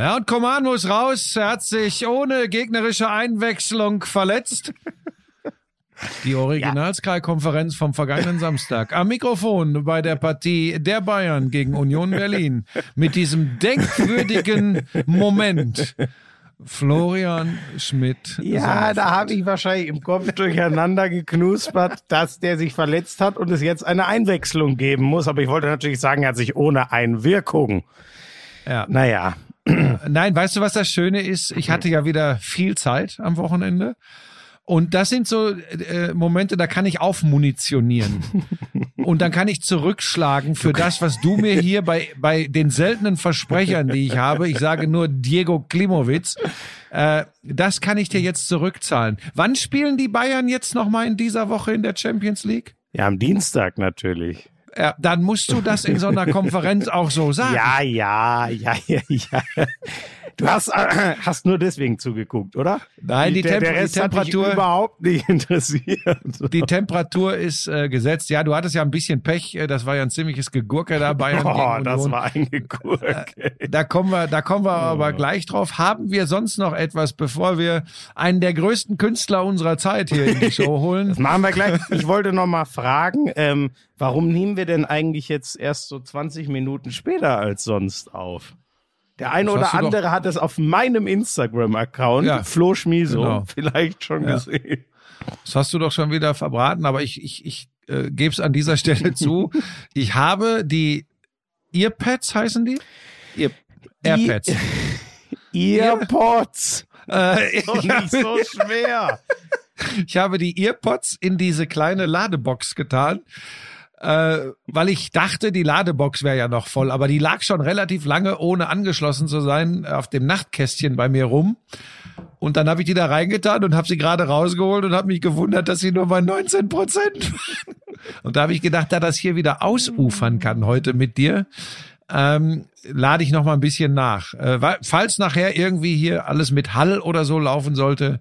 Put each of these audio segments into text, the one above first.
Ja, und Coman muss raus. Er hat sich ohne gegnerische Einwechslung verletzt. Die Original-Sky-Konferenz vom vergangenen Samstag. Am Mikrofon bei der Partie der Bayern gegen Union Berlin. Mit diesem denkwürdigen Moment. Florian Schmidt. Ja, da habe ich wahrscheinlich im Kopf durcheinander geknuspert, dass der sich verletzt hat und es jetzt eine Einwechslung geben muss. Aber ich wollte natürlich sagen, er hat sich ohne Einwirkung. Ja. Naja. Nein, weißt du, was das Schöne ist? Ich hatte ja wieder viel Zeit am Wochenende. Und das sind so äh, Momente, da kann ich aufmunitionieren. Und dann kann ich zurückschlagen für das, was du mir hier bei, bei den seltenen Versprechern, die ich habe, ich sage nur Diego Klimowitz, äh, das kann ich dir jetzt zurückzahlen. Wann spielen die Bayern jetzt nochmal in dieser Woche in der Champions League? Ja, am Dienstag natürlich. Ja, dann musst du das in so einer Konferenz auch so sagen. Ja, ja, ja, ja, ja. Du hast, äh, hast nur deswegen zugeguckt, oder? Nein, die, der, Temp der Rest die Temperatur überhaupt nicht interessiert. Die Temperatur ist äh, gesetzt. Ja, du hattest ja ein bisschen Pech. äh, Das war ja ein ziemliches Gegurke da Bayern Oh, das war ein Gegurk. Da kommen wir, da kommen wir aber gleich drauf. Haben wir sonst noch etwas, bevor wir einen der größten Künstler unserer Zeit hier in die Show holen? Das machen wir gleich. Ich wollte noch mal fragen, ähm, warum nehmen wir denn eigentlich jetzt erst so 20 Minuten später als sonst auf? Der eine Das oder du doch- andere hat es auf meinem Instagram-Account, Ja, Flo Schmiso, genau. vielleicht schon Ja. gesehen. Das hast du doch schon wieder verbraten, aber ich, ich, ich äh, gebe es an dieser Stelle zu. Ich habe die Earpads heißen die? Ear Airpads. Earpods. Äh, nicht habe, so schwer. ich habe die Earpods in diese kleine Ladebox getan. Äh, weil ich dachte, die Ladebox wäre ja noch voll, aber die lag schon relativ lange, ohne angeschlossen zu sein, auf dem Nachtkästchen bei mir rum. Und dann habe ich die da reingetan und habe sie gerade rausgeholt und habe mich gewundert, dass sie nur bei 19 Prozent waren. Und da habe ich gedacht, da das hier wieder ausufern kann heute mit dir, ähm, lade ich noch mal ein bisschen nach. Äh, falls nachher irgendwie hier alles mit Hall oder so laufen sollte,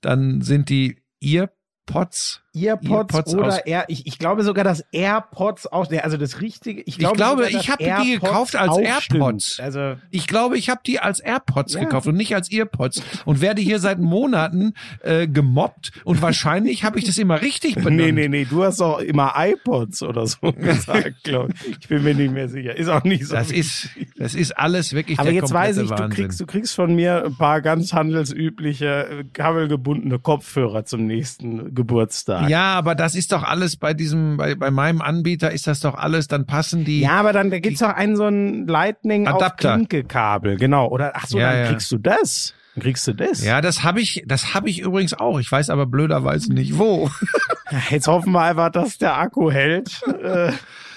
dann sind die Earpods. Earpods, Earpods aus- oder Air, ich, ich glaube sogar, dass AirPods auch, der- also das richtige, ich glaube, glaube, sogar, ich dass hab die gekauft als AirPods. Also Ich glaube, ich habe die als AirPods Ja. gekauft und nicht als Earpods und werde hier seit Monaten äh, gemobbt und wahrscheinlich habe ich das immer richtig benannt. Nee, nee, nee, du hast auch immer iPods oder so gesagt, glaube ich. Ich bin mir nicht mehr sicher. Ist auch nicht so. Das ist, das ist alles wirklich Aber jetzt weiß ich, du kriegst, du kriegst von mir ein paar ganz handelsübliche, äh, kabelgebundene Kopfhörer zum nächsten Geburtstag. Ja, aber das ist doch alles bei diesem, bei, bei meinem Anbieter ist das doch alles, dann passen die. Ja, aber dann da gibt's auch einen so einen Lightning auf Adapter. Klinke-Kabel, genau. Oder ach so, Ja, dann ja. kriegst du das. Dann kriegst du das. Ja, das habe ich, das habe ich übrigens auch. Ich weiß aber blöderweise nicht wo. Jetzt hoffen wir einfach, dass der Akku hält. Äh,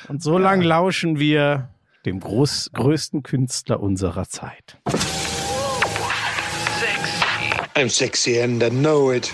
Und so lang lauschen wir dem groß, größten Künstler unserer Zeit. I'm sexy and I know it.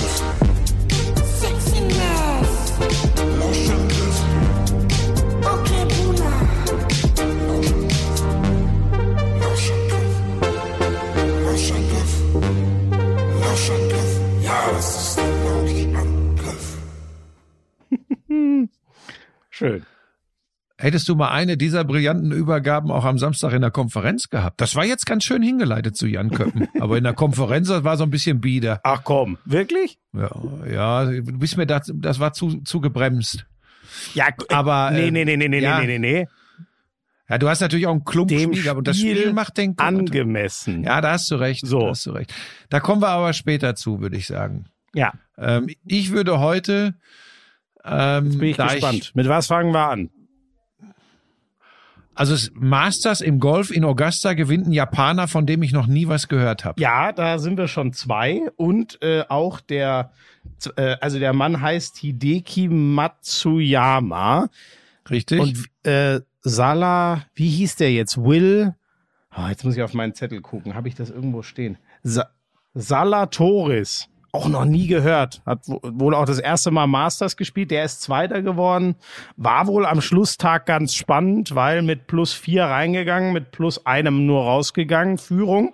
Schön. Hättest du mal eine dieser brillanten Übergaben auch am Samstag in der Konferenz gehabt? Das war jetzt ganz schön hingeleitet zu Jan Köppen. Aber in der Konferenz, das war so ein bisschen bieder. Ach komm, wirklich? Ja, ja du bist mir das, das war zu, zu gebremst. Ja, Aber, nee, äh, nee, nee, nee, nee, ja. nee, nee, nee. Ja, du hast natürlich auch einen Klump Dem Spiel gehabt und das Spiel macht den angemessen. Ja, da hast du recht. So. Da hast du recht. Da kommen wir aber später zu, würde ich sagen. ja Ähm, ich würde heute, ähm, bin ich gespannt. Mit was fangen wir an? also Masters im Golf in Augusta gewinnt ein Japaner, von dem ich noch nie was gehört habe. Ja, da sind wir schon zwei und äh, auch der, äh, also der Mann heißt Hideki Matsuyama Richtig? und äh, Sala, wie hieß der jetzt? Will, oh, jetzt muss ich auf meinen Zettel gucken. Habe ich das irgendwo stehen? Sa Salatoris. Auch noch nie gehört. Hat wo- wohl auch das erste Mal Masters gespielt. Der ist Zweiter geworden. War wohl am Schlusstag ganz spannend, weil mit plus vier reingegangen, mit plus einem nur rausgegangen. Führung.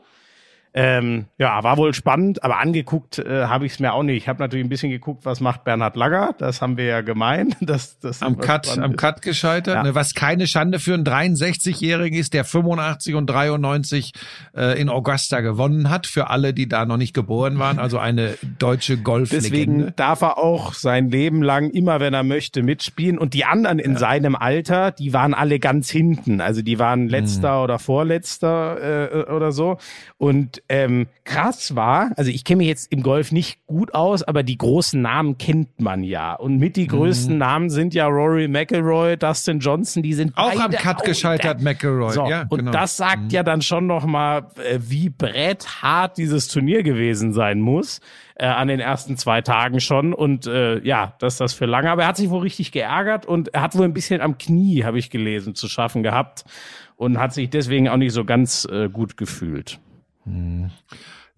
Ähm, ja, war wohl spannend, aber angeguckt äh, habe ich es mir auch nicht. Ich habe natürlich ein bisschen geguckt, was macht Bernhard Langer. Das haben wir ja gemeint. Das, das Am Cut, am. Cut gescheitert, Ja. ne, was keine Schande für einen 63-Jährigen ist, der 85 und 93 äh, in Augusta gewonnen hat, für alle, die da noch nicht geboren waren, also eine deutsche Golflegende. Deswegen darf er auch sein Leben lang immer, wenn er möchte, mitspielen. Und die anderen in seinem Alter, die waren alle ganz hinten. Also die waren letzter oder vorletzter äh, oder so. Und ähm, krass war, also ich kenne mich jetzt im Golf nicht gut aus, aber die großen Namen kennt man ja. Und mit die größten Namen sind ja Rory McIlroy, Dustin Johnson, die sind Auch am Cut gescheitert. McElroy. So, ja, und genau. das sagt ja dann schon noch mal, äh, wie bretthart dieses Turnier gewesen sein muss äh, an den ersten zwei Tagen schon. Und äh, ja, dass das für lange. Aber er hat sich wohl richtig geärgert und er hat wohl ein bisschen am Knie, habe ich gelesen, zu schaffen gehabt und hat sich deswegen auch nicht so ganz äh, gut gefühlt.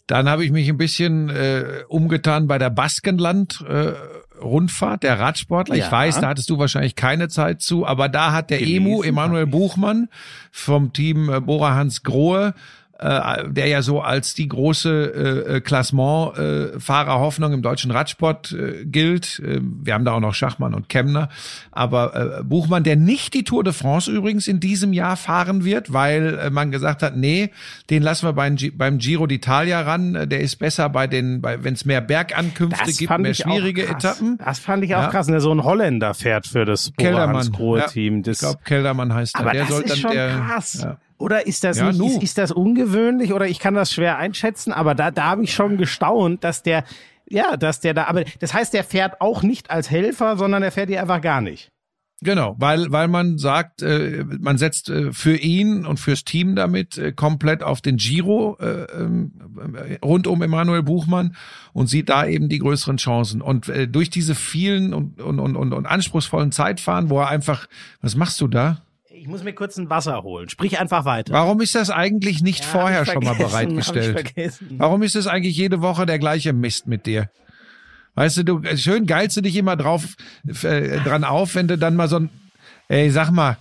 Dann habe ich mich ein bisschen äh, umgetan bei der Baskenland äh, Rundfahrt der Radsportler. Ich Ja. weiß, da hattest du wahrscheinlich keine Zeit zu, aber da hat der Gelesen Emu Emanuel ich. Buchmann vom Team äh, Bora Hans Grohe äh, der ja so als die große äh, Klassement-Fahrer Hoffnung im deutschen Radsport äh, gilt. Äh, wir haben da auch noch Schachmann und Kemner. Aber äh, Buchmann, der nicht die Tour de France übrigens in diesem Jahr fahren wird, weil äh, man gesagt hat, nee, den lassen wir beim, beim Giro d'Italia ran. Äh, Der ist besser bei den, bei, wenn es mehr Bergankünfte gibt, mehr schwierige. Etappen. Das fand ich auch Ja. krass. Ne, so ein Holländer fährt für das Keldermann. Team. Ja, Das ich glaube, Keldermann heißt er. Aber der das soll ist dann schon der, krass. Ja. Oder ist das Ja, nicht, ist, ist das ungewöhnlich oder ich kann das schwer einschätzen, aber da, da habe ich schon gestaunt, dass der, ja, dass der da, aber das heißt, der fährt auch nicht als Helfer, sondern der fährt hier einfach gar nicht. Genau, weil weil man sagt, äh, man setzt äh, für ihn und fürs Team damit äh, komplett auf den Giro äh, ähm, äh, rund um Emanuel Buchmann und sieht da eben die größeren Chancen. Und äh, durch diese vielen und, und, und, und, und anspruchsvollen Zeitfahren, wo er einfach, was machst du da? Ich muss mir kurz ein Wasser holen. Sprich einfach weiter. Warum ist das eigentlich nicht Ja, vorher schon mal bereitgestellt? Warum ist es eigentlich jede Woche der gleiche Mist mit dir? Weißt du, du schön geilst du dich immer drauf äh, dran auf, wenn du dann mal so ein ey, sag mal,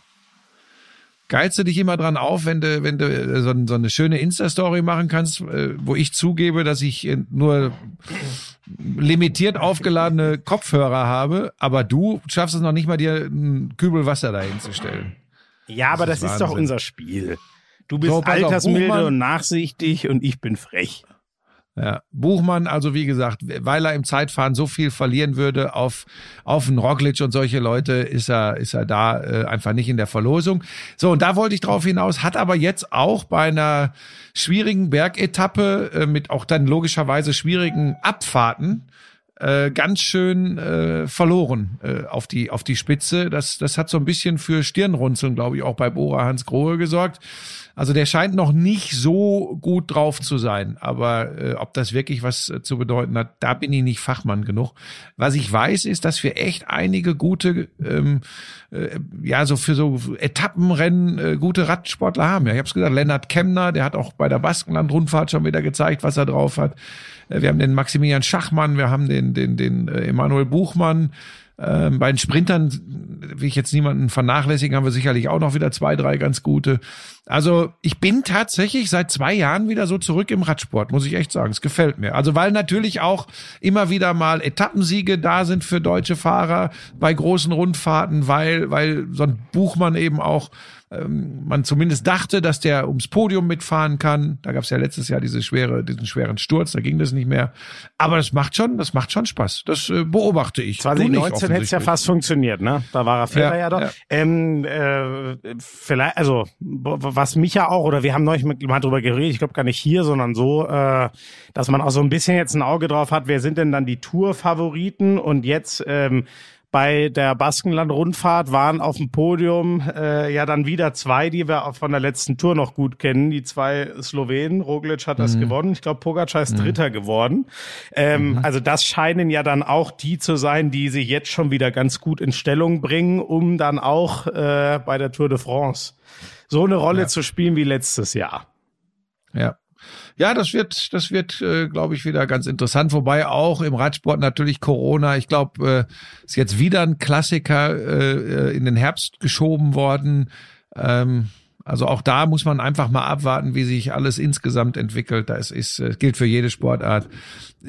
geilst du dich immer dran auf, wenn du wenn du äh, so, so eine schöne Insta Story machen kannst, äh, wo ich zugebe, dass ich äh, nur limitiert aufgeladene Kopfhörer habe, aber du schaffst es noch nicht mal dir einen Kübel Wasser dahin zu stellen. Ja, aber das, Das ist ist doch unser Spiel. Du bist So, auf, altersmilde Buchmann. und nachsichtig und ich bin frech. Ja. Buchmann, also wie gesagt, weil er im Zeitfahren so viel verlieren würde auf, auf einen Roglic und solche Leute, ist er, ist er da äh, einfach nicht in der Verlosung. So, und da wollte ich drauf hinaus, hat aber jetzt auch bei einer schwierigen Bergetappe äh, mit auch dann logischerweise schwierigen Abfahrten äh, ganz schön äh, verloren äh, auf die auf die Spitze. Das das hat so ein bisschen für Stirnrunzeln, glaube ich, auch bei Bora Hans Grohe gesorgt. Also der scheint noch nicht so gut drauf zu sein, aber äh, ob das wirklich was äh, zu bedeuten hat, da bin ich nicht Fachmann genug. Was ich weiß, ist, dass wir echt einige gute, ähm, äh, ja so für so Etappenrennen äh, gute Radsportler haben. Ja, ich habe es gesagt, Lennart Kemner, der hat auch bei der Baskenland-Rundfahrt schon wieder gezeigt, was er drauf hat. Äh, Wir haben den Maximilian Schachmann, wir haben den den den äh, Emanuel Buchmann. Ähm, bei den Sprintern will ich jetzt niemanden vernachlässigen, haben wir sicherlich auch noch wieder zwei, drei ganz gute. Also ich bin tatsächlich seit zwei Jahren wieder so zurück im Radsport, muss ich echt sagen. Es gefällt mir. Also weil natürlich auch immer wieder mal Etappensiege da sind für deutsche Fahrer bei großen Rundfahrten, weil, weil so ein Buchmann eben auch ähm, man zumindest dachte, dass der ums Podium mitfahren kann. Da gab es ja letztes Jahr diese schwere, diesen schweren Sturz, da ging das nicht mehr. Aber das macht schon, das macht schon Spaß. Das äh, beobachte ich. Du nicht 2019 hätte es ja fast funktioniert, ne? Da war er Fehler Ja, ja, doch. ja. Ähm, äh, vielleicht, also was mich ja auch, oder wir haben neulich mal drüber geredet, ich glaube gar nicht hier, sondern so, äh, dass man auch so ein bisschen jetzt ein Auge drauf hat, wer sind denn dann die Tour-Favoriten und jetzt ähm, bei der Baskenland-Rundfahrt waren auf dem Podium äh, ja dann wieder zwei, die wir auch von der letzten Tour noch gut kennen. Die zwei Slowenen. Roglic hat das gewonnen. Ich glaube, Pogacar ist Dritter geworden. Ähm, Also das scheinen ja dann auch die zu sein, die sich jetzt schon wieder ganz gut in Stellung bringen, um dann auch äh, bei der Tour de France so eine Rolle zu spielen wie letztes Jahr. Ja. Ja, das wird, das wird, äh, glaube ich, wieder ganz interessant. Wobei auch im Radsport natürlich Corona. Ich glaube, äh, ist jetzt wieder ein Klassiker äh, in den Herbst geschoben worden. Ähm, also auch da muss man einfach mal abwarten, wie sich alles insgesamt entwickelt. Das ist, äh, gilt für jede Sportart.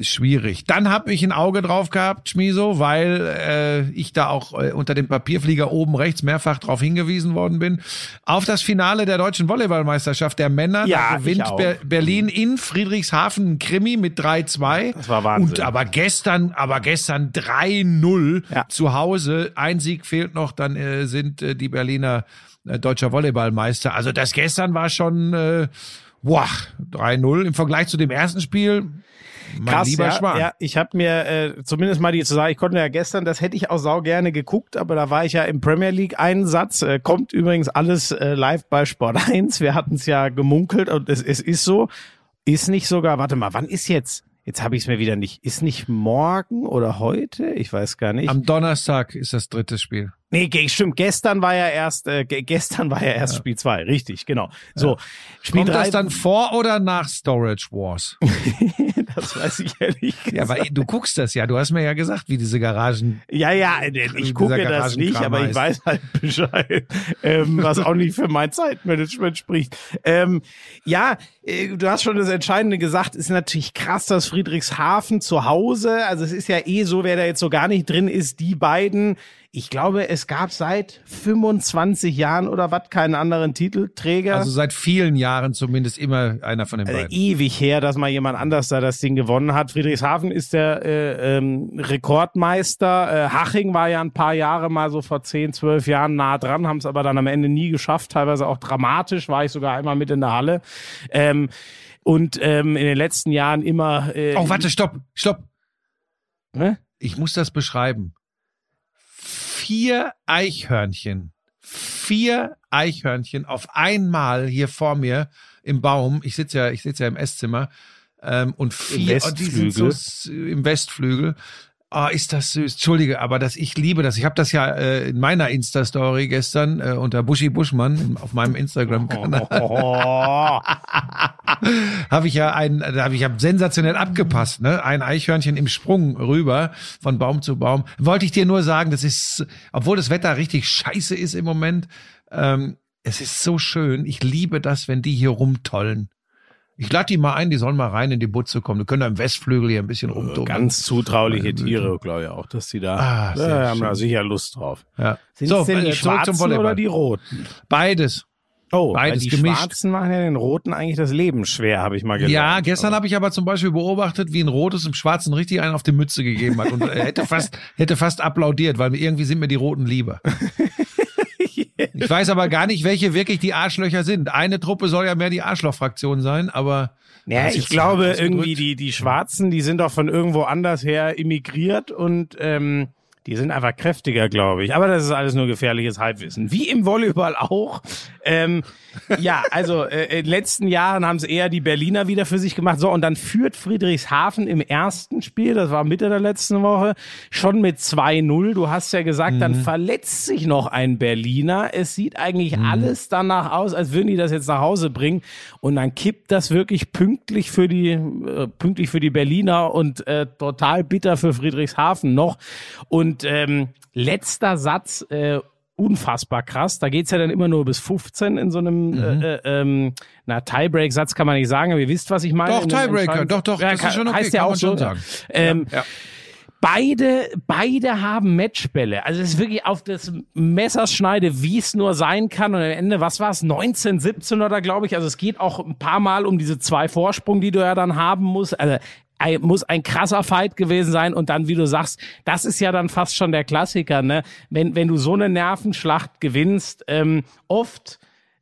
Schwierig. Dann habe ich ein Auge drauf gehabt, Schmiso, weil äh, ich da auch äh, unter dem Papierflieger oben rechts mehrfach darauf hingewiesen worden bin. Auf das Finale der deutschen Volleyballmeisterschaft der Männer. Ja, gewinnt. Ber Berlin in Friedrichshafen Krimi mit 3-2. Das war Wahnsinn. Und aber gestern, aber gestern 3-0 Ja. zu Hause. Ein Sieg fehlt noch, dann äh, sind äh, die Berliner deutscher Volleyballmeister. Also das gestern war schon äh, boah, 3-0 im Vergleich zu dem ersten Spiel. Mein Krass, lieber ja, Schwan. ja, ich habe mir äh, zumindest mal die zu sagen, ich konnte ja gestern, das hätte ich auch sau gerne geguckt, aber da war ich ja im Premier League Einsatz. Äh, kommt übrigens alles äh, live bei Sport 1. Wir hatten es ja gemunkelt und es, es ist so. Ist nicht sogar, warte mal, wann ist jetzt? Jetzt habe ich es mir wieder nicht. Ist nicht morgen oder heute? Ich weiß gar nicht. Am Donnerstag ist das dritte Spiel. Nee, stimmt. Gestern war ja erst, äh, ge- gestern war ja erst Spiel zwei, richtig, genau. So, Spiel Kommt drei, das dann vor oder nach Storage Wars? das weiß ich ehrlich Ja, weil du guckst das ja. Du hast mir ja gesagt, wie diese Garagen. Ja, ja, äh, ich gucke das nicht, aber ich weiß halt Bescheid, ähm, was auch nicht für mein Zeitmanagement spricht. Ähm, ja, äh, du hast schon das Entscheidende gesagt, ist natürlich krass, dass Friedrichshafen zu Hause, also es ist ja eh so, wer da jetzt so gar nicht drin ist, die beiden, ich glaube, es gab seit 25 Jahren oder was keinen anderen Titelträger. Also seit vielen Jahren zumindest immer einer von den Äh, beiden. ewig her, dass mal jemand anders da das Ding gewonnen hat. Friedrichshafen ist der äh, ähm, Rekordmeister. Äh, Haching war ja ein paar Jahre mal so vor 10, 12 Jahren nah dran, haben es aber dann am Ende nie geschafft. Teilweise auch dramatisch, war ich sogar einmal mit in der Halle. Ähm, und ähm, in den letzten Jahren immer. Äh, Oh, warte, stopp, stopp. Ne? Ich muss das beschreiben. Vier Eichhörnchen. Vier Eichhörnchen auf einmal hier vor mir im Baum. Ich sitze ja, ich sitze ja im Esszimmer. Ähm, und vier oh, die sind so Westflügel. im Westflügel. Ah, ist das süß. Entschuldige, aber das, ich liebe das. Ich habe das ja äh, in meiner Insta-Story gestern äh, unter Buschi Buschmann auf meinem Instagram-Kanal. Oh, habe ich ja ein, da habe ich ja sensationell abgepasst, ne? Ein Eichhörnchen im Sprung rüber von Baum zu Baum. Wollte ich dir nur sagen, das ist, obwohl das Wetter richtig scheiße ist im Moment, ähm, es ist so schön. Ich liebe das, wenn die hier rumtollen. Ich lade die mal ein, die sollen mal rein in die Butze kommen. Die können da im Westflügel hier ein bisschen rumtummeln. ganz zutrauliche Tiere, glaube ich auch, dass die da Ah, ja, haben schön. da sicher Lust drauf. Ja. Sind so, es denn die äh, zum Schwarzen oder die Roten? Beides. Oh, Beides weil die gemischt. Schwarzen machen ja den Roten eigentlich das Leben schwer, habe ich mal gelernt. Ja, gestern habe ich aber zum Beispiel beobachtet, wie ein Rotes im Schwarzen richtig einen auf die Mütze gegeben hat und er hätte fast, hätte fast applaudiert, weil irgendwie sind mir die Roten lieber. Ich weiß aber gar nicht, welche wirklich die Arschlöcher sind. Eine Truppe soll ja mehr die Arschlochfraktion sein, aber Ja, ich glaube irgendwie die die Schwarzen, die sind doch von irgendwo anders her immigriert und ähm, die sind einfach kräftiger, glaube ich. Aber das ist alles nur gefährliches Halbwissen. Wie im Volleyball auch. Ähm, ja, also äh, in den letzten Jahren haben es eher die Berliner wieder für sich gemacht. So, und dann führt Friedrichshafen im ersten Spiel, das war Mitte der letzten Woche, schon mit 2-0. Du hast ja gesagt, dann verletzt sich noch ein Berliner. Es sieht eigentlich alles danach aus, als würden die das jetzt nach Hause bringen. Und dann kippt das wirklich pünktlich für die, äh, pünktlich für die Berliner und äh, total bitter für Friedrichshafen noch. Und ähm, letzter Satz, äh, unfassbar krass. Da geht's ja dann immer nur bis 15 in so einem äh, äh, ähm, na, Tiebreak-Satz kann man nicht sagen, aber ihr wisst, was ich meine. Doch, Tiebreaker, doch, doch, Ja, das ist kann- schon okay, heißt ja auch man so. schon sagen. Ähm, ja. Beide, beide haben Matchbälle. Also es ist wirklich auf das Messerschneide, wie es nur sein kann. Und am Ende, was war es? 19, 17 oder glaube ich. Also es geht auch ein paar Mal um diese zwei Vorsprung, die du ja dann haben musst. Also muss ein krasser Fight gewesen sein. Und dann, wie du sagst, das ist ja dann fast schon der Klassiker, ne? Wenn, wenn du so eine Nervenschlacht gewinnst, ähm, oft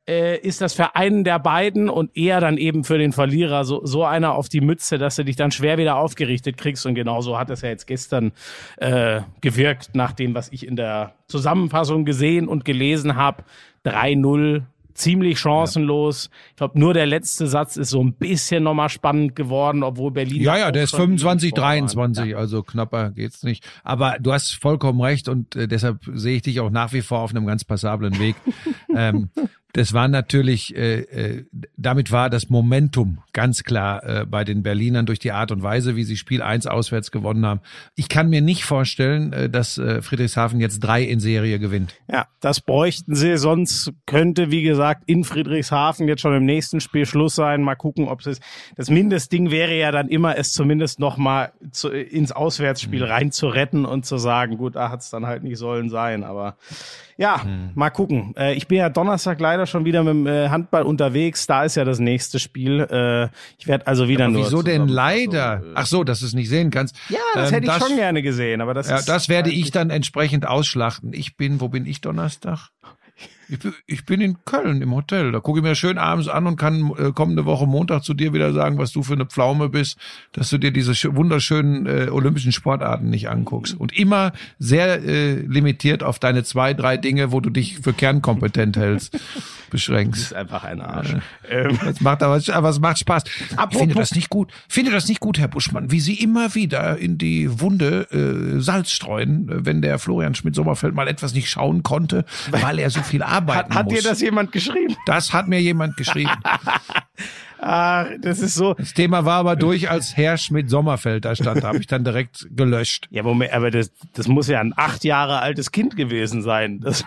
äh, ist das für einen der beiden und eher dann eben für den Verlierer so, so einer auf die Mütze, dass du dich dann schwer wieder aufgerichtet kriegst. Und genau so hat es ja jetzt gestern äh, gewirkt, nach dem, was ich in der Zusammenfassung gesehen und gelesen habe. 3-0. Ziemlich chancenlos. Ich glaube, nur der letzte Satz ist so ein bisschen nochmal spannend geworden, obwohl Berlin. Ja, ja, der ist schon 25, vor waren. 23, also knapper geht's nicht. Aber du hast vollkommen recht und äh, deshalb sehe ich dich auch nach wie vor auf einem ganz passablen Weg. ähm, das war natürlich, äh, äh, damit war das Momentum ganz klar äh, bei den Berlinern durch die Art und Weise, wie sie Spiel 1 auswärts gewonnen haben. Ich kann mir nicht vorstellen, äh, dass äh, Friedrichshafen jetzt drei in Serie gewinnt. Ja, das bräuchten sie. Sonst könnte, wie gesagt, in Friedrichshafen jetzt schon im nächsten Spiel Schluss sein. Mal gucken, ob es das Mindestding wäre ja dann immer, es zumindest noch mal zu, ins Auswärtsspiel Mhm. rein zu retten und zu sagen, gut, da hat es dann halt nicht sollen sein. Aber ja, Mhm. mal gucken. Äh, ich bin ja Donnerstag leider schon wieder mit dem äh, Handball unterwegs. Da ist ja das nächste Spiel. Äh, ich werde also wieder Aber nur. wieso denn leider? So, äh, Ach so, dass du es nicht sehen kannst. ja, das Ähm, hätte ich schon gerne gesehen, aber das Ja, ist das werde ich dann entsprechend ausschlachten. Ich bin, wo bin ich Donnerstag? Ich bin, ich bin in Köln im Hotel. Da gucke ich mir schön abends an und kann äh, kommende Woche Montag zu dir wieder sagen, was du für eine Pflaume bist, dass du dir diese schö- wunderschönen äh, olympischen Sportarten nicht anguckst. Und immer sehr äh, limitiert auf deine zwei, drei Dinge, wo du dich für kernkompetent hältst, beschränkst. ist einfach ein Arsch. Ähm, Es macht aber, aber es macht Spaß. Ich Apropos- finde das nicht gut. Finde das nicht gut, Herr Buschmann, wie Sie immer wieder in die Wunde äh, Salz streuen, äh, wenn der Florian Schmidt-Sommerfeld mal etwas nicht schauen konnte, weil er so viel arbeiten hat hat muss. dir das jemand geschrieben? das hat mir jemand geschrieben. Ah, das ist so. Das Thema war aber durch, als Herr Schmidt-Sommerfeld da stand. Da habe ich dann direkt gelöscht. Ja, Moment, aber das, das muss ja ein acht Jahre altes Kind gewesen sein, das,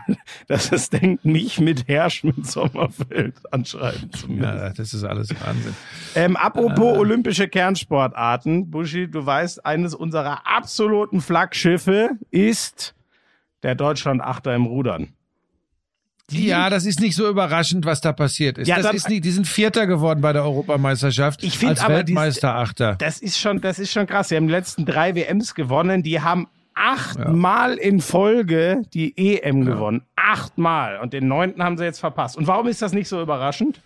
das es denkt, mich mit Herrsch mit Sommerfeld anschreiben zu müssen. Ja, das ist alles Wahnsinn. Ähm, apropos olympische Kernsportarten, Buschi, du weißt, eines unserer absoluten Flaggschiffe ist der Deutschland-Achter im Rudern. Ja, das ist nicht so überraschend, was da passiert ist. Ja, das dann- ist nicht, die sind Vierter geworden bei der Europameisterschaft Ich find als aber Weltmeisterachter. Das ist schon, das ist schon krass. Sie haben die letzten drei WMs gewonnen. Die haben achtmal in Folge die EM gewonnen. Achtmal. Und den neunten haben sie jetzt verpasst. Und warum ist das nicht so überraschend?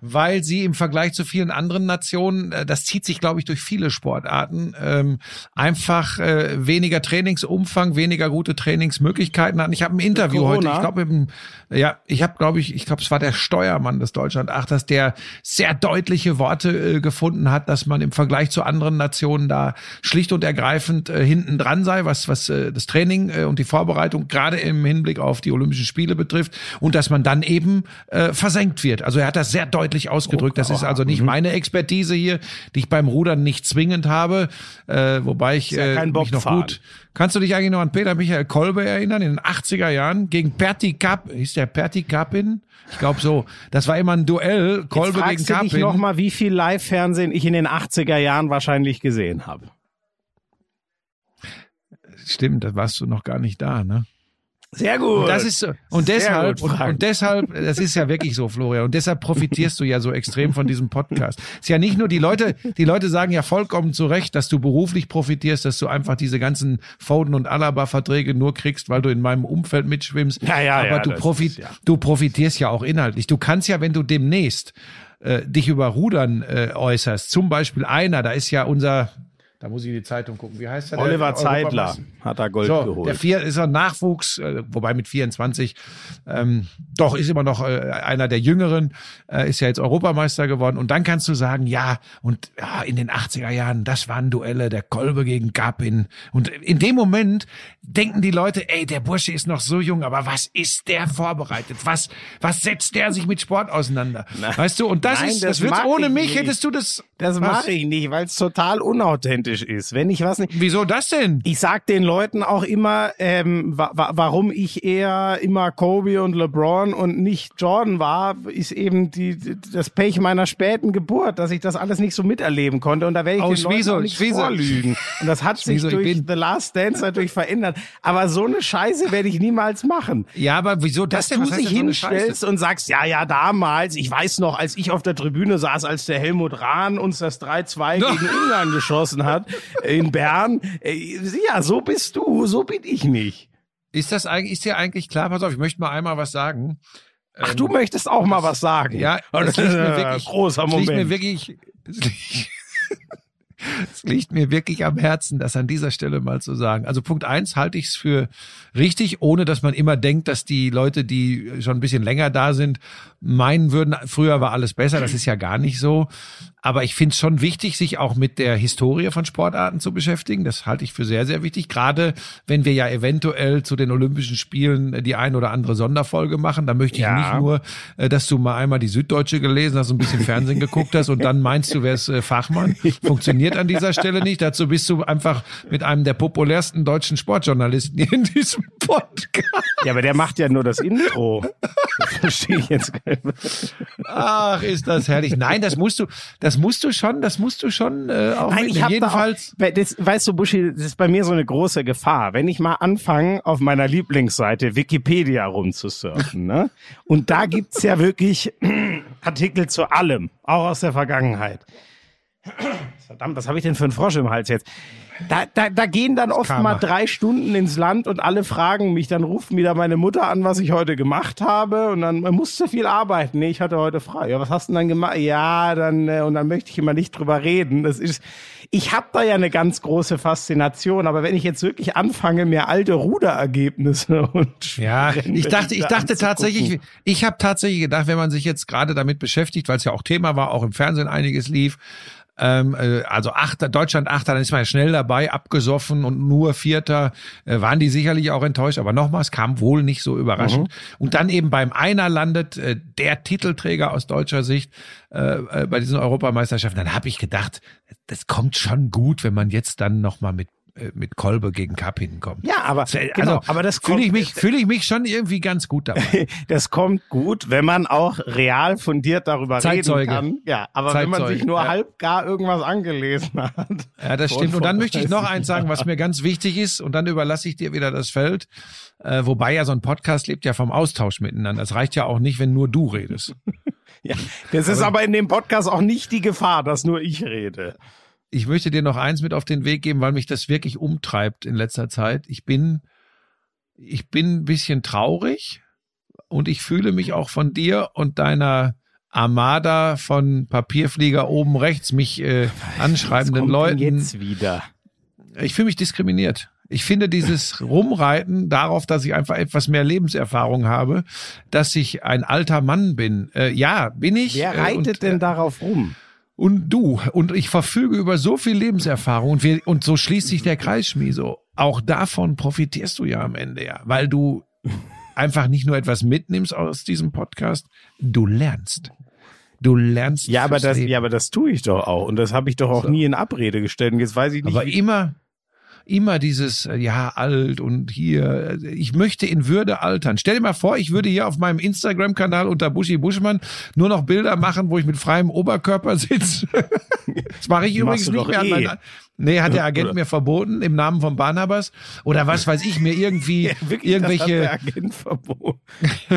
Weil sie im Vergleich zu vielen anderen Nationen, äh, das zieht sich, glaube ich, durch viele Sportarten, ähm, einfach äh, weniger Trainingsumfang, weniger gute Trainingsmöglichkeiten hatten. Ich habe ein Interview heute, ich glaube, mit dem- ja, ich habe, glaube ich, ich glaube, es war der Steuermann des Deutschlandachters, der sehr deutliche Worte äh, gefunden hat, dass man im Vergleich zu anderen Nationen da schlicht und ergreifend äh, hinten dran sei, was was äh, das Training äh, und die Vorbereitung gerade im Hinblick auf die Olympischen Spiele betrifft und dass man dann eben äh, versenkt wird. Also er hat das sehr deutlich ausgedrückt. Das ist also Mhm. nicht meine Expertise hier, die ich beim Rudern nicht zwingend habe, äh, wobei ich ja äh, kein mich noch Bobfahren. gut. Kannst du dich eigentlich noch an Peter Michael Kolbe erinnern in den 80er Jahren gegen Perti Kap? Hieß der Perti Kapin? Ich glaube so. Das war immer ein Duell, Kolbe gegen Fragst du dich Kapin. noch mal, wie viel Live-Fernsehen ich in den 80er Jahren wahrscheinlich gesehen habe. Stimmt, da warst du noch gar nicht da, ne? Sehr gut. Und das ist und deshalb und, und deshalb, das ist ja wirklich so, Florian. Und deshalb profitierst du ja so extrem von diesem Podcast. Ist ja nicht nur die Leute, die Leute sagen ja vollkommen zu Recht, dass du beruflich profitierst, dass du einfach diese ganzen Foden und Alaba-Verträge nur kriegst, weil du in meinem Umfeld mitschwimmst. Ja, ja, Aber ja, du profit, ist ja. du profitierst ja auch inhaltlich. Du kannst ja, wenn du demnächst äh, dich über Rudern äh, äußerst, zum Beispiel einer, da ist ja unser, da muss ich in die Zeitung gucken, wie heißt der? Oliver Der Zeitler Europameister? hat da Gold So, geholt. der vier ist ein Nachwuchs, äh, wobei mit 24, ähm, doch ist immer noch äh, einer der Jüngeren, äh, ist ja jetzt Europameister geworden. Und dann kannst du sagen, ja, und ja, in den 80er Jahren, das waren Duelle, der Kolbe gegen Gapin. Und in dem Moment denken die Leute, ey, der Bursche ist noch so jung, aber was ist der vorbereitet? Was, was setzt der sich mit Sport auseinander? Weißt du, und das Nein, ist, das das, wird's mag ohne ich mich, nicht. hättest du das. Das mache ich nicht, weil es total unauthentisch ist. Wenn ich was nicht. Wieso das denn? Ich sag den Leuten auch immer, ähm, wa wa warum ich eher immer Kobe und LeBron und nicht Jordan war, ist eben die, das Pech meiner späten Geburt, dass ich das alles nicht so miterleben konnte. Und da werde ich Oh, den Leuten Schwieso, auch nicht Schwieso. vorlügen. Und das hat sich Schwieso, durch The Last Dance natürlich verändert. Aber so eine Scheiße werde ich niemals machen. Ja, aber wieso das dass denn? du Was heißt dich denn so hinstellst und sagst, ja, ja, damals, ich weiß noch, als ich auf der Tribüne saß, als der Helmut Rahn uns das 3-2 gegen Ungarn geschossen hat in Bern. Äh, Ja, so bist du, so bin ich nicht. Ist das eigentlich, ist dir eigentlich klar? Pass auf, ich möchte mal einmal was sagen. Ach, du möchtest auch mal was sagen. Ja, das liegt mir wirklich, großer das liegt mir Moment. wirklich, das liegt, es liegt mir wirklich am Herzen, das an dieser Stelle mal zu sagen. Also Punkt eins halte ich es für richtig, ohne dass man immer denkt, dass die Leute, die schon ein bisschen länger da sind, meinen würden, früher war alles besser. Das ist ja gar nicht so. Aber ich finde es schon wichtig, sich auch mit der Historie von Sportarten zu beschäftigen. Das halte ich für sehr, sehr wichtig. Gerade wenn wir ja eventuell zu den Olympischen Spielen äh, die ein oder andere Sonderfolge machen. Da möchte ich Ja. nicht nur, äh, dass du mal einmal die Süddeutsche gelesen hast, ein bisschen Fernsehen geguckt hast und dann meinst du, wärst äh, Fachmann. Funktioniert an dieser Stelle nicht. Dazu bist du einfach mit einem der populärsten deutschen Sportjournalisten in diesem Podcast. Ja, aber der macht ja nur das Intro. Verstehe ich jetzt gar nicht. Ach, ist das herrlich. Nein, das musst du, das musst du schon, das musst du schon äh, auch Nein, ich Jedenfalls. Da auch, das, weißt du, Buschi, das ist bei mir so eine große Gefahr. Wenn ich mal anfange, auf meiner Lieblingsseite Wikipedia rumzusurfen, ne? Und da gibt's ja wirklich Artikel zu allem, auch aus der Vergangenheit. Verdammt, was habe ich denn für einen Frosch im Hals jetzt? Da, da, da gehen dann oft Karma. mal drei Stunden ins Land und alle fragen mich, dann ruft wieder meine Mutter an, was ich heute gemacht habe und dann man musste viel arbeiten. Nee, ich hatte heute frei. Ja, was hast du denn dann gemacht? Ja, dann äh, und dann möchte ich immer nicht drüber reden. Das ist ich habe da ja eine ganz große Faszination, aber wenn ich jetzt wirklich anfange, mir alte Ruderergebnisse und Ja, ich dachte, ich da dachte tatsächlich, ich habe tatsächlich gedacht, wenn man sich jetzt gerade damit beschäftigt, weil es ja auch Thema war, auch im Fernsehen einiges lief, ähm, äh, also Achter, Deutschland Achter, dann ist man ja schnell dabei, abgesoffen und nur Vierter, äh, waren die sicherlich auch enttäuscht, aber nochmal, es kam wohl nicht so überraschend. Und dann eben beim Einer landet äh, der Titelträger aus deutscher Sicht äh, äh, bei diesen Europameisterschaften, dann habe ich gedacht, das kommt schon gut, wenn man jetzt dann nochmal mit mit Kolbe gegen Kapp hinkommt. Ja, aber Also, genau, aber das fühle ich mich fühle ich mich schon irgendwie ganz gut dabei. Das kommt gut, wenn man auch real fundiert darüber Zeitzeuge. reden kann. Ja, aber wenn man Zeitzeuge, sich nur ja. halb gar irgendwas angelesen hat. Ja, das stimmt. Und dann möchte ich noch 30 eins sagen, was mir ganz wichtig ist, und dann überlasse ich dir wieder das Feld. Äh, wobei ja so ein Podcast lebt ja vom Austausch miteinander. Das reicht ja auch nicht, wenn nur du redest. Ja, das ist aber in dem Podcast auch nicht die Gefahr, dass nur ich rede. Ich möchte dir noch eins mit auf den Weg geben, weil mich das wirklich umtreibt in letzter Zeit. Ich bin, ich bin ein bisschen traurig und ich fühle mich auch von dir und deiner Armada von Papierflieger oben rechts mich äh, anschreibenden Leuten. jetzt wieder. ich fühle mich diskriminiert. Ich finde dieses Rumreiten darauf, dass ich einfach etwas mehr Lebenserfahrung habe, dass ich ein alter Mann bin. Äh, ja, bin ich. Wer äh, reitet und, denn darauf rum? Und du. Und ich verfüge über so viel Lebenserfahrung und, wir, und so schließt sich der Kreis, Schmieso. Auch davon profitierst du ja am Ende ja, weil du einfach nicht nur etwas mitnimmst aus diesem Podcast, du lernst. Du lernst. Ja, aber das, Leben. ja, aber das tue ich doch auch. Und das habe ich doch auch So. nie in Abrede gestellt. Und jetzt weiß ich nicht, Aber wie- immer, immer dieses, äh, ja, alt und hier, äh, ich möchte in Würde altern. Stell dir mal vor, ich würde hier auf meinem Instagram-Kanal unter Buschi Buschmann nur noch Bilder machen, wo ich mit freiem Oberkörper sitze. das mache ich übrigens nicht mehr. An eh. meiner, nee, hat der Agent mir verboten, im Namen von Barnabas. Oder was weiß ich, mir irgendwie Ja, wirklich, irgendwelche,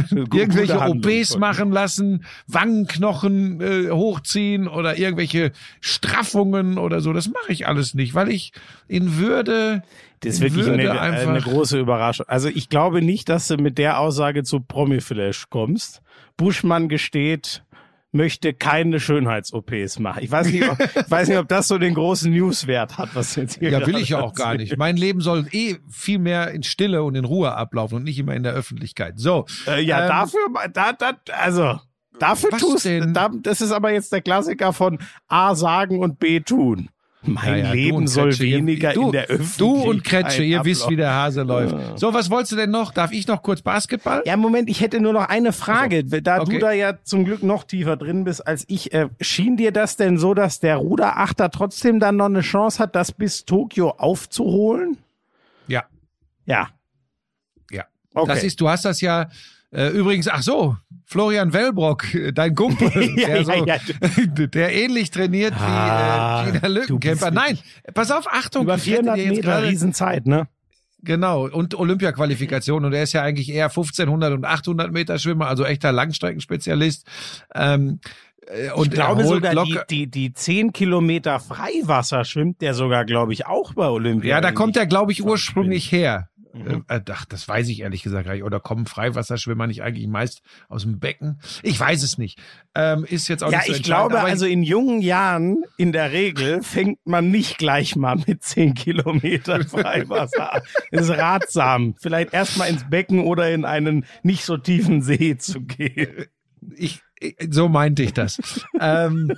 irgendwelche OPs machen lassen, Wangenknochen äh, hochziehen oder irgendwelche Straffungen oder so. Das mache ich alles nicht, weil ich in Würde, Das ist wirklich eine, einfach. eine große Überraschung. Also ich glaube nicht, dass du mit der Aussage zu Promiflash kommst. Buschmann gesteht, möchte keine Schönheits-OPs machen. Ich weiß nicht, ob, ich weiß nicht, ob das so den großen Newswert hat, was jetzt hier ja, will ich ja auch gar nicht. Mein Leben soll eh viel mehr in Stille und in Ruhe ablaufen und nicht immer in der Öffentlichkeit. So. Äh, ja, ähm, dafür, da, da, also, dafür Was tust denn? da, das ist aber jetzt der Klassiker von A sagen und B tun. Mein Ja, ja, Leben soll Kretsche, weniger du, in der Öffentlichkeit. Du und Kretsche, ihr wisst, wie der Hase läuft. So, was wolltest du denn noch? Darf ich noch kurz Basketball? Ja, Moment, ich hätte nur noch eine Frage. Da Okay. du da ja zum Glück noch tiefer drin bist als ich, äh, schien dir das denn so, dass der Ruderachter trotzdem dann noch eine Chance hat, das bis Tokio aufzuholen? Ja. Ja. Ja. Okay. Das ist, du hast das ja übrigens, ach so, Florian Wellbrock, äh, dein Kumpel, Ja, der, so, ja, der ähnlich trainiert Ah, wie äh, Gina du Lückenkämper. Nein, pass auf, Achtung, über ich hätte 400 dir jetzt Meter gerade- Riesenzeit, ne? Genau, und Olympia-Qualifikation. Und er ist ja eigentlich eher 1500 und 800 Meter Schwimmer, also echter Langstreckenspezialist. Ähm, äh, und ich glaube sogar, die, locker, die, die 10 Kilometer Freiwasser schwimmt der sogar, glaube ich, auch bei Olympia. Ja, da kommt er, glaube ich, ursprünglich her. Mhm. Äh, ach, das weiß ich ehrlich gesagt gar nicht. Oder kommen Freiwasserschwimmer nicht eigentlich meist aus dem Becken? Ich weiß es nicht. Ähm, ist jetzt auch Ja, nicht so ich glaube, also in jungen Jahren in der Regel fängt man nicht gleich mal mit 10 Kilometer Freiwasser an. Es ist ratsam, vielleicht erstmal ins Becken oder in einen nicht so tiefen See zu gehen. ich, So meinte ich das. ähm,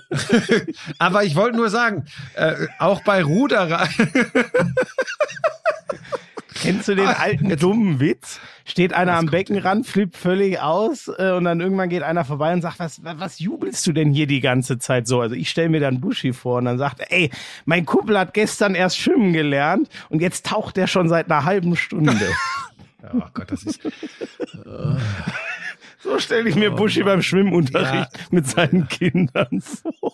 aber ich wollte nur sagen, äh, auch bei Ruderer. Kennst du den alten dummen Witz? Steht einer am Beckenrand, flippt völlig aus äh, und dann irgendwann geht einer vorbei und sagt, was, was, jubelst du denn hier die ganze Zeit so? Also ich stelle mir dann Buschi vor und dann sagt er, ey, mein Kumpel hat gestern erst schwimmen gelernt und jetzt taucht er schon seit einer halben Stunde. oh Gott, das ist. So stelle ich mir Buschi beim Schwimmunterricht mit seinen Kindern vor.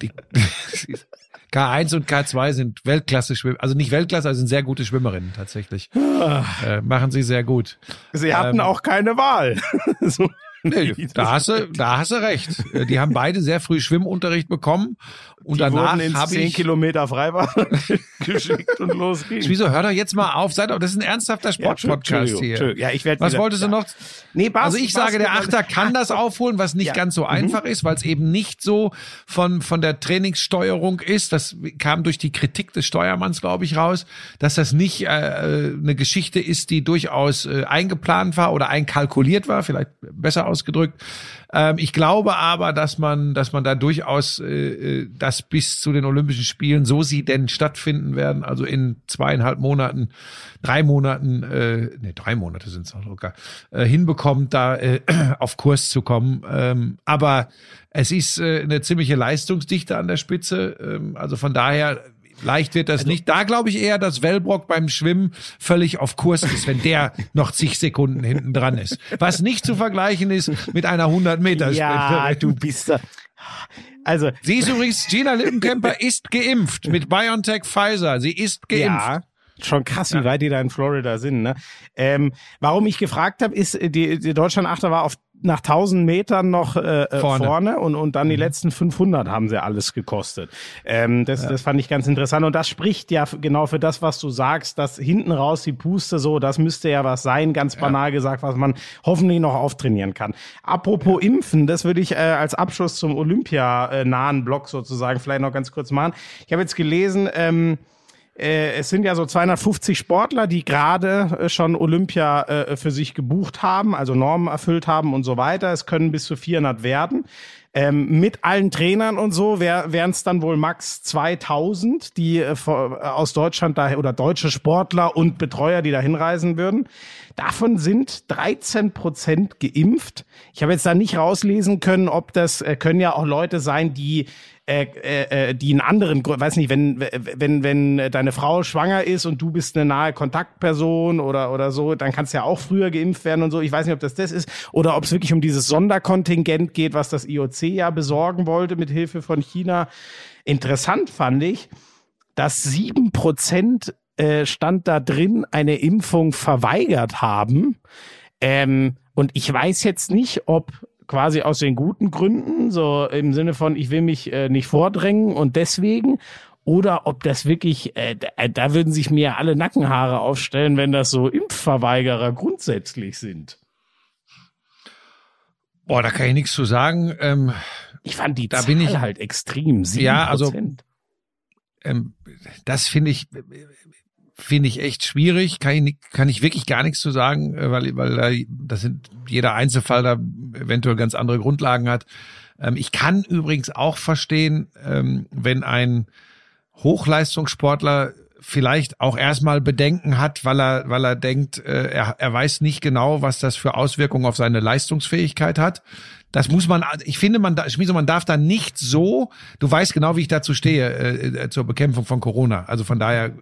Die, K1 und K2 sind Weltklasse Schwimmer, also nicht Weltklasse, also sind sehr gute Schwimmerinnen tatsächlich. äh, machen sie sehr gut. Sie hatten Ähm, auch keine Wahl. so. Nee, da hast du, da hast du recht. Die haben beide sehr früh Schwimmunterricht bekommen und Die danach habe 10 ich. Kilometer Freibad geschickt und los ging's. Wieso hör doch jetzt mal auf, sei doch, das ist ein ernsthafter Ja, Sportpodcast Entschuldigung, hier. Ja, ich werd Was wieder- wolltest du ja. noch? Nee, Bas- Also ich sage, der Achter kann das aufholen, was nicht Ja. ganz so einfach ist, weil es eben nicht so von, von der Trainingssteuerung ist. Das kam durch die Kritik des Steuermanns, glaube ich, raus, dass das nicht äh, äh, eine Geschichte ist, die durchaus äh, eingeplant war oder einkalkuliert war, vielleicht besser ausgedrückt. Ähm, ich glaube aber, dass man, dass man da durchaus äh, äh, das bis zu den Olympischen Spielen, so sie denn stattfinden werden, also in zweieinhalb Monaten, drei Monaten, äh, nee, drei Monate sind es noch locker, äh, hinbekommt, da äh, auf Kurs zu kommen. Ähm, aber es ist äh, eine ziemliche Leistungsdichte an der Spitze. Ähm, also von daher leicht wird das nicht. Da glaube ich eher, dass Wellbrock beim Schwimmen völlig auf Kurs ist, wenn der noch zig Sekunden hinten dran ist. Was nicht zu vergleichen ist mit einer 100 Meter Ja, du bist da. Also, Sie ist übrigens, Gina Lippenkemper ist geimpft mit BioNTech Pfizer. Sie ist geimpft. Ja, schon krass, wie weit die da in Florida sind. Ne? Ähm, warum ich gefragt habe, ist, die, die Deutschland-Achter war auf nach 1000 Metern noch äh, äh, vorne, Vorne. und, und dann die letzten 500 haben sie alles gekostet. Ähm, das, das fand ich ganz interessant und das spricht ja genau für das, was du sagst, dass hinten raus die Puste so, das müsste ja was sein, ganz banal gesagt, was man hoffentlich noch auftrainieren kann. Apropos Impfen, das würde ich äh, als Abschluss zum Olympia-nahen Block sozusagen vielleicht noch ganz kurz machen. Ich habe jetzt gelesen, ähm, äh, es sind ja so 250 Sportler, die gerade äh, schon Olympia äh, für sich gebucht haben, also Normen erfüllt haben und so weiter. Es können bis zu 400 werden. Ähm, mit allen Trainern und so wär, wären es dann wohl max 2000, die äh, äh, aus Deutschland da oder deutsche Sportler und Betreuer, die da hinreisen würden. Davon sind 13 Prozent geimpft. Ich habe jetzt da nicht rauslesen können, ob das äh, können ja auch Leute sein, die äh, äh, äh, die einen anderen, Grund- weiß nicht, wenn wenn wenn deine Frau schwanger ist und du bist eine nahe Kontaktperson oder oder so, dann kannst du ja auch früher geimpft werden und so. Ich weiß nicht, ob das das ist oder ob es wirklich um dieses Sonderkontingent geht, was das IOC ja besorgen wollte mit Hilfe von China. Interessant fand ich, dass sieben Prozent stand da drin, eine Impfung verweigert haben. Ähm, und ich weiß jetzt nicht, ob quasi aus den guten Gründen, so im Sinne von, ich will mich äh, nicht vordrängen und deswegen, oder ob das wirklich, äh, da, da würden sich mir alle Nackenhaare aufstellen, wenn das so Impfverweigerer grundsätzlich sind. Boah, da kann ich nichts zu sagen. Ähm, Ich fand die Da Zahl bin ich- halt extrem. 7%. Ja, also- ähm, das finde ich finde ich echt schwierig. Kann ich, kann ich wirklich gar nichts zu sagen, äh, weil weil da- das sind jeder Einzelfall da eventuell ganz andere Grundlagen hat. Ähm, ich kann übrigens auch verstehen, ähm, wenn ein Hochleistungssportler vielleicht auch erstmal Bedenken hat, weil er, weil er denkt, äh, er, er weiß nicht genau, was das für Auswirkungen auf seine Leistungsfähigkeit hat. Das muss man, ich finde, man, Schmieso, man darf da nicht so, du weißt genau, wie ich dazu stehe, äh, äh, zur Bekämpfung von Corona. Also von daher,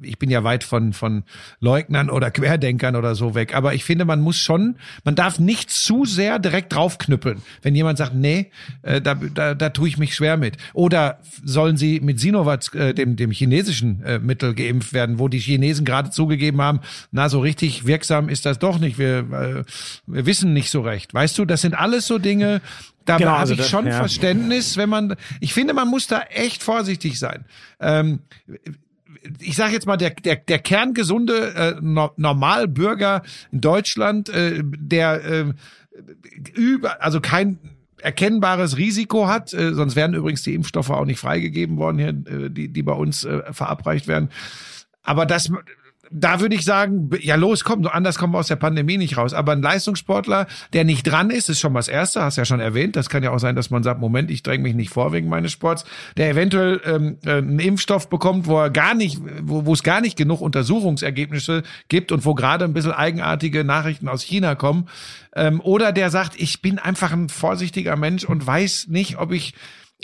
ich bin ja weit von, von Leugnern oder Querdenkern oder so weg. Aber ich finde, man muss schon, man darf nicht zu sehr direkt draufknüppeln. Wenn jemand sagt, nee, äh, da, da, da tue ich mich schwer mit. Oder sollen sie mit Sinovac, äh, dem, dem chinesischen äh, Mittel geimpft werden, wo die Chinesen gerade zugegeben haben, na, so richtig wirksam ist das doch nicht. Wir, äh, wir wissen nicht so recht. Weißt du, das sind alles so Dinge, da Genau, habe also ich das- schon ja. Verständnis, wenn man, ich finde, man muss da echt vorsichtig sein. Ähm, ich sage jetzt mal, der, der, der kerngesunde äh, no, Normalbürger in Deutschland, äh, der äh, über, also kein erkennbares Risiko hat, äh, sonst wären übrigens die Impfstoffe auch nicht freigegeben worden hier, äh, die, die bei uns äh, verabreicht werden. Aber das da würde ich sagen, ja los, komm, anders kommen wir aus der Pandemie nicht raus. Aber ein Leistungssportler, der nicht dran ist, ist schon was Erste, hast ja schon erwähnt. Das kann ja auch sein, dass man sagt, Moment, ich dränge mich nicht vor wegen meines Sports. Der eventuell ähm, äh, einen Impfstoff bekommt, wo er gar nicht, wo, wo es gar nicht genug Untersuchungsergebnisse gibt und wo gerade ein bisschen eigenartige Nachrichten aus China kommen. Ähm, oder der sagt, ich bin einfach ein vorsichtiger Mensch und weiß nicht, ob ich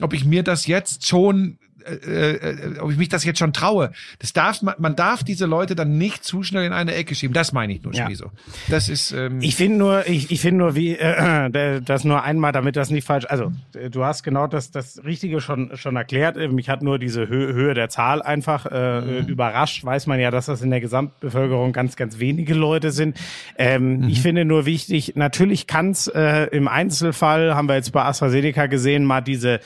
ob ich mir das jetzt schon äh, äh, ob ich mich das jetzt schon traue. Das darf man, man darf diese Leute dann nicht zu schnell in eine Ecke schieben. Das meine ich nur, Ja. Schmieso. Das ist ähm, Ich finde nur, ich, ich finde nur, wie äh, das nur einmal, damit das nicht falsch. Also äh, du hast genau das das Richtige schon schon erklärt. Äh, Mich hat nur diese Hö Höhe der Zahl einfach äh, Mhm. äh, überrascht. Weiß man ja, dass das in der Gesamtbevölkerung ganz ganz wenige Leute sind. Ähm, Mhm. Ich finde nur wichtig. Natürlich kann es äh, im Einzelfall haben wir jetzt bei AstraZeneca gesehen mal diese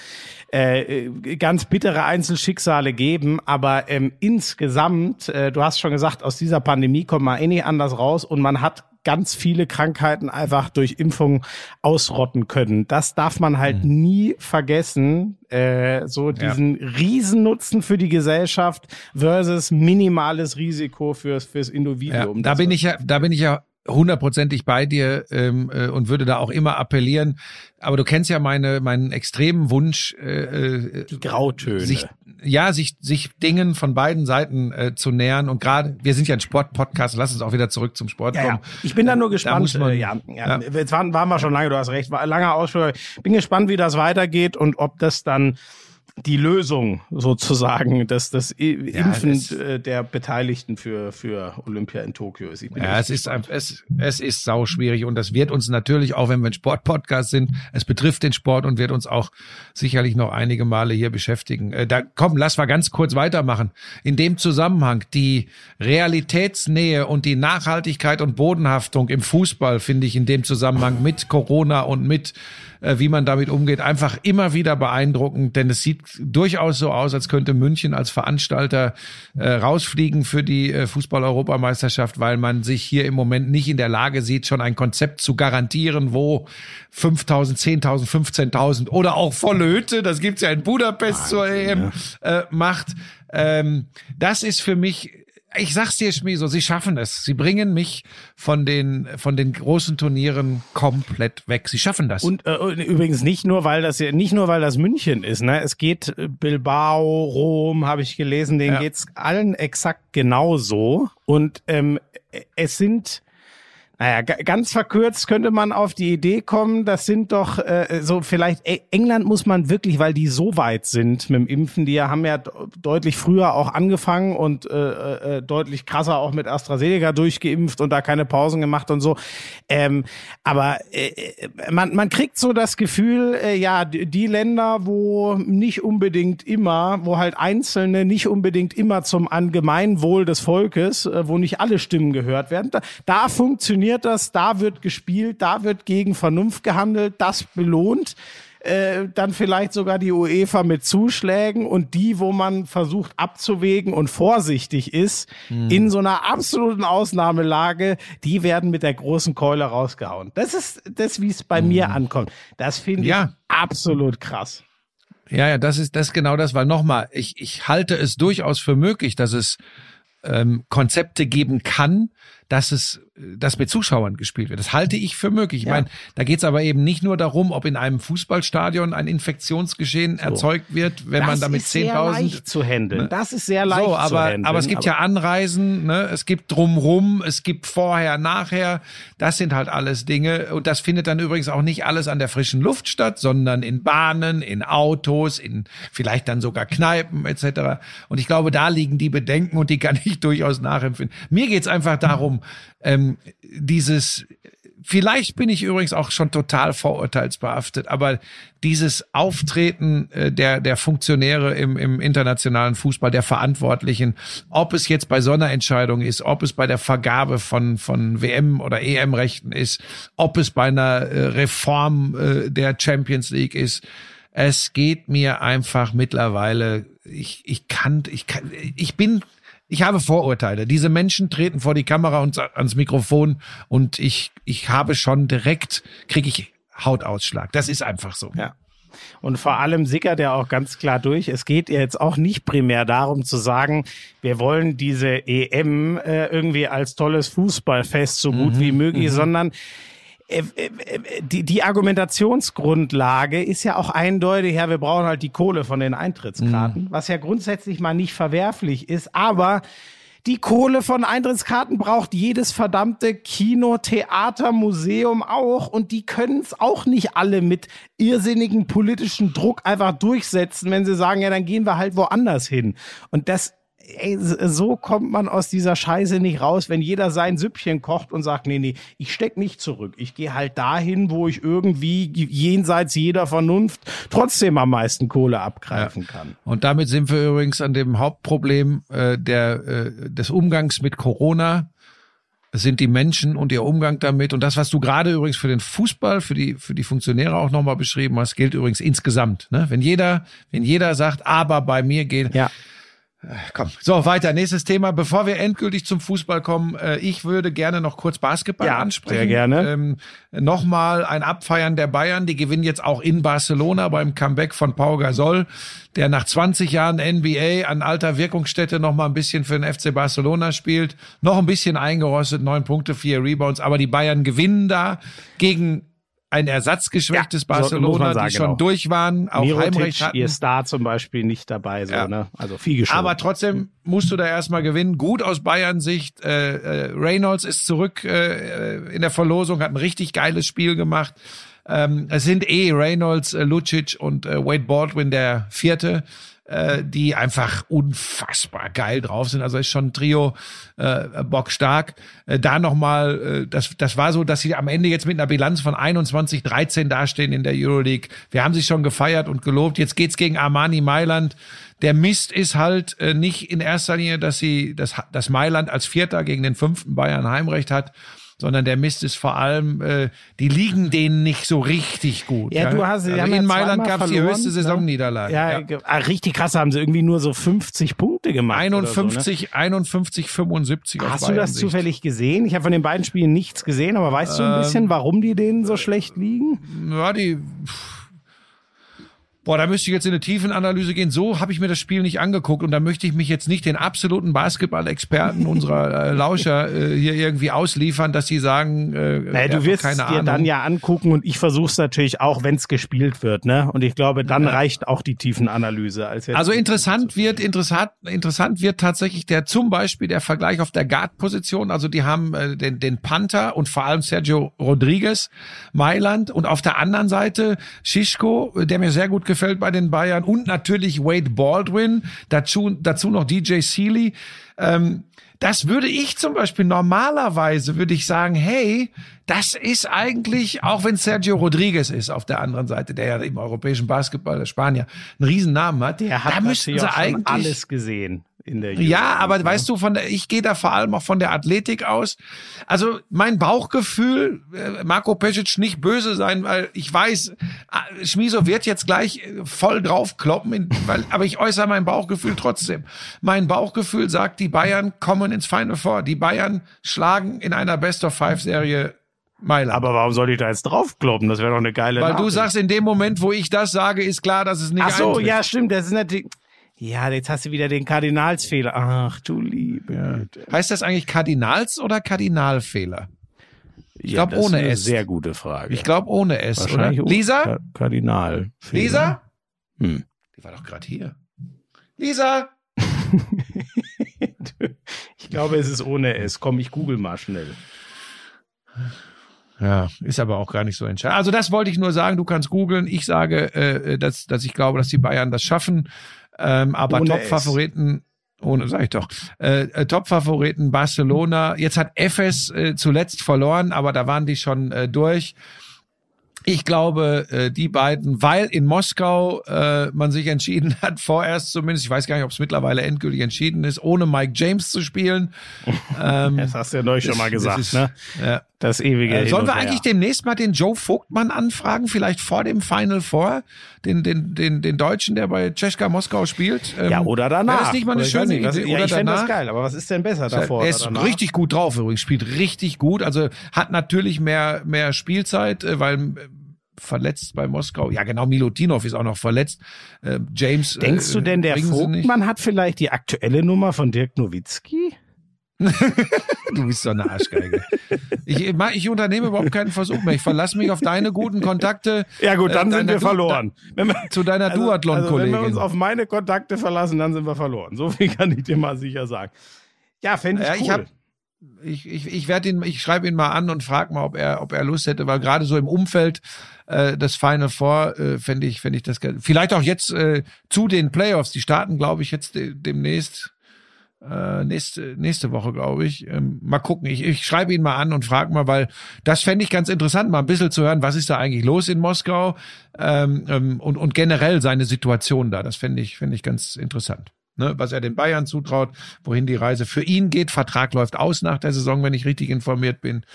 äh, ganz bittere Einzelschicksale geben, aber ähm, insgesamt, äh, du hast schon gesagt, aus dieser Pandemie kommt man eh nicht anders raus und man hat ganz viele Krankheiten einfach durch Impfung ausrotten können. Das darf man halt nie vergessen. Äh, so diesen Riesennutzen für die Gesellschaft versus minimales Risiko fürs, fürs Ja, Individuum. da Das bin ich ja, da bin ich ja hundertprozentig bei dir ähm, äh, und würde da auch immer appellieren. Aber du kennst ja meine meinen extremen Wunsch, äh, äh, die Grautöne. sich ja sich sich Dingen von beiden Seiten äh, zu nähern und gerade wir sind ja ein Sportpodcast, lass uns auch wieder zurück zum Sport Ja, kommen. ja. Ich bin da nur Da gespannt. muss man- äh, ja, ja. Ja. Jetzt waren, waren wir schon lange, du hast recht, war ein langer Ausführung. Bin gespannt, wie das weitergeht und ob das dann die Lösung sozusagen, dass das I- Impfen das- äh, der Beteiligten für, für Olympia in Tokio ist. Ja, es ist, ein- es, es ist sau schwierig und das wird uns natürlich, auch wenn wir ein Sportpodcast sind, es betrifft den Sport und wird uns auch sicherlich noch einige Male hier beschäftigen. Äh, da komm, lass mal ganz kurz weitermachen. In dem Zusammenhang die Realitätsnähe und die Nachhaltigkeit und Bodenhaftung im Fußball finde ich in dem Zusammenhang mit Corona und mit äh, wie man damit umgeht, einfach immer wieder beeindruckend, denn es sieht durchaus so aus, als könnte München als Veranstalter äh, rausfliegen für die äh, Fußball-Europameisterschaft, weil man sich hier im Moment nicht in der Lage sieht, schon ein Konzept zu garantieren, wo 5.000, 10.000, 15.000 oder auch volle Hütte, das gibt's ja in Budapest zur EM, äh, macht. Ähm, das ist für mich ich sag's dir, Schmieso, sie schaffen es. Sie bringen mich von den, von den großen Turnieren komplett weg. Sie schaffen das. Und äh, übrigens nicht nur, weil das nicht nur, weil das München ist, ne? Es geht äh, Bilbao, Rom, habe ich gelesen, denen Ja. geht's allen exakt genauso. Und ähm, es sind naja, ga- ganz verkürzt könnte man auf die Idee kommen, das sind doch äh, so vielleicht E- England muss man wirklich, weil die so weit sind mit dem Impfen, die haben ja de- deutlich früher auch angefangen und äh, äh, deutlich krasser auch mit AstraZeneca durchgeimpft und da keine Pausen gemacht und so. Ähm, aber äh, äh, man, man kriegt so das Gefühl, äh, ja, die die Länder, wo nicht unbedingt immer, wo halt Einzelne nicht unbedingt immer zum Allgemeinwohl des Volkes, äh, wo nicht alle Stimmen gehört werden, da, da funktioniert das, da wird gespielt, da wird gegen Vernunft gehandelt, das belohnt äh, dann vielleicht sogar die UEFA mit Zuschlägen und die, wo man versucht abzuwägen und vorsichtig ist, in so einer absoluten Ausnahmelage, die werden mit der großen Keule rausgehauen. Das ist das, wie es bei mir ankommt. Das finde ich Ja. absolut krass. Ja, ja, das ist das genau das, weil nochmal, ich, ich halte es durchaus für möglich, dass es ähm, Konzepte geben kann, dass es, dass mit Zuschauern gespielt wird. Das halte ich für möglich. Ich Ja. meine, da geht es aber eben nicht nur darum, ob in einem Fußballstadion ein Infektionsgeschehen erzeugt wird, wenn man damit ist sehr 10.000 leicht zu handeln. Das ist sehr leicht so, zu aber, handeln. aber es gibt ja Anreisen, ne? es gibt drumrum, es gibt vorher, nachher. Das sind halt alles Dinge. Und das findet dann übrigens auch nicht alles an der frischen Luft statt, sondern in Bahnen, in Autos, in vielleicht dann sogar Kneipen etc. Und ich glaube, da liegen die Bedenken und die kann ich durchaus nachempfinden. Mir geht's einfach darum, ähm, dieses Vielleicht bin ich übrigens auch schon total vorurteilsbehaftet, aber dieses Auftreten äh, der, der Funktionäre im, im internationalen Fußball, der Verantwortlichen, ob es jetzt bei so einer Entscheidung ist, ob es bei der Vergabe von, von WM- oder EM-Rechten ist, ob es bei einer äh, Reform äh, der Champions League ist, es geht mir einfach mittlerweile, ich, ich kann, ich kann, ich bin ich habe Vorurteile. Diese Menschen treten vor die Kamera und ans Mikrofon und ich, ich habe schon direkt, kriege ich Hautausschlag. Das ist einfach so. Ja. Und vor allem sickert er auch ganz klar durch. Es geht jetzt auch nicht primär darum zu sagen, wir wollen diese EM äh, irgendwie als tolles Fußballfest so gut wie möglich, sondern äh, äh, die, die Argumentationsgrundlage ist ja auch eindeutig, ja, wir brauchen halt die Kohle von den Eintrittskarten, was ja grundsätzlich mal nicht verwerflich ist, aber die Kohle von Eintrittskarten braucht jedes verdammte Kino, Theater, Museum auch und die können es auch nicht alle mit irrsinnigen politischen Druck einfach durchsetzen, wenn sie sagen, ja, dann gehen wir halt woanders hin. Und das ey, so kommt man aus dieser Scheiße nicht raus, wenn jeder sein Süppchen kocht und sagt, nee, nee, ich steck nicht zurück. Ich gehe halt dahin, wo ich irgendwie jenseits jeder Vernunft trotzdem am meisten Kohle abgreifen kann. Und damit sind wir übrigens an dem Hauptproblem äh, der, äh, des Umgangs mit Corona. Sind die Menschen und ihr Umgang damit. Und das, was du gerade übrigens für den Fußball, für die, für die Funktionäre auch nochmal beschrieben hast, gilt übrigens insgesamt. Ne? Wenn jeder, wenn jeder sagt, aber bei mir geht, Ja. Komm, so weiter. Nächstes Thema. Bevor wir endgültig zum Fußball kommen, äh, ich würde gerne noch kurz Basketball Ja, ansprechen. sehr gerne. Ähm, Nochmal ein Abfeiern der Bayern. Die gewinnen jetzt auch in Barcelona beim Comeback von Pau Gasol, der nach 20 Jahren NBA an alter Wirkungsstätte noch mal ein bisschen für den FC Barcelona spielt. Noch ein bisschen eingerostet, neun Punkte, vier Rebounds. Aber die Bayern gewinnen da gegen ein ersatzgeschwächtes Ja, so Barcelona, man sagen, die schon genau. durch waren, auch Heimrecht Mirotic, hatten. ihr Star zum Beispiel, nicht dabei, so, Ja. ne? Also viel geschoben. Aber trotzdem musst du da erstmal gewinnen. Gut aus Bayern Sicht. Äh, äh, Reynolds ist zurück äh, in der Verlosung, hat ein richtig geiles Spiel gemacht. Ähm, es sind eh Reynolds, äh, Lucic und äh, Wade Baldwin der vierte, äh, die einfach unfassbar geil drauf sind. Also ist schon ein Trio äh, bockstark. Äh, da nochmal, äh, das, das war so, dass sie am Ende jetzt mit einer Bilanz von 21, 13 dastehen in der Euroleague. Wir haben sie schon gefeiert und gelobt. Jetzt geht's gegen Armani Mailand. Der Mist ist halt äh, nicht in erster Linie, dass sie, dass, dass Mailand als Vierter gegen den fünften Bayern Heimrecht hat, sondern der Mist ist vor allem, äh, die liegen denen nicht so richtig gut. Ja, du hast- also haben in ja Mailand gab es die höchste ne? Saisonniederlage. ja, ge- ah, richtig krass, haben sie irgendwie nur so 50 Punkte gemacht. oder 51, 51, 75 So, ne? aus Hast du das Bayern-Sicht. zufällig gesehen? Ich habe von den beiden Spielen nichts gesehen, aber weißt du ein Ähm, bisschen, warum die denen so schlecht liegen? Ja, die. Boah, da müsste ich jetzt in eine Tiefenanalyse gehen. So habe ich mir das Spiel nicht angeguckt und da möchte ich mich jetzt nicht den absoluten Basketball-Experten unserer äh, Lauscher äh, hier irgendwie ausliefern, dass sie sagen, äh, Naja, du wirst keine dir Ahnung. dann ja angucken und ich versuch's natürlich auch, wenn es gespielt wird, ne? Und ich glaube, dann reicht auch die Tiefenanalyse. Als jetzt Also interessant wird, interessant, interessant wird tatsächlich der zum Beispiel der Vergleich auf der Guard-Position. Also die haben äh, den, den Panther und vor allem Sergio Rodriguez, Mailand und auf der anderen Seite Schischko, der mir sehr gut gefällt bei den Bayern und natürlich Wade Baldwin, dazu, dazu noch DJ Seeley. Ähm, das würde ich zum Beispiel normalerweise würde ich sagen, hey, das ist eigentlich, auch wenn Sergio Rodriguez ist auf der anderen Seite, der ja im europäischen Basketball, der Spanier, einen Riesennamen hat, der hat da natürlich sie eigentlich alles gesehen in der ja, Euroleague, aber ne? weißt du, von der, ich gehe da vor allem auch von der Athletik aus. Also mein Bauchgefühl, äh, Marco Pesic nicht böse sein, weil ich weiß, äh, Schmiso wird jetzt gleich äh, voll draufkloppen, in, weil, aber ich äußere mein Bauchgefühl trotzdem. Mein Bauchgefühl sagt, die Bayern kommen ins Final Four. Die Bayern schlagen in einer Best of Five Serie Mailand. Aber warum soll ich da jetzt draufkloppen? Das wäre doch eine geile weil du Nachricht. sagst, in dem Moment, wo ich das sage, ist klar, dass es nicht Ach so, eintrifft. ja, stimmt. Das ist natürlich. Ja, jetzt hast du wieder den Kardinalsfehler. Ach du liebe Güte. Heißt das eigentlich Kardinals- oder Kardinalfehler? Ich glaub, ohne eine S. Sehr gute Frage. Ich glaube ohne S, oder? Ohne Lisa? Ka- Kardinalfehler. Lisa? Hm. Die war doch gerade hier. Lisa? Ich glaube, es ist ohne S. Komm, ich google mal schnell. Ja, ist aber auch gar nicht so entscheidend. Also das wollte ich nur sagen, du kannst googeln. Ich sage, äh, dass, dass ich glaube, dass die Bayern das schaffen. Ähm, aber Top-Favoriten, ohne, sag ich doch, äh, äh, Top-Favoriten Barcelona. Jetzt hat Efes äh, zuletzt verloren, aber da waren die schon äh, durch. Ich glaube, äh, die beiden, weil in Moskau äh, man sich entschieden hat, vorerst zumindest, ich weiß gar nicht, ob es mittlerweile endgültig entschieden ist, ohne Mike James zu spielen. Ähm, Das hast du ja neulich schon mal das gesagt, ist- ne? ja. Das ewige. Äh, sollen wir eigentlich demnächst mal den Joe Vogtmann anfragen, vielleicht vor dem Final Four, den, den, den, den Deutschen, der bei Czeska Moskau spielt? Ähm, Ja, oder danach. Das nicht mal eine Oder schöne nicht, was- Idee? Ja, oder ich fände das danach? geil, aber was ist denn besser davor? er ist danach? richtig gut drauf übrigens, spielt richtig gut, also hat natürlich mehr, mehr Spielzeit, äh, weil äh, verletzt bei Moskau. Ja, genau, Milutinov ist auch noch verletzt. Äh, James. Denkst äh, du denn, der. Vogtmann hat vielleicht die aktuelle Nummer von Dirk Nowitzki? Du bist so eine Arschgeige. Ich, ich unternehme überhaupt keinen Versuch mehr. Ich verlasse mich auf deine guten Kontakte. Ja gut, äh, dann sind deiner wir Du- verloren. Wenn wir, Zu deiner also, also wenn wir uns Duathlon-Kollegin. auf meine Kontakte verlassen, dann sind wir verloren. So viel kann ich dir mal sicher sagen. Ja, fände ich Ja, cool. ich hab- ich, ich, ich werde ihn, ich schreibe ihn mal an und frage mal, ob er, ob er Lust hätte, weil gerade so im Umfeld äh, des Final Four äh, fände ich, fände ich das. Vielleicht auch jetzt äh, zu den Playoffs. Die starten, glaube ich, jetzt de demnächst. Äh, nächste, nächste Woche, glaube ich. Ähm, mal gucken. Ich, ich schreibe ihn mal an und frage mal, weil das fände ich ganz interessant, mal ein bisschen zu hören, was ist da eigentlich los in Moskau ähm, ähm, und, und generell seine Situation da. Das fände ich, fände ich ganz interessant. Ne, was er den Bayern zutraut, wohin die Reise für ihn geht. Vertrag läuft aus nach der Saison, wenn ich richtig informiert bin.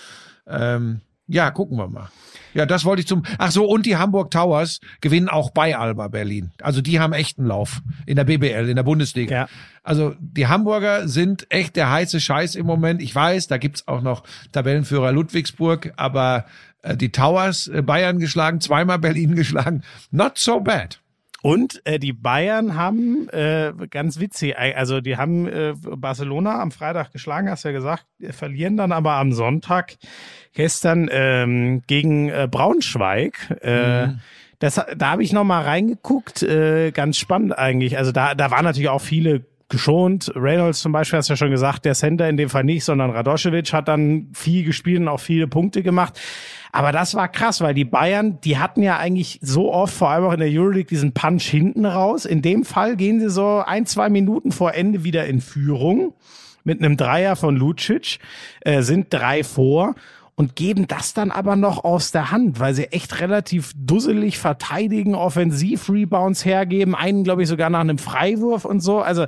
Ähm, ja, gucken wir mal. Ja, das wollte ich zum. Ach so, und die Hamburg Towers gewinnen auch bei Alba Berlin. Also die haben echten Lauf in der BBL, in der Bundesliga. Ja. Also die Hamburger sind echt der heiße Scheiß im Moment. Ich weiß, da gibt's auch noch Tabellenführer Ludwigsburg, aber äh, die Towers äh, Bayern geschlagen, zweimal Berlin geschlagen. Not so bad. Und äh, die Bayern haben, äh, ganz witzig, also die haben äh, Barcelona am Freitag geschlagen, hast du ja gesagt, äh, verlieren dann aber am Sonntag gestern ähm, gegen äh, Braunschweig. Äh, das, da habe ich noch mal reingeguckt, äh, ganz spannend eigentlich. Also da, da waren natürlich auch viele geschont. Reynolds zum Beispiel, hast du ja schon gesagt, der Center in dem Fall nicht, sondern Radoschewitsch hat dann viel gespielt und auch viele Punkte gemacht. Aber das war krass, weil die Bayern, die hatten ja eigentlich so oft, vor allem auch in der Euroleague, diesen Punch hinten raus. In dem Fall gehen sie so ein, zwei Minuten vor Ende wieder in Führung mit einem Dreier von Lucic, äh, sind drei vor und geben das dann aber noch aus der Hand, weil sie echt relativ dusselig verteidigen, Offensiv-Rebounds hergeben, einen, glaube ich, sogar nach einem Freiwurf und so. Also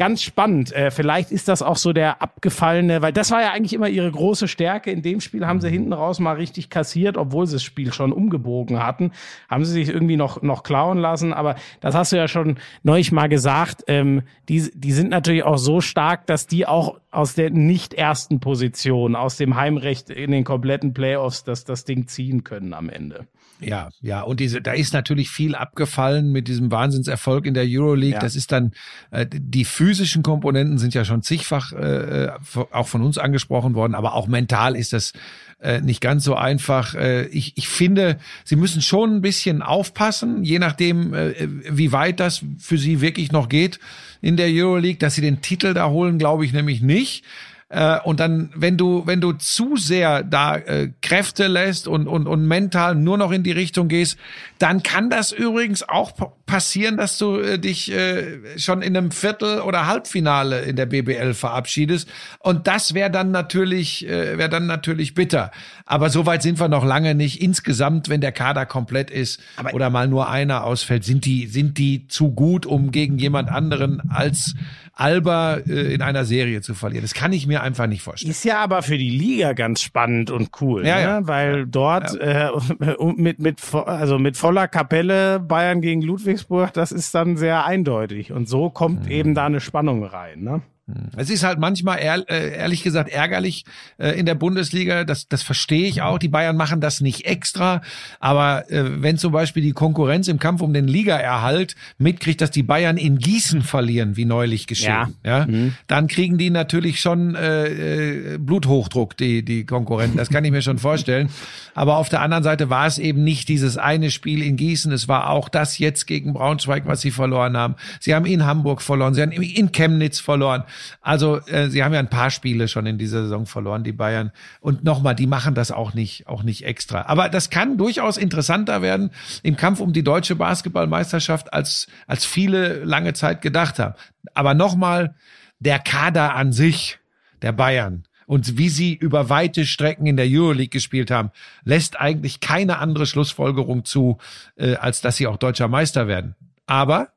ganz spannend. Äh, vielleicht ist das auch so der abgefallene, weil das war ja eigentlich immer ihre große Stärke. In dem Spiel haben sie hinten raus mal richtig kassiert, obwohl sie das Spiel schon umgebogen hatten. Haben sie sich irgendwie noch, noch klauen lassen. Aber das hast du ja schon neulich mal gesagt. Ähm, die, die sind natürlich auch so stark, dass die auch aus der nicht ersten Position, aus dem Heimrecht in den kompletten Playoffs, dass das Ding ziehen können am Ende. Ja, ja, und diese, da ist natürlich viel abgefallen mit diesem Wahnsinnserfolg in der Euroleague. Ja. Das ist dann, äh, die physischen Komponenten sind ja schon zigfach äh, auch von uns angesprochen worden, aber auch mental ist das äh, nicht ganz so einfach. Äh, ich, ich finde, sie müssen schon ein bisschen aufpassen, je nachdem, äh, wie weit das für sie wirklich noch geht in der Euroleague, dass sie den Titel da holen, glaube ich nämlich nicht. Äh, und dann, wenn du, wenn du zu sehr da äh, Kräfte lässt und, und, und mental nur noch in die Richtung gehst, dann kann das übrigens auch passieren, dass du äh, dich äh, schon in einem Viertel- oder Halbfinale in der BBL verabschiedest. Und das wäre dann natürlich, äh, wäre dann natürlich bitter. Aber so weit sind wir noch lange nicht. Insgesamt, wenn der Kader komplett ist oder mal nur einer ausfällt, sind die, sind die zu gut, um gegen jemand anderen als Alba äh, in einer Serie zu verlieren. Das kann ich mir einfach nicht vorstellen. Ist ja aber für die Liga ganz spannend und cool, Ja, ne? ja. weil dort Äh, mit mit also mit voller Kapelle Bayern gegen Ludwigsburg, das ist dann sehr eindeutig und so kommt Mhm. eben da eine Spannung rein, ne? Es ist halt manchmal äh, ehrlich gesagt ärgerlich äh, in der Bundesliga. Das, das verstehe ich auch. Die Bayern machen das nicht extra. Aber äh, wenn zum Beispiel die Konkurrenz im Kampf um den Ligaerhalt mitkriegt, dass die Bayern in Gießen verlieren, wie neulich geschehen, ja, dann kriegen die natürlich schon äh, Bluthochdruck, die, die Konkurrenten. Das kann ich mir schon vorstellen. Aber auf der anderen Seite war es eben nicht dieses eine Spiel in Gießen. Es war auch das jetzt gegen Braunschweig, was sie verloren haben. Sie haben in Hamburg verloren. Sie haben in Chemnitz verloren. Also äh, sie haben ja ein paar Spiele schon in dieser Saison verloren, die Bayern. Und nochmal, die machen das auch nicht, auch nicht extra. Aber das kann durchaus interessanter werden im Kampf um die deutsche Basketballmeisterschaft, als, als viele lange Zeit gedacht haben. Aber nochmal, der Kader an sich, der Bayern, und wie sie über weite Strecken in der Euroleague gespielt haben, lässt eigentlich keine andere Schlussfolgerung zu, äh, als dass sie auch deutscher Meister werden. Aber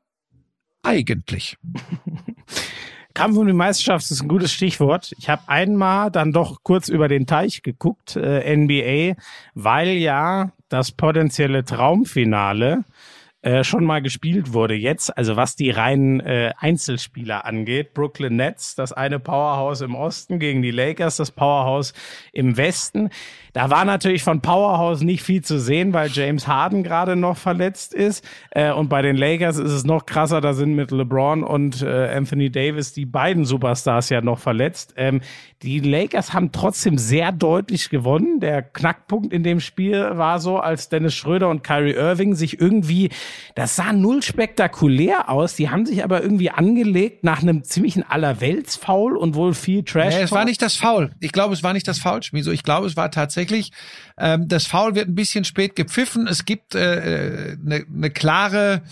eigentlich. Kampf um die Meisterschaft ist ein gutes Stichwort. Ich habe einmal dann doch kurz über den Teich geguckt, äh, NBA, weil ja das potenzielle Traumfinale äh, schon mal gespielt wurde. Jetzt, also was die reinen äh, Einzelspieler angeht, Brooklyn Nets, das eine Powerhouse im Osten gegen die Lakers, das Powerhouse im Westen. Da war natürlich von Powerhouse nicht viel zu sehen, weil James Harden gerade noch verletzt ist. Äh, und bei den Lakers ist es noch krasser, da sind mit LeBron und äh, Anthony Davis die beiden Superstars ja noch verletzt. Ähm, die Lakers haben trotzdem sehr deutlich gewonnen. Der Knackpunkt in dem Spiel war so, als Dennis Schröder und Kyrie Irving sich irgendwie, das sah null spektakulär aus. Die haben sich aber irgendwie angelegt nach einem ziemlichen Allerweltsfoul und wohl viel Trash. Nee, es war nicht das Foul. Ich glaube, es war nicht das Foul, Schmieso. Ich glaube, es war tatsächlich, ähm, das Foul wird ein bisschen spät gepfiffen. Es gibt eine äh, ne, ne klare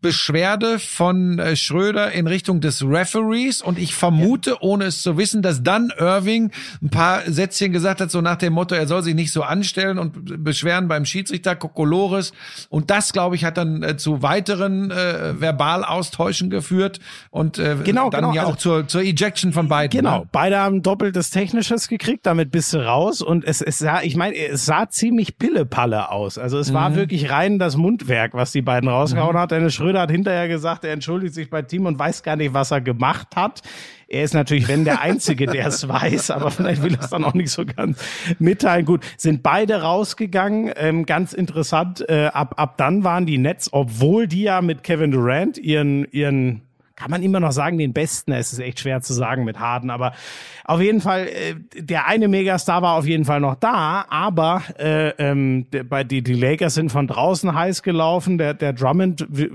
Beschwerde von äh, Schröder in Richtung des Referees und ich vermute, ja. ohne es zu wissen, dass dann Irving ein paar Sätzchen gesagt hat, so nach dem Motto, er soll sich nicht so anstellen und beschweren beim Schiedsrichter Kokolores und das, glaube ich, hat dann äh, zu weiteren äh, Verbalaustauschen geführt und äh, genau, dann genau. ja also, auch zur, zur Ejection von beiden. Genau, ne? beide haben doppeltes Technisches gekriegt, damit bist du raus und es, es sah, ich meine, es sah ziemlich Pillepalle aus. Also es war Mhm. wirklich rein das Mundwerk, was die beiden rausgehauen Mhm. hat. Dennis Schröder hat hinterher gesagt, er entschuldigt sich bei Team und weiß gar nicht, was er gemacht hat. Er ist natürlich, wenn der Einzige, der es weiß, aber vielleicht will er es dann auch nicht so ganz mitteilen. Gut, sind beide rausgegangen. Ähm, ganz interessant, äh, ab, ab dann waren die Nets, obwohl die ja mit Kevin Durant ihren, ihren kann man immer noch sagen, den besten. Es ist echt schwer zu sagen mit Harden, aber auf jeden Fall, äh, der eine Megastar war auf jeden Fall noch da, aber äh, ähm, bei die, die Lakers sind von draußen heiß gelaufen. Der, der Drummond äh,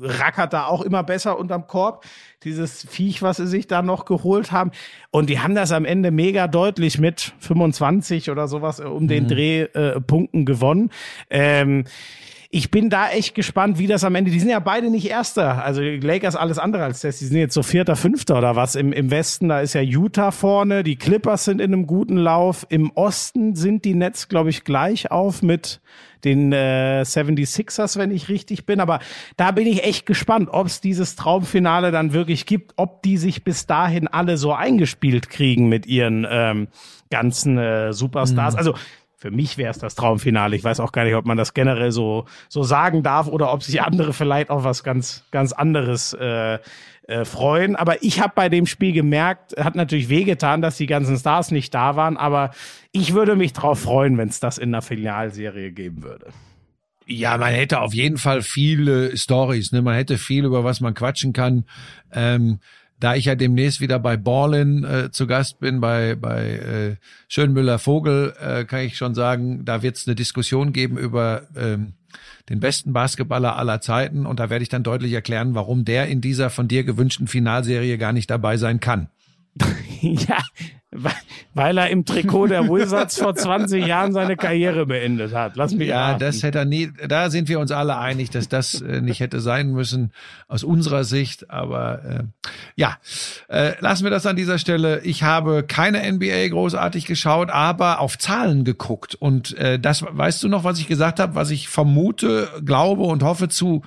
rackert da auch immer besser unterm Korb. Dieses Viech, was sie sich da noch geholt haben. Und die haben das am Ende mega deutlich mit 25 oder sowas um den Dreh äh, Punkten gewonnen. Ähm, ich bin da echt gespannt, wie das am Ende. Die sind ja beide nicht Erster. Also Lakers alles andere als das. Die sind jetzt so Vierter, Fünfter oder was im, im Westen. Da ist ja Utah vorne. Die Clippers sind in einem guten Lauf. Im Osten sind die Nets, glaube ich, gleich auf mit den äh, 76ers, wenn ich richtig bin. Aber da bin ich echt gespannt, ob es dieses Traumfinale dann wirklich gibt, ob die sich bis dahin alle so eingespielt kriegen mit ihren ähm, ganzen äh, Superstars. Also für mich wäre es das Traumfinale. Ich weiß auch gar nicht, ob man das generell so, so sagen darf oder ob sich andere vielleicht auf was ganz, ganz anderes äh, äh, freuen. Aber ich habe bei dem Spiel gemerkt, hat natürlich wehgetan, dass die ganzen Stars nicht da waren, aber ich würde mich drauf freuen, wenn es das in der Finalserie geben würde. Ja, man hätte auf jeden Fall viele Stories, ne? Man hätte viel, über was man quatschen kann. Ähm, da ich ja demnächst wieder bei Ballin äh, zu Gast bin, bei, bei äh, Schönmüller Vogel, äh, kann ich schon sagen, da wird es eine Diskussion geben über ähm, den besten Basketballer aller Zeiten und da werde ich dann deutlich erklären, warum der in dieser von dir gewünschten Finalserie gar nicht dabei sein kann. ja, weil er im Trikot der Wizards vor 20 Jahren seine Karriere beendet hat. Lass mich Ja, raten. das hätte er nie, da sind wir uns alle einig, dass das äh, nicht hätte sein müssen aus unserer Sicht. Aber äh, ja, äh, lassen wir das an dieser Stelle. Ich habe keine NBA großartig geschaut, aber auf Zahlen geguckt. Und äh, das weißt du noch, was ich gesagt habe, was ich vermute, glaube und hoffe zu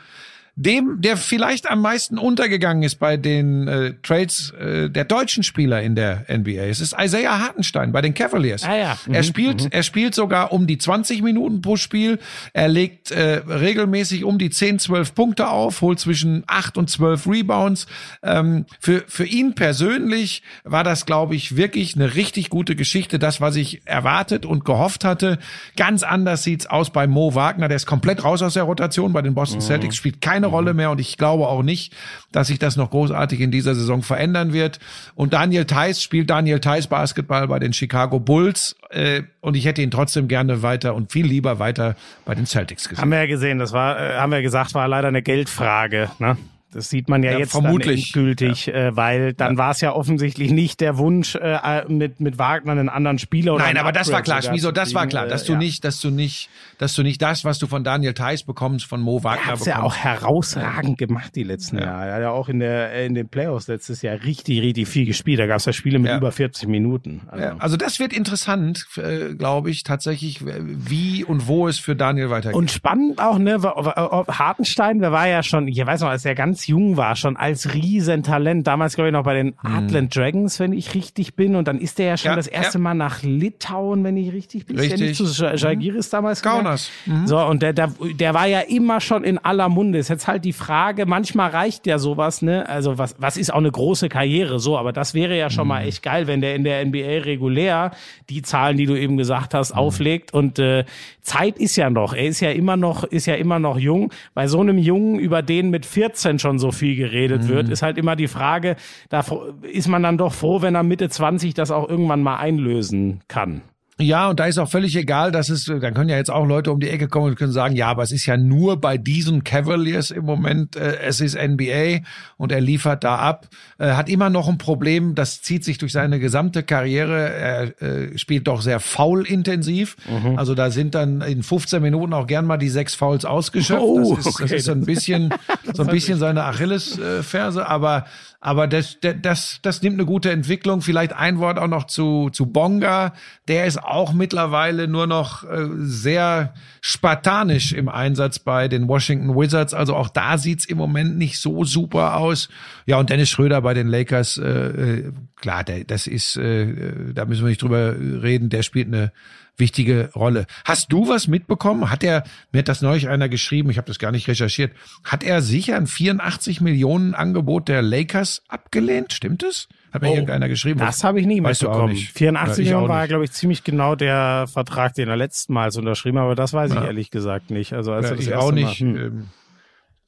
dem, der vielleicht am meisten untergegangen ist bei den äh, Trades äh, der deutschen Spieler in der NBA. Es ist Isaiah Hartenstein bei den Cavaliers. Ah ja. Er Mhm, spielt, er spielt sogar um die 20 Minuten pro Spiel. Er legt äh, regelmäßig um die 10, 12 Punkte auf, holt zwischen 8 und 12 Rebounds. Ähm, für, für ihn persönlich war das, glaube ich, wirklich eine richtig gute Geschichte. Das, was ich erwartet und gehofft hatte. Ganz anders sieht's aus bei Mo Wagner. Der ist komplett raus aus der Rotation bei den Boston Celtics, spielt keine Rolle mehr und ich glaube auch nicht, dass sich das noch großartig in dieser Saison verändern wird. Und Daniel Theiss spielt Daniel Theiss Basketball bei den Chicago Bulls äh, und ich hätte ihn trotzdem gerne weiter und viel lieber weiter bei den Celtics gesehen. Haben wir ja gesehen, das war, äh, haben wir gesagt, war leider eine Geldfrage. Ne? Das sieht man ja, Ja, jetzt vermutlich. dann endgültig, äh, weil dann war es ja offensichtlich nicht der Wunsch, äh, mit, mit Wagner einen anderen Spieler oder Nein, aber das war klar, zu das war klar, äh, dass du ja. nicht, dass du nicht, dass du nicht das, was du von Daniel Theiss bekommst, von Mo Er Wagner hat's ja bekommst. auch herausragend gemacht die letzten Jahre. Er hat ja auch in der in den Playoffs letztes Jahr richtig, richtig viel gespielt. Da gab es ja Spiele mit Ja. über 40 Minuten. Also, Ja, also das wird interessant, äh, glaube ich, tatsächlich, wie und wo es für Daniel weitergeht. Und spannend auch, ne, Hartenstein, der war ja schon, ich weiß noch, als er ganz ganz jung war, schon als Riesentalent. Damals, glaube ich, noch bei den Heartland Dragons, wenn ich richtig bin. Und dann ist der ja schon Ja, das erste ja. Mal nach Litauen, wenn ich richtig bin. Ist der nicht Richtig. zu Sch- Žalgiris damals? Kaunas. Mhm. So, und der, der, der war ja immer schon in aller Munde. Ist jetzt halt die Frage, manchmal reicht ja sowas, ne? Also was, was ist auch eine große Karriere, so, aber das wäre ja schon mal echt geil, wenn der in der NBA regulär die Zahlen, die du eben gesagt hast, auflegt. Und äh, Zeit ist ja noch. Er ist ja immer noch, ist ja immer noch jung. Bei so einem Jungen, über den mit 14 schon so viel geredet wird, ist halt immer die Frage, da ist man dann doch froh, wenn er Mitte 20 das auch irgendwann mal einlösen kann. Ja, und da ist auch völlig egal, dass es, dann können ja jetzt auch Leute um die Ecke kommen und können sagen, ja, aber es ist ja nur bei diesen Cavaliers im Moment, äh, es ist NBA und er liefert da ab, äh, hat immer noch ein Problem, das zieht sich durch seine gesamte Karriere, er äh, spielt doch sehr faulintensiv, Mhm. also da sind dann in 15 Minuten auch gern mal die sechs Fouls ausgeschöpft, Oh, das ist, okay. das ist so ein bisschen, so ein bisschen seine Achillesferse, aber aber das, das, das, das nimmt eine gute Entwicklung. Vielleicht ein Wort auch noch zu, zu Bonga. Der ist auch mittlerweile nur noch äh, sehr spartanisch im Einsatz bei den Washington Wizards. Also auch da sieht's im Moment nicht so super aus. Ja, und Dennis Schröder bei den Lakers, äh, äh, klar, der, das ist, äh, da müssen wir nicht drüber reden, der spielt eine wichtige Rolle. Hast du was mitbekommen? Hat er, mir hat das neulich einer geschrieben, ich habe das gar nicht recherchiert, hat er sicher ein 84 Millionen Angebot der Lakers abgelehnt? Stimmt es? Hat mir Oh, irgendeiner geschrieben. Das habe ich nie Weißt du mitbekommen. nicht. 84 Ja, ich war, nicht. glaube ich, ziemlich genau der Vertrag, den er letztmals unterschrieben hat, aber das weiß ich Ja. ehrlich gesagt nicht. Also als Ja, er das ich auch Mal- nicht. Hm.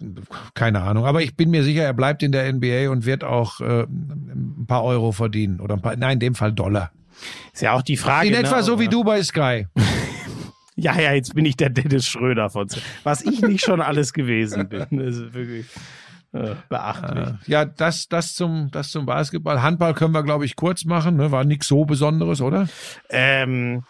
Ähm, keine Ahnung. Aber ich bin mir sicher, er bleibt in der NBA und wird auch äh, ein paar Euro verdienen. Oder ein paar, nein, in dem Fall Dollar. Ist ja auch die Frage. In ne, etwa so wie du bei Sky. Ja, ja, jetzt bin ich der Dennis Schröder von. Was ich nicht schon alles gewesen bin. Das ist wirklich beachtlich. Äh, Ja, das, das zum, das zum Basketball. Handball können wir, glaube ich, kurz machen. Ne? War nichts so Besonderes, oder? Ähm,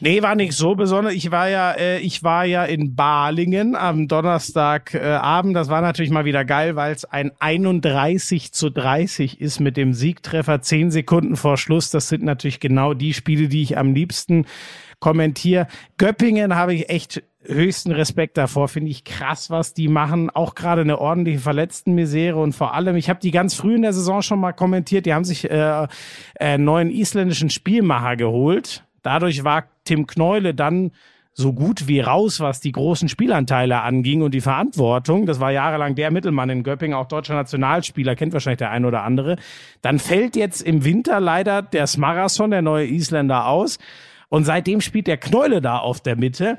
nee, war nicht so besonders. Ich war ja, äh, ich war ja in Balingen am Donnerstagabend. Äh, das war natürlich mal wieder geil, weil es ein 31 zu 30 ist mit dem Siegtreffer. Zehn Sekunden vor Schluss. Das sind natürlich genau die Spiele, die ich am liebsten kommentiere. Göppingen habe ich echt höchsten Respekt davor. Finde ich krass, was die machen. Auch gerade eine ordentliche Verletztenmisere und vor allem, ich habe die ganz früh in der Saison schon mal kommentiert. Die haben sich äh, äh, neuen isländischen Spielmacher geholt. Dadurch war Tim Kneule dann so gut wie raus, was die großen Spielanteile anging und die Verantwortung. Das war jahrelang der Mittelmann in Göppingen, auch deutscher Nationalspieler, kennt wahrscheinlich der ein oder andere. Dann fällt jetzt im Winter leider der Smarason, der neue Isländer, aus. Und seitdem spielt der Kneule da auf der Mitte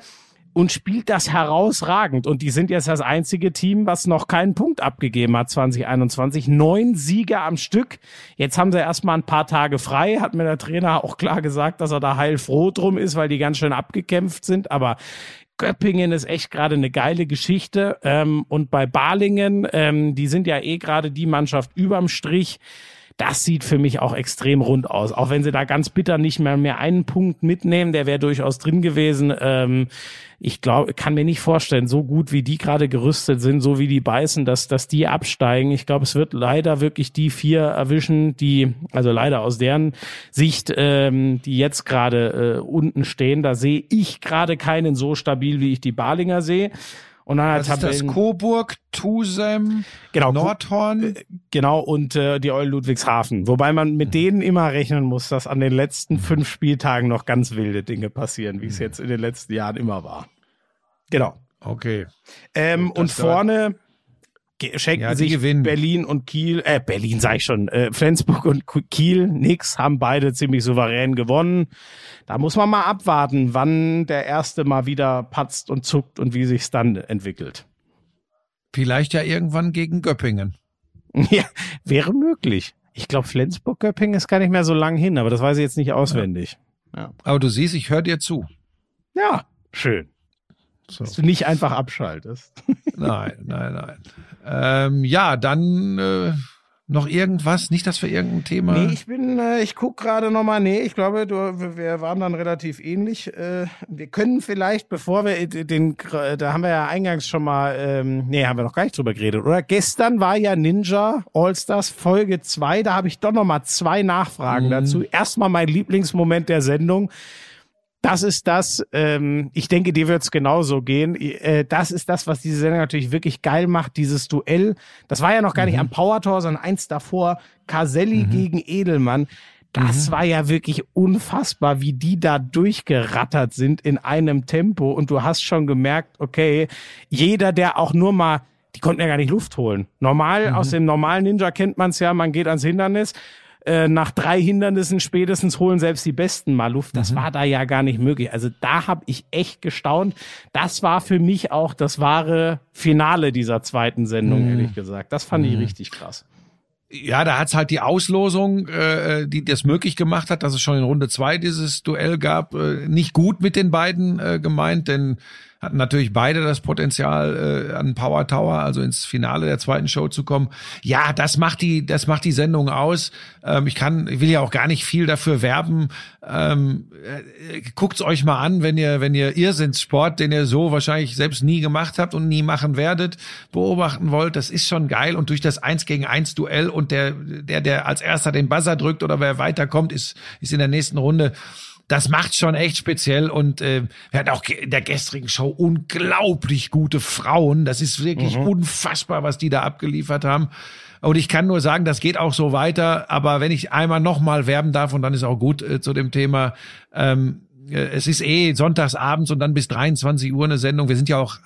und spielt das herausragend. Und die sind jetzt das einzige Team, was noch keinen Punkt abgegeben hat 2021. Neun Siege am Stück. Jetzt haben sie erstmal ein paar Tage frei. Hat mir der Trainer auch klar gesagt, dass er da heilfroh drum ist, weil die ganz schön abgekämpft sind. Aber Göppingen ist echt gerade eine geile Geschichte. Ähm, und bei Balingen, ähm, die sind ja eh gerade die Mannschaft überm Strich. Das sieht für mich auch extrem rund aus. Auch wenn sie da ganz bitter nicht mehr, mehr einen Punkt mitnehmen, der wäre durchaus drin gewesen. Ähm, ich glaube, kann mir nicht vorstellen, so gut wie die gerade gerüstet sind, so wie die beißen, dass, dass die absteigen. Ich glaube, es wird leider wirklich die vier erwischen, die, also leider aus deren Sicht, ähm, die jetzt gerade äh, unten stehen. Da sehe ich gerade keinen so stabil, wie ich die Balinger sehe. Und dann halt Was ist das? Coburg, Tusem, Genau, Nordhorn. Genau, und äh, die Eulen Ludwigshafen. Wobei man mit denen immer rechnen muss, dass an den letzten fünf Spieltagen noch ganz wilde Dinge passieren, wie es jetzt in den letzten Jahren immer war. Genau. Okay. Ähm, Das und dauert- vorne schenken Ja, sich gewinnen. Berlin und Kiel, äh, Berlin sag ich schon, äh, Flensburg und Kiel nix, haben beide ziemlich souverän gewonnen. Da muss man mal abwarten, wann der erste mal wieder patzt und zuckt und wie sich's dann entwickelt. Vielleicht ja irgendwann gegen Göppingen. Ja, wäre möglich. Ich glaube, Flensburg-Göppingen ist gar nicht mehr so lang hin, aber das weiß ich jetzt nicht auswendig. Aber du siehst, ich höre dir zu. Ja, schön. So. Dass du nicht einfach abschaltest. Nein, nein, nein. Ähm, ja, dann äh, noch irgendwas. Nicht, dass wir irgendein Thema. Nee, ich bin, äh, ich guck gerade nochmal, nee, ich glaube, du, wir waren dann relativ ähnlich. Äh, wir können vielleicht, bevor wir den, da haben wir ja eingangs schon mal, ähm, nee, haben wir noch gar nicht drüber geredet, oder? Gestern war ja Ninja All-Stars Folge 2, da habe ich doch nochmal zwei Nachfragen dazu. Erstmal mein Lieblingsmoment der Sendung. Das ist das, ähm, ich denke, dir wird's genauso gehen. Äh, das ist das, was diese Sendung natürlich wirklich geil macht, dieses Duell. Das war ja noch gar nicht am Power Tor, sondern eins davor, Caselli gegen Edelmann. Das war ja wirklich unfassbar, wie die da durchgerattert sind in einem Tempo. Und du hast schon gemerkt, okay, jeder, der auch nur mal, die konnten ja gar nicht Luft holen. Normal, aus dem normalen Ninja kennt man's ja, man geht ans Hindernis. Äh, nach drei Hindernissen spätestens holen selbst die Besten mal Luft. Das war da ja gar nicht möglich. Also da habe ich echt gestaunt. Das war für mich auch das wahre Finale dieser zweiten Sendung, ehrlich gesagt. Das fand ich richtig krass. Ja, da hat's halt die Auslosung, äh, die das möglich gemacht hat, dass es schon in Runde zwei dieses Duell gab, äh, nicht gut mit den beiden äh, gemeint, denn hatten natürlich beide das Potenzial, äh, an Power Tower, also ins Finale der zweiten Show zu kommen. Ja, das macht die, das macht die Sendung aus. Ähm, ich kann, ich will ja auch gar nicht viel dafür werben. Ähm, äh, guckt's euch mal an, wenn ihr, wenn ihr Irrsinnssport, den ihr so wahrscheinlich selbst nie gemacht habt und nie machen werdet, beobachten wollt. Das ist schon geil. Und durch das Eins gegen eins Duell und der, der, der als erster den Buzzer drückt oder wer weiterkommt, ist, ist in der nächsten Runde das macht schon echt speziell und äh, wir hatten auch in der gestrigen Show unglaublich gute Frauen. Das ist wirklich unfassbar, was die da abgeliefert haben. Und ich kann nur sagen, das geht auch so weiter. Aber wenn ich einmal nochmal werben darf, und dann ist auch gut äh, zu dem Thema, ähm, äh, es ist eh sonntagsabends und dann bis 23 Uhr eine Sendung. Wir sind ja auch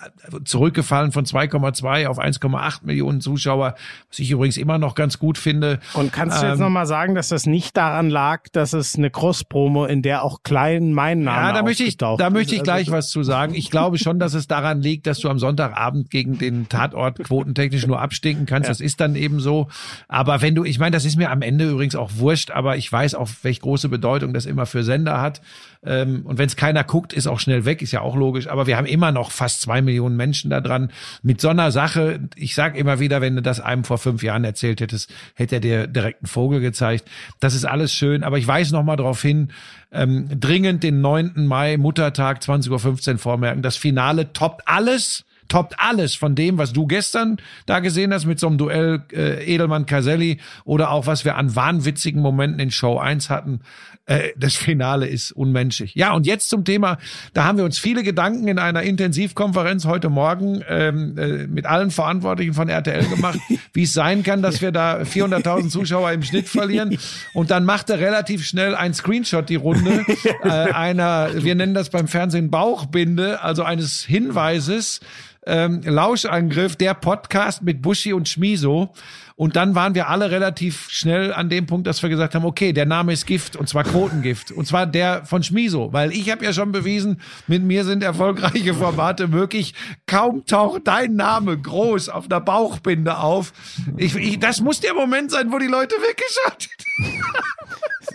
zurückgefallen von 2,2 auf 1,8 Millionen Zuschauer, was ich übrigens immer noch ganz gut finde. Und kannst du jetzt Ähm, nochmal sagen, dass das nicht daran lag, dass es eine Cross-Promo, in der auch klein mein Name Ja, da möchte ich, da möchte ich Also gleich was zu sagen. Ich glaube schon, dass es daran liegt, dass du am Sonntagabend gegen den Tatort quotentechnisch nur abstinken kannst. Das ist dann eben so. Aber wenn du, ich meine, das ist mir am Ende übrigens auch wurscht, aber ich weiß auch, welche große Bedeutung das immer für Sender hat. Ähm, Und wenn es keiner guckt, ist auch schnell weg, ist ja auch logisch. Aber wir haben immer noch fast zwei Millionen Menschen da dran. Mit so einer Sache, ich sage immer wieder, wenn du das einem vor fünf Jahren erzählt hättest, hätte er dir direkt einen Vogel gezeigt. Das ist alles schön. Aber ich weise noch mal darauf hin, ähm, dringend den 9. Mai, Muttertag, 20.15 Uhr vormerken. Das Finale toppt alles, toppt alles von dem, was du gestern da gesehen hast mit so einem Duell äh, Edelmann-Caselli oder auch was wir an wahnwitzigen Momenten in Show 1 hatten. Äh, das Finale ist unmenschlich. Ja, und jetzt zum Thema, da haben wir uns viele Gedanken in einer Intensivkonferenz heute Morgen ähm, äh, mit allen Verantwortlichen von RTL gemacht, wie es sein kann, dass wir da 400.000 Zuschauer im Schnitt verlieren. Und dann machte relativ schnell ein Screenshot die Runde äh, einer, wir nennen das beim Fernsehen Bauchbinde, also eines Hinweises, ähm, Lauschangriff, der Podcast mit Buschi und Schmiso. Und dann waren wir alle relativ schnell an dem Punkt, dass wir gesagt haben, okay, der Name ist Gift und zwar Quotengift und zwar der von Schmiso, weil ich habe ja schon bewiesen, mit mir sind erfolgreiche Formate möglich. Kaum taucht dein Name groß auf der Bauchbinde auf. Ich, ich, das muss der Moment sein, wo die Leute weggeschaltet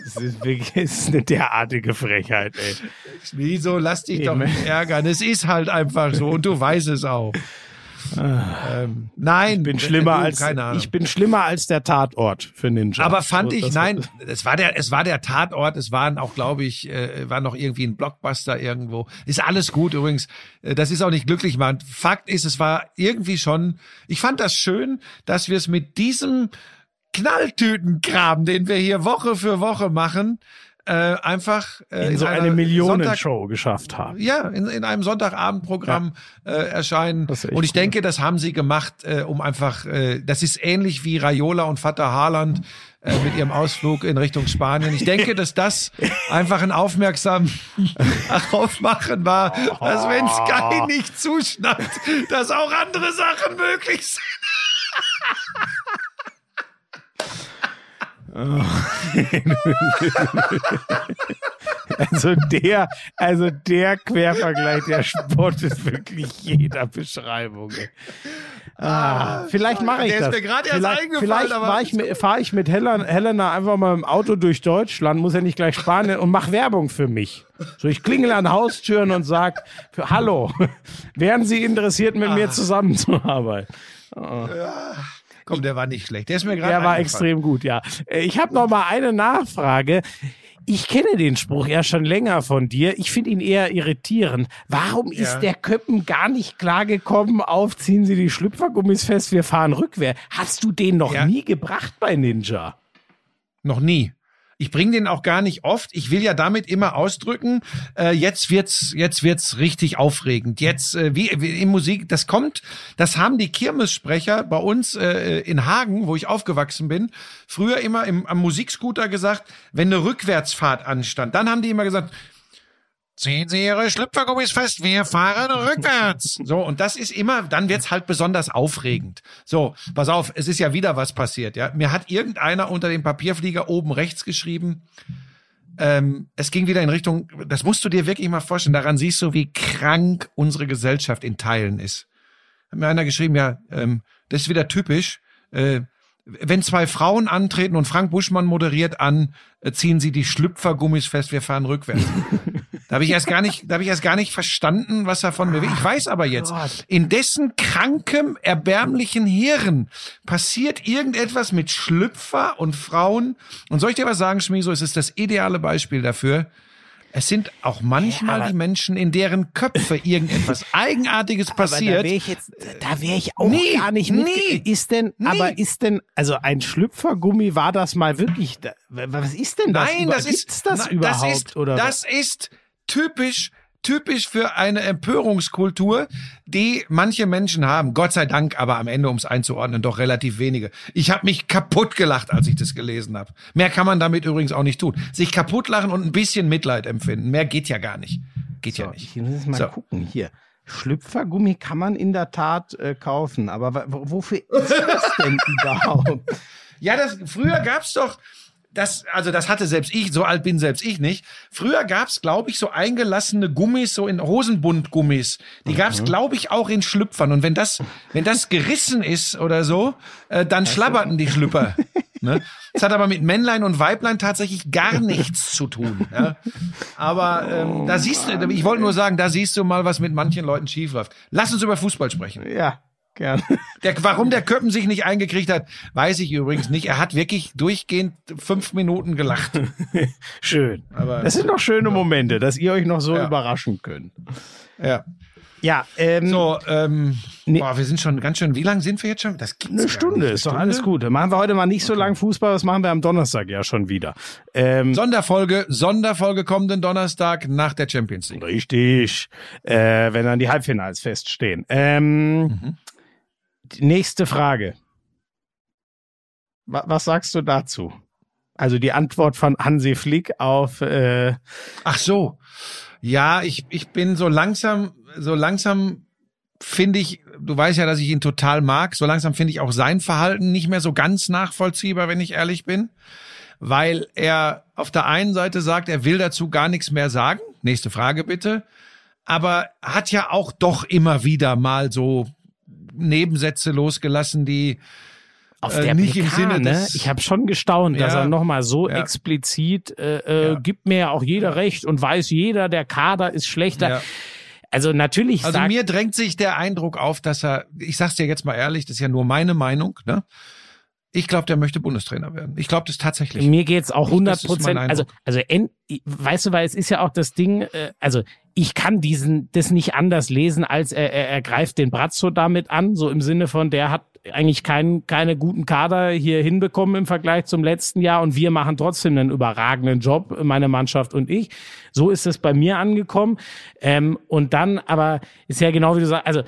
Es ist wirklich es ist eine derartige Frechheit, ey. Schmiso, lass dich doch Eben. nicht ärgern. Es ist halt einfach so und du weißt es auch. Ähm, nein, Ich bin schlimmer als ich bin schlimmer als der Tatort für Ninja. Aber fand ich, nein, es war der, es war der Tatort, es waren auch, glaube ich, äh, war noch irgendwie ein Blockbuster irgendwo. Ist alles gut übrigens. Äh, Das ist auch nicht glücklich machen. Fakt ist, es war irgendwie schon, ich fand das schön, dass wir es mit diesem Knalltütenkram, den wir hier Woche für Woche machen, äh, einfach äh, in so einer eine Millionenshow geschafft haben. ja, in, in einem Sonntagabendprogramm äh, erscheinen. Und ich cool. denke, das haben sie gemacht, äh, um einfach, äh, das ist ähnlich wie Raiola und Vater Haaland äh, mit ihrem Ausflug in Richtung Spanien. Ich denke, dass das einfach ein aufmerksam aufmachen war, dass wenn Sky nicht zuschnappt, dass auch andere Sachen möglich sind. Also der, also der Quervergleich, der spottet wirklich jeder Beschreibung. ey. Ah, vielleicht mache ich der ist das. mir gerade erst vielleicht vielleicht aber- fahr ich, mit- fahr ich mit Helena, Helena einfach mal im Auto durch Deutschland, muss ja nicht gleich Spanien und mach Werbung für mich. So, ich klingel an Haustüren und sag, für, hallo, wären Sie interessiert, mit Ah. mir zusammenzuarbeiten? Komm, der war nicht schlecht. Der ist mir gerade Der war extrem gut, ja. Äh, Ich habe noch mal eine Nachfrage. Ich kenne den Spruch ja schon länger von dir. Ich finde ihn eher irritierend. Warum ist Ja. der Köppen gar nicht klargekommen auf, ziehen Sie die Schlüpfergummis fest, wir fahren rückwärts? Hast du den noch Ja. nie gebracht bei Ninja? Noch nie. Ich bringe den auch gar nicht oft. Ich will ja damit immer ausdrücken, äh, jetzt wird's, jetzt wird's richtig aufregend. Jetzt, äh, wie, wie in Musik, das kommt, das haben die Kirmessprecher bei uns äh, in Hagen, wo ich aufgewachsen bin, früher immer im, am Musikscooter gesagt, wenn eine Rückwärtsfahrt anstand, dann haben die immer gesagt, Ziehen Sie Ihre Schlüpfergummis fest, wir fahren rückwärts. So, und das ist immer, dann wird's halt besonders aufregend. So, pass auf, es ist ja wieder was passiert, ja. Mir hat irgendeiner unter dem Papierflieger oben rechts geschrieben, ähm, es ging wieder in Richtung, das musst du dir wirklich mal vorstellen, daran siehst du, wie krank unsere Gesellschaft in Teilen ist. Hat mir einer geschrieben, ja, ähm, das ist wieder typisch, äh, wenn zwei Frauen antreten und Frank Buschmann moderiert an, äh, ziehen sie die Schlüpfergummis fest, wir fahren rückwärts. Da habe ich erst gar nicht, da habe ich erst gar nicht verstanden, was er von mir will. Ich weiß aber jetzt, in dessen krankem, erbärmlichen Hirn passiert irgendetwas mit Schlüpfer und Frauen. Und soll ich dir was sagen, Schmieso, es ist das ideale Beispiel dafür. Es sind auch manchmal aber- die Menschen, in deren Köpfe irgendetwas Eigenartiges passiert. Da wäre ich jetzt, da wäre ich auch Nee, gar nicht mit. nee, ist denn, nee. aber ist denn, also ein Schlüpfergummi war das mal wirklich? Was ist denn das? Nein, über- das ist das na, überhaupt Das ist, oder? das ist typisch typisch für eine Empörungskultur, die manche Menschen haben. Gott sei Dank, aber am Ende, um es einzuordnen, doch relativ wenige. Ich habe mich kaputt gelacht, als ich das gelesen habe. Mehr kann man damit übrigens auch nicht tun. Sich kaputt lachen und ein bisschen Mitleid empfinden. Mehr geht ja gar nicht. Geht ja so, nicht. ich muss mal So. gucken hier. Schlüpfergummi kann man in der Tat äh, kaufen, aber wofür ist das denn überhaupt? Ja, das, früher gab's doch, das, also das hatte selbst ich, so alt bin selbst ich nicht. Früher gab's, glaube ich, so eingelassene Gummis, so in Hosenbundgummis. Die gab's, glaube ich, auch in Schlüpfern. Und wenn das, wenn das gerissen ist oder so, äh, dann schlabberten die Schlüpper. Ne? Das hat aber mit Männlein und Weiblein tatsächlich gar nichts zu tun. Ja? Aber ähm, da siehst du, ich wollte nur sagen, da siehst du mal, was mit manchen Leuten schiefläuft. Lass uns über Fußball sprechen. Ja, gern. Der, warum der Köppen sich nicht eingekriegt hat, weiß ich übrigens nicht. Er hat wirklich durchgehend fünf Minuten gelacht. Schön. Aber- das sind doch schöne Momente, dass ihr euch noch so Ja. überraschen könnt. Ja. Ja, ähm, So, ähm, Nee. boah, wir sind schon ganz schön, wie lang sind wir jetzt schon? Das gibt's Eine Stunde nicht. ist doch alles gut. Dann machen wir heute mal nicht so lang Fußball, das machen wir am Donnerstag ja schon wieder. Ähm, Sonderfolge, Sonderfolge kommenden Donnerstag nach der Champions League. richtig. Äh, wenn dann die Halbfinals feststehen. Ähm, Mhm. Die Nächste Frage. Wa was sagst du dazu? Also die Antwort von Hansi Flick auf äh, Ach so. Ja, ich, ich bin so langsam, so langsam finde ich, du weißt ja, dass ich ihn total mag, so langsam finde ich auch sein Verhalten nicht mehr so ganz nachvollziehbar, wenn ich ehrlich bin. Weil er auf der einen Seite sagt, er will dazu gar nichts mehr sagen. Nächste Frage bitte. Aber hat ja auch doch immer wieder mal so Nebensätze losgelassen, die auf Äh, der nicht PK, im Sinne ne? Ich habe schon gestaunt, dass Ja. er nochmal so Ja. explizit äh, äh, Ja. gibt mir ja auch jeder recht und weiß jeder, der Kader ist schlechter. Also natürlich Also sagt mir drängt sich der Eindruck auf, dass er, ich sag's dir jetzt mal ehrlich, das ist ja nur meine Meinung, ne? Ich glaube, der möchte Bundestrainer werden. Ich glaube das tatsächlich. Mir geht's auch Ich- 100 das ist mein Prozent. Also, also, weißt du, weil es ist ja auch das Ding, äh, also ich kann diesen, das nicht anders lesen, als er, er, er greift den Brazzo damit an, so im Sinne von, der hat eigentlich keinen, keine guten Kader hier hinbekommen im Vergleich zum letzten Jahr und wir machen trotzdem einen überragenden Job, meine Mannschaft und ich. So ist es bei mir angekommen. Ähm, und dann, aber ist ja genau wie du sagst, also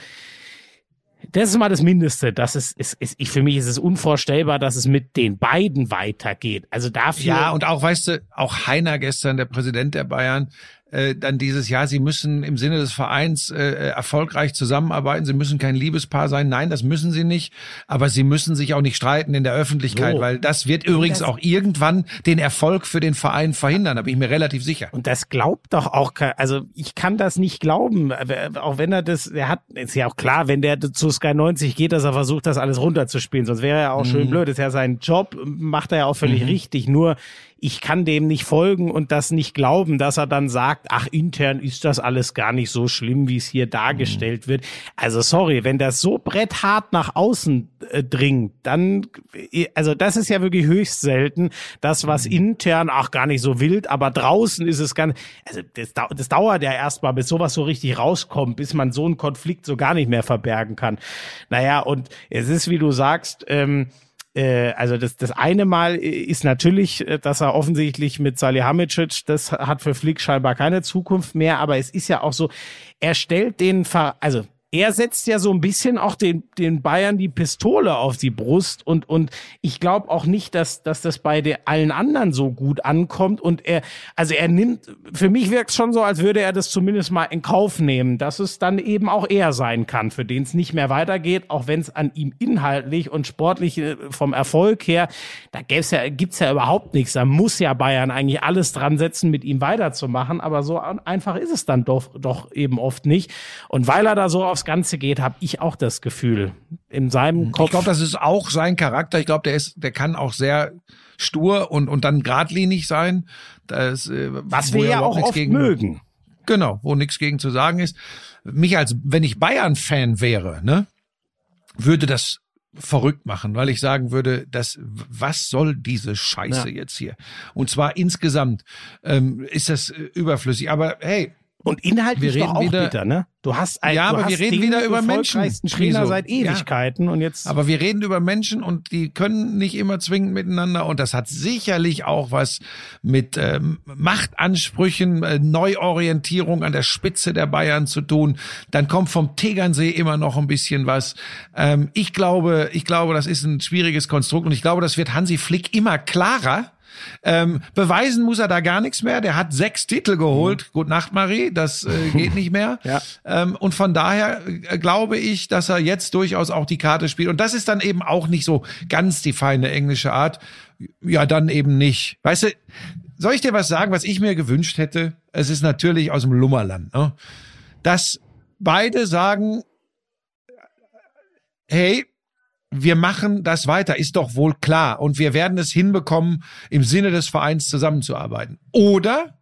das ist mal das Mindeste. Das ist, ist, ist ich, für mich ist es unvorstellbar, dass es mit den beiden weitergeht. Also dafür. Ja, und auch, weißt du, auch Heiner gestern, der Präsident der Bayern, äh, dann dieses Jahr, sie müssen im Sinne des Vereins äh, erfolgreich zusammenarbeiten, sie müssen kein Liebespaar sein. Nein, das müssen sie nicht. Aber sie müssen sich auch nicht streiten in der Öffentlichkeit, So. weil das wird übrigens das- auch irgendwann den Erfolg für den Verein verhindern, da bin ich mir relativ sicher. Und das glaubt doch auch, also ich kann das nicht glauben, äh, auch wenn er das, er hat, ist ja auch klar, wenn der zu Sky 90 geht, dass er versucht, das alles runterzuspielen, sonst wäre er auch Mhm. schön blöd, das ist ja sein Job, macht er ja auch völlig richtig, nur ich kann dem nicht folgen und das nicht glauben, dass er dann sagt, ach, intern ist das alles gar nicht so schlimm, wie es hier dargestellt wird. Also sorry, wenn das so bretthart nach außen äh, dringt, dann, äh, also das ist ja wirklich höchst selten, das, was intern auch gar nicht so wild, aber draußen ist es ganz, also das, das dauert ja erstmal, bis sowas so richtig rauskommt, bis man so einen Konflikt so gar nicht mehr verbergen kann. Naja, und es ist, wie du sagst, ähm, äh, also das, das eine Mal ist natürlich, äh, dass er offensichtlich mit Salihamidzic, das hat für Flick scheinbar keine Zukunft mehr, aber es ist ja auch so, er stellt den, Ver also er setzt ja so ein bisschen auch den, den Bayern die Pistole auf die Brust und, und ich glaube auch nicht, dass, dass das bei den, allen anderen so gut ankommt und er, also er nimmt, für mich wirkt es schon so, als würde er das zumindest mal in Kauf nehmen, dass es dann eben auch er sein kann, für den es nicht mehr weitergeht, auch wenn es an ihm inhaltlich und sportlich äh, vom Erfolg her, da gäb's ja, gibt's ja überhaupt nichts, da muss ja Bayern eigentlich alles dran setzen, mit ihm weiterzumachen, aber so einfach ist es dann doch, doch eben oft nicht. Und weil er da so auf aufs Ganze geht, habe ich auch das Gefühl. In seinem Kopf. Ich glaube, das ist auch sein Charakter. Ich glaube, der ist, der kann auch sehr stur und, und dann geradlinig sein. Das, äh, Was wir ja auch oft gegen, mögen. Genau, wo nichts gegen zu sagen ist. Mich als, wenn ich Bayern-Fan wäre, ne, würde das verrückt machen, weil ich sagen würde, dass was soll diese Scheiße ja. jetzt hier? Und zwar insgesamt ähm, ist das äh, überflüssig. Aber hey, und inhaltlich wir reden doch auch wieder, bitter, ne? Du hast ein, ja, aber wir reden wieder über Menschen. Trainer seit Ewigkeiten ja. und jetzt. Aber wir reden über Menschen und die können nicht immer zwingend miteinander und das hat sicherlich auch was mit ähm, Machtansprüchen, äh, Neuorientierung an der Spitze der Bayern zu tun. Dann kommt vom Tegernsee immer noch ein bisschen was. Ähm, ich glaube, ich glaube, das ist ein schwieriges Konstrukt und ich glaube, das wird Hansi Flick immer klarer ähm, beweisen muss er da gar nichts mehr. Der hat sechs Titel geholt. Mhm. Gut Nacht, Marie. Das äh, geht nicht mehr. ja. ähm, und von daher äh, glaube ich, dass er jetzt durchaus auch die Karte spielt. Und das ist dann eben auch nicht so ganz die feine englische Art. Ja, dann eben nicht. Weißt du, soll ich dir was sagen, was ich mir gewünscht hätte? Es ist natürlich aus dem Lummerland. Ne? Dass beide sagen, hey, wir machen das weiter, ist doch wohl klar. Und wir werden es hinbekommen, im Sinne des Vereins zusammenzuarbeiten. Oder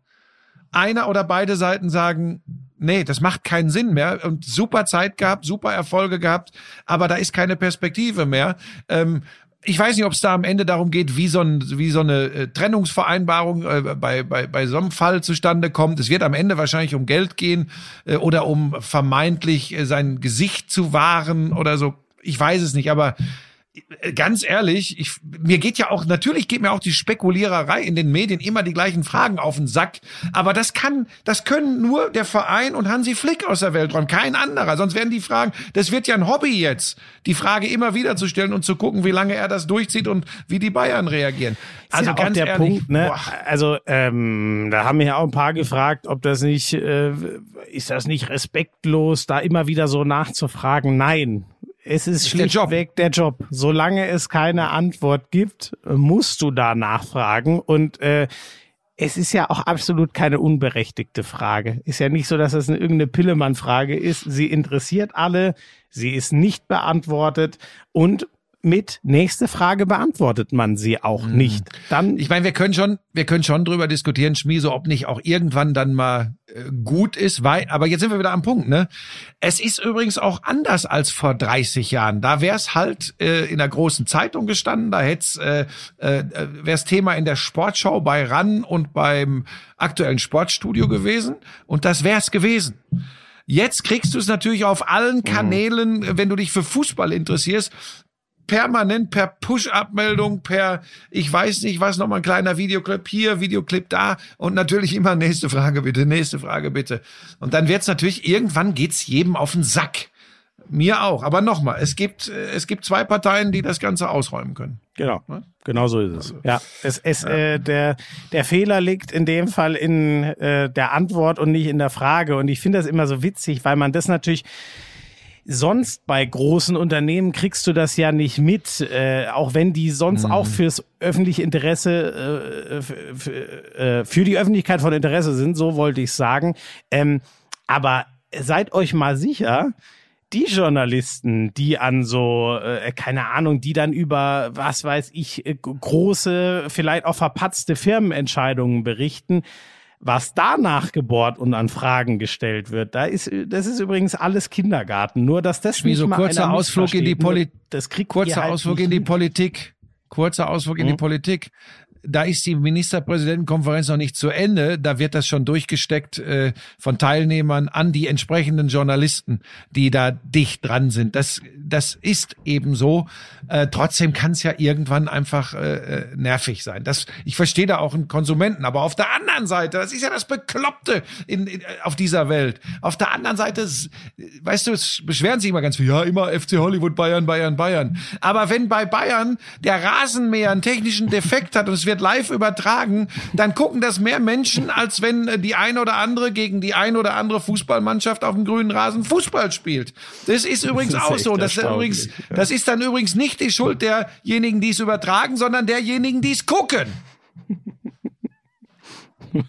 einer oder beide Seiten sagen, nee, das macht keinen Sinn mehr und super Zeit gehabt, super Erfolge gehabt, aber da ist keine Perspektive mehr. Ähm, ich weiß nicht, ob es da am Ende darum geht, wie so, ein, wie so eine äh, Trennungsvereinbarung äh, bei, bei, bei so einem Fall zustande kommt. Es wird am Ende wahrscheinlich um Geld gehen äh, oder um vermeintlich äh, sein Gesicht zu wahren oder so ich weiß es nicht, aber äh, ganz ehrlich, ich, mir geht ja auch, natürlich geht mir auch die Spekuliererei in den Medien immer die gleichen Fragen auf den Sack. Aber das kann, das können nur der Verein und Hansi Flick aus der Welt räumen, kein anderer. Sonst werden die Fragen, das wird ja ein Hobby jetzt, die Frage immer wieder zu stellen und zu gucken, wie lange er das durchzieht und wie die Bayern reagieren. Also ja ganz der ehrlich, Punkt, ne? Boah. Also ähm, da haben mich ja auch ein paar gefragt, ob das nicht, äh, ist das nicht respektlos, da immer wieder so nachzufragen? Nein, es ist, ist schlichtweg der Job. der Job. Solange es keine Antwort gibt, musst du da nachfragen. Und äh, es ist ja auch absolut keine unberechtigte Frage. Ist ja nicht so, dass es eine, irgendeine Pillemann-Frage ist. Sie interessiert alle, sie ist nicht beantwortet und mit nächste Frage beantwortet man sie auch hm. nicht. Dann ich meine, wir können schon, wir können schon drüber diskutieren, Schmieso, ob nicht auch irgendwann dann mal äh, gut ist, weil, aber jetzt sind wir wieder am Punkt, ne? Es ist übrigens auch anders als vor 30 Jahren. Da wäre es halt äh, in der großen Zeitung gestanden, da hätte äh, äh, wäre Thema in der Sportschau bei RAN und beim aktuellen Sportstudio gewesen und das wäre es gewesen. Jetzt kriegst du es natürlich auf allen mhm. Kanälen, wenn du dich für Fußball interessierst, permanent per Push-Abmeldung, per ich weiß nicht was, nochmal ein kleiner Videoclip hier, Videoclip da und natürlich immer nächste Frage bitte, nächste Frage bitte. Und dann wird's natürlich, irgendwann geht's jedem auf den Sack. Mir auch. Aber nochmal, es gibt, es gibt zwei Parteien, die das Ganze ausräumen können. Genau. Ne? Genau so ist es. Also, ja, es, es, ja. Äh, der, der Fehler liegt in dem Fall in äh, der Antwort und nicht in der Frage. Und ich finde das immer so witzig, weil man das natürlich sonst bei großen Unternehmen kriegst du das ja nicht mit, äh, auch wenn die sonst mhm. auch fürs öffentliche Interesse, äh, für, äh, für die Öffentlichkeit von Interesse sind, so wollte ich sagen. Ähm, aber seid euch mal sicher, die Journalisten, die an so, äh, keine Ahnung, die dann über, was weiß ich, äh, große, vielleicht auch verpatzte Firmenentscheidungen berichten, was da nachgebohrt und an Fragen gestellt wird, da ist, das ist übrigens alles Kindergarten. Nur, dass das Wie so kurzer Ausflug in die Politik. Das kriegt kurzer halt Ausflug in die Politik. Kurzer Ausflug in die hm? Politik. Da ist die Ministerpräsidentenkonferenz noch nicht zu Ende. Da wird das schon durchgesteckt äh, von Teilnehmern an die entsprechenden Journalisten, die da dicht dran sind. Das, das ist eben so. Äh, trotzdem kann es ja irgendwann einfach äh, äh, nervig sein. Das, ich verstehe da auch einen Konsumenten, aber auf der anderen Seite, das ist ja das Bekloppte in, in, auf dieser Welt. Auf der anderen Seite, weißt du, es beschweren sich immer ganz viel, ja, immer FC Hollywood, Bayern, Bayern, Bayern. Aber wenn bei Bayern der Rasenmäher einen technischen Defekt hat und es wird live übertragen, dann gucken das mehr Menschen, als wenn äh, die eine oder andere gegen die eine oder andere Fußballmannschaft auf dem grünen Rasen Fußball spielt. Das ist übrigens ist auch so. Das ist, übrigens, das ist dann übrigens nicht die Schuld derjenigen, die es übertragen, sondern derjenigen, die es gucken.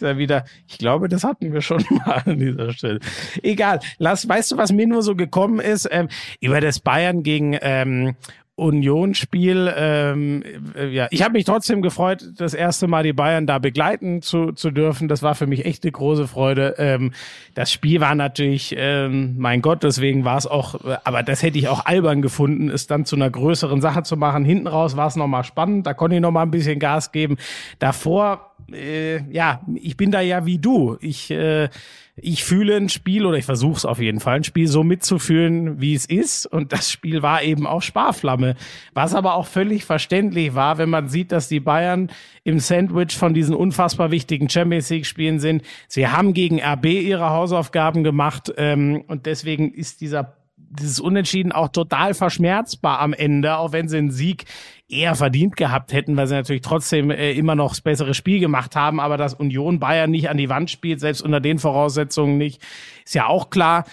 ist ja wieder, ich glaube, das hatten wir schon mal an dieser Stelle. Egal, lass, weißt du, was mir nur so gekommen ist? Ähm, über das Bayern gegen ähm, Union-Spiel, ähm, äh, ja, ich habe mich trotzdem gefreut, das erste Mal die Bayern da begleiten zu, zu dürfen. Das war für mich echt eine große Freude. Ähm, das Spiel war natürlich, ähm, mein Gott, deswegen war es auch, äh, aber das hätte ich auch albern gefunden, es dann zu einer größeren Sache zu machen. Hinten raus war es nochmal spannend, da konnte ich nochmal ein bisschen Gas geben. Davor, äh, ja, ich bin da ja wie du. Ich, äh, ich fühle ein Spiel oder ich versuche es auf jeden Fall, ein Spiel so mitzufühlen, wie es ist. Und das Spiel war eben auch Sparflamme. Was aber auch völlig verständlich war, wenn man sieht, dass die Bayern im Sandwich von diesen unfassbar wichtigen Champions League Spielen sind. Sie haben gegen RB ihre Hausaufgaben gemacht ähm, und deswegen ist dieser dieses Unentschieden auch total verschmerzbar am Ende, auch wenn sie einen Sieg eher verdient gehabt hätten, weil sie natürlich trotzdem äh, immer noch das bessere Spiel gemacht haben, aber dass Union Bayern nicht an die Wand spielt, selbst unter den Voraussetzungen nicht, ist ja auch klar.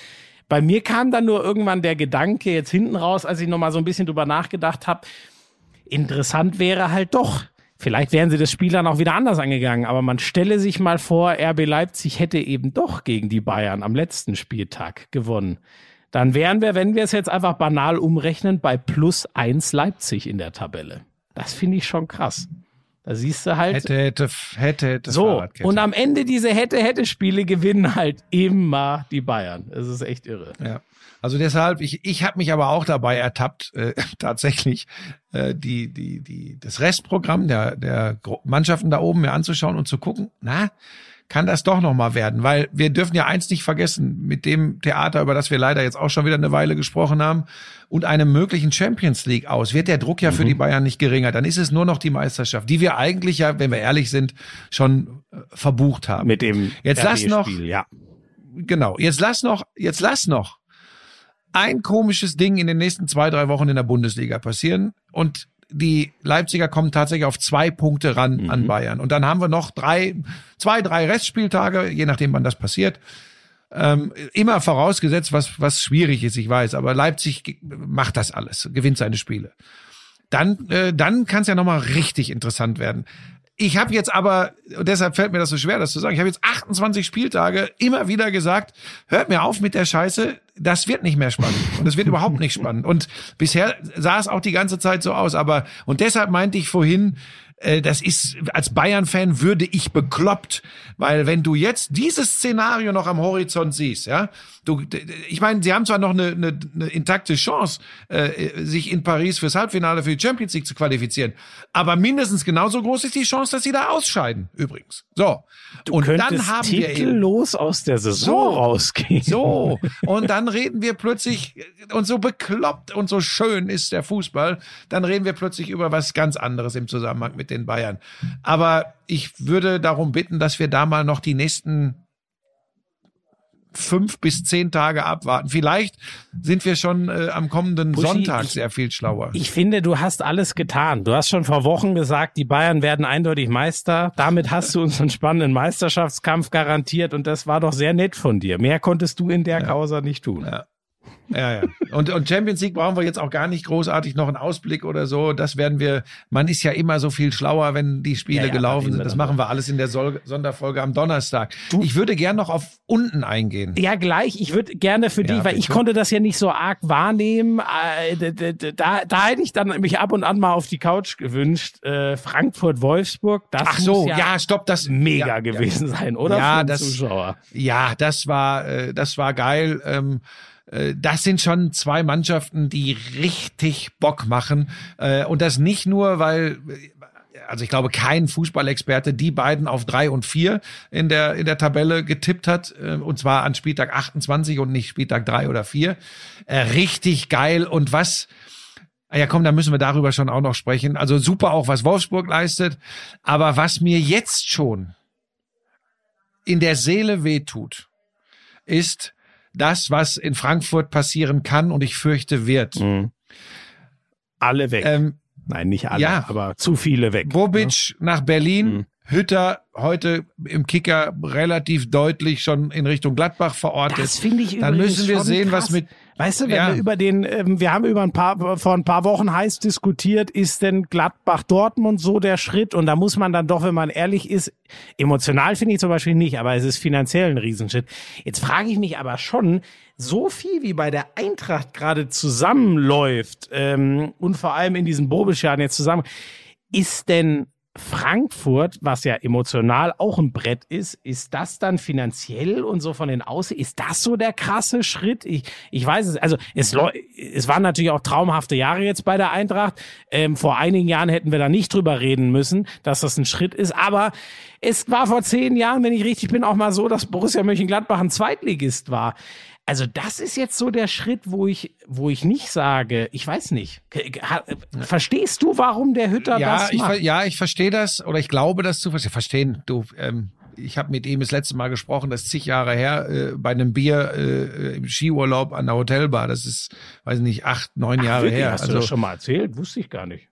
Bei mir kam dann nur irgendwann der Gedanke jetzt hinten raus, als ich noch mal so ein bisschen drüber nachgedacht habe, interessant wäre halt doch, vielleicht wären sie das Spiel dann auch wieder anders angegangen, aber man stelle sich mal vor, RB Leipzig hätte eben doch gegen die Bayern am letzten Spieltag gewonnen. Dann wären wir, wenn wir es jetzt einfach banal umrechnen, bei plus eins Leipzig in der Tabelle. Das finde ich schon krass. Da siehst du halt. Hätte, hätte, hätte, hätte. so, und am Ende diese Hätte-Hätte-Spiele gewinnen halt immer die Bayern. Es ist echt irre. Ja. Also deshalb, ich, ich habe mich aber auch dabei ertappt, äh, tatsächlich äh, die, die, die, das Restprogramm der, der Mannschaften da oben mir anzuschauen und zu gucken, na, kann das doch nochmal werden? Weil wir dürfen ja eins nicht vergessen, mit dem Theater, über das wir leider jetzt auch schon wieder eine Weile gesprochen haben, und einem möglichen Champions League aus, wird der Druck ja für die Bayern nicht geringer. Dann ist es nur noch die Meisterschaft, die wir eigentlich ja, wenn wir ehrlich sind, schon äh, verbucht haben. Mit dem Jetzt lass noch- ja. genau. Jetzt lass noch, jetzt lass noch ein komisches Ding in den nächsten zwei, drei Wochen in der Bundesliga passieren und die Leipziger kommen tatsächlich auf zwei Punkte ran an Bayern. Und dann haben wir noch drei, zwei, drei Restspieltage, je nachdem wann das passiert. Ähm, immer vorausgesetzt, was, was schwierig ist, ich weiß, aber Leipzig macht das alles, gewinnt seine Spiele. Dann, äh, dann kann es ja nochmal richtig interessant werden. Ich habe jetzt aber, deshalb fällt mir das so schwer, das zu sagen, ich habe jetzt 28 Spieltage immer wieder gesagt, hört mir auf mit der Scheiße, das wird nicht mehr spannend. Und es wird überhaupt nicht spannend. Und bisher sah es auch die ganze Zeit so aus. Aber, und deshalb meinte ich vorhin, äh, das ist, als Bayern-Fan würde ich bekloppt, weil wenn du jetzt dieses Szenario noch am Horizont siehst, ja, du, ich meine, sie haben zwar noch eine, eine, eine intakte Chance, äh, sich in Paris fürs Halbfinale für die Champions League zu qualifizieren, aber mindestens genauso groß ist die Chance, dass sie da ausscheiden, übrigens. So. und dann haben wir titellos aus der Saison So. rausgehen. so, und dann reden wir plötzlich, und so bekloppt und so schön ist der Fußball, dann reden wir plötzlich über was ganz anderes im Zusammenhang mit den Bayern. Aber ich würde darum bitten, dass wir da mal noch die nächsten fünf bis zehn Tage abwarten. Vielleicht sind wir schon äh, am kommenden Buschi, Sonntag ich- sehr viel schlauer. Ich finde, du hast alles getan. Du hast schon vor Wochen gesagt, die Bayern werden eindeutig Meister. Damit hast du uns einen spannenden Meisterschaftskampf garantiert und das war doch sehr nett von dir. Mehr konntest du in der Causa nicht tun. Ja. Ja, ja. Und, und Champions League brauchen wir jetzt auch gar nicht großartig noch einen Ausblick oder so. Das werden wir, man ist ja immer so viel schlauer, wenn die Spiele Ja, ja, gelaufen sind. Das machen wir alles in der Sol Sonderfolge am Donnerstag. ich würde gern noch auf unten eingehen. Ja, gleich. Ich würde gerne für dich, Ja, weil ich konnte das ja nicht so arg wahrnehmen. Äh, Da, da hätte ich dann mich ab und an mal auf die Couch gewünscht. Äh, Frankfurt-Wolfsburg, das Ach so, ja, stopp, das mega gewesen sein, oder? Ja, das- Zuschauer. Ja, das war, äh, das war geil. Ähm, äh, das sind schon zwei Mannschaften, die richtig Bock machen. Äh, Und das nicht nur, weil also ich glaube, kein Fußballexperte die beiden auf drei und vier in der, in der Tabelle getippt hat, äh, und zwar an Spieltag 28 und nicht Spieltag drei oder vier. Äh, Richtig geil. Und was, Ah ja, komm, da müssen wir darüber schon auch noch sprechen. Also super auch, was Wolfsburg leistet. Aber was mir jetzt schon in der Seele wehtut, ist das, was in Frankfurt passieren kann und ich fürchte wird. Alle weg. Ähm, Nein, nicht alle, ja. aber zu viele weg. Bobic nach Berlin, Mhm. Hütter heute im Kicker relativ deutlich schon in Richtung Gladbach verortet. Das finde ich Dann müssen wir sehen, krass. was mit Weißt du, wenn Ja. wir über den, ähm, wir haben über ein paar, vor ein paar Wochen heiß diskutiert, ist denn Gladbach Dortmund so der Schritt? Und da muss man dann doch, wenn man ehrlich ist, emotional finde ich zum Beispiel nicht, aber es ist finanziell ein Riesenschritt. Jetzt frage ich mich aber schon, so viel wie bei der Eintracht gerade zusammenläuft ähm, und vor allem in diesen Bobic-Jahren jetzt zusammen, ist denn Frankfurt, was ja emotional auch ein Brett ist, ist das dann finanziell und so von den Außen, ist das so der krasse Schritt? Ich, ich weiß es, also es, es waren natürlich auch traumhafte Jahre jetzt bei der Eintracht. Ähm, vor einigen Jahren hätten wir da nicht drüber reden müssen, dass das ein Schritt ist, aber es war vor zehn Jahren, wenn ich richtig bin, auch mal so, dass Borussia Mönchengladbach ein Zweitligist war. Also das ist jetzt so der Schritt, wo ich, wo ich nicht sage, ich weiß nicht. Ha- Verstehst du, warum der Hütter ja, das ich, macht? ja, ich verstehe das oder ich glaube das zu verstehen. Verstehen, du, ähm, ich habe mit ihm das letzte Mal gesprochen, das ist zig Jahre her, äh, bei einem Bier äh, im Skiurlaub an der Hotelbar. Das ist, weiß nicht, acht, neun Jahre Wirklich? her. Hast du also, das schon mal erzählt? Wusste ich gar nicht.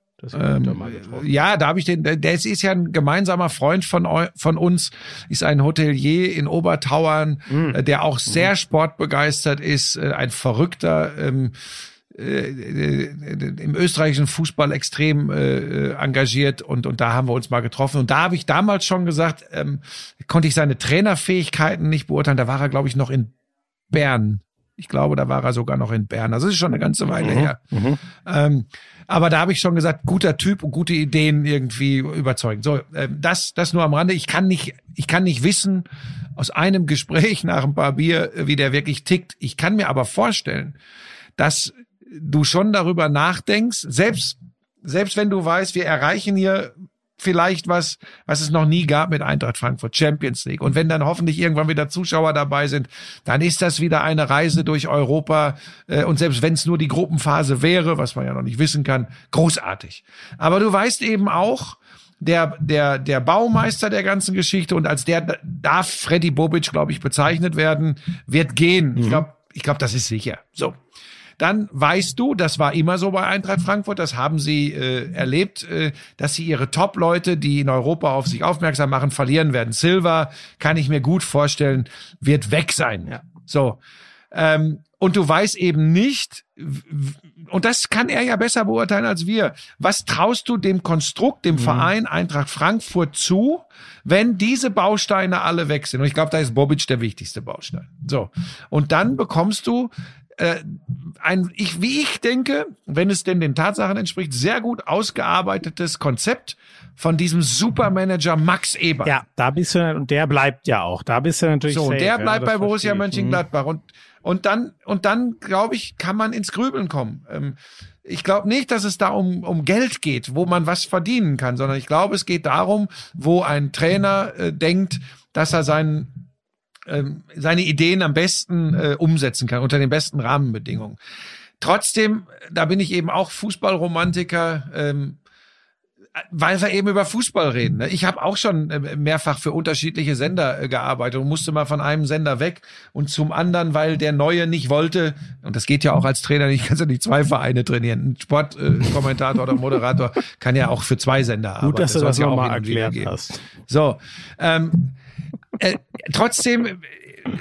Getroffen ja, da habe ich den, der der ist ja ein gemeinsamer Freund von, von uns, ist ein Hotelier in Obertauern, Mhm. äh, der auch sehr sportbegeistert ist, äh, ein verrückter, ähm, äh, im österreichischen Fußball extrem äh, engagiert und und da haben wir uns mal getroffen und da habe ich damals schon gesagt, ähm, konnte ich seine Trainerfähigkeiten nicht beurteilen. Da war er, glaube ich, noch in Bern. Ich glaube, da war er sogar noch in Bern. Also das ist schon eine ganze Weile her. Ähm, aber da habe ich schon gesagt, guter Typ und gute Ideen irgendwie überzeugen. So, ähm, das, das nur am Rande. Ich kann nicht, ich kann nicht wissen aus einem Gespräch nach ein paar Bier, äh, wie der wirklich tickt. Ich kann mir aber vorstellen, dass du schon darüber nachdenkst, selbst, selbst wenn du weißt, wir erreichen hier vielleicht was, was es noch nie gab mit Eintracht Frankfurt, Champions League. Und wenn dann hoffentlich irgendwann wieder Zuschauer dabei sind, dann ist das wieder eine Reise durch Europa. Äh, Und selbst wenn es nur die Gruppenphase wäre, was man ja noch nicht wissen kann, großartig. Aber du weißt eben auch, der, der, der Baumeister der ganzen Geschichte und als der darf Freddy Bobic, glaube ich, bezeichnet werden, wird gehen. Ich glaube, ich glaube, das ist sicher. So. Dann weißt du, das war immer so bei Eintracht Frankfurt, das haben sie äh, erlebt, äh, dass sie ihre Top-Leute, die in Europa auf sich aufmerksam machen, verlieren werden. Silva, kann ich mir gut vorstellen, wird weg sein. Ja. So. Ähm, und du weißt eben nicht, und das kann er ja besser beurteilen als wir, was traust du dem Konstrukt, dem Verein Eintracht Frankfurt zu, wenn diese Bausteine alle weg sind? Und ich glaube, da ist Bobic der wichtigste Baustein. So. Und dann bekommst du äh, ein, ich, wie ich denke, wenn es denn den Tatsachen entspricht, sehr gut ausgearbeitetes Konzept von diesem Supermanager Max Eber. Ja, da bist du, und der bleibt ja auch. Da bist du natürlich So, safe, der ja, bleibt das bei Borussia. Mönchengladbach und und dann und dann glaube ich kann man ins Grübeln kommen. Ähm, ich glaube nicht, dass es da um um Geld geht, wo man was verdienen kann, sondern ich glaube, es geht darum, wo ein Trainer äh, denkt, dass er seinen ähm, seine Ideen am besten äh, umsetzen kann unter den besten Rahmenbedingungen. Trotzdem, da bin ich eben auch Fußballromantiker. Ähm, weil wir eben über Fußball reden. ne? Ich habe auch schon äh, mehrfach für unterschiedliche Sender äh, gearbeitet und musste mal von einem Sender weg und zum anderen, weil der neue nicht wollte. Und das geht ja auch als Trainer nicht, kannst du nicht zwei Vereine trainieren. Ein Sportkommentator oder Moderator kann ja auch für zwei Sender arbeiten. Gut, dass du soll's das ja auch nochmal erklärt hast. So, ähm, äh, trotzdem äh,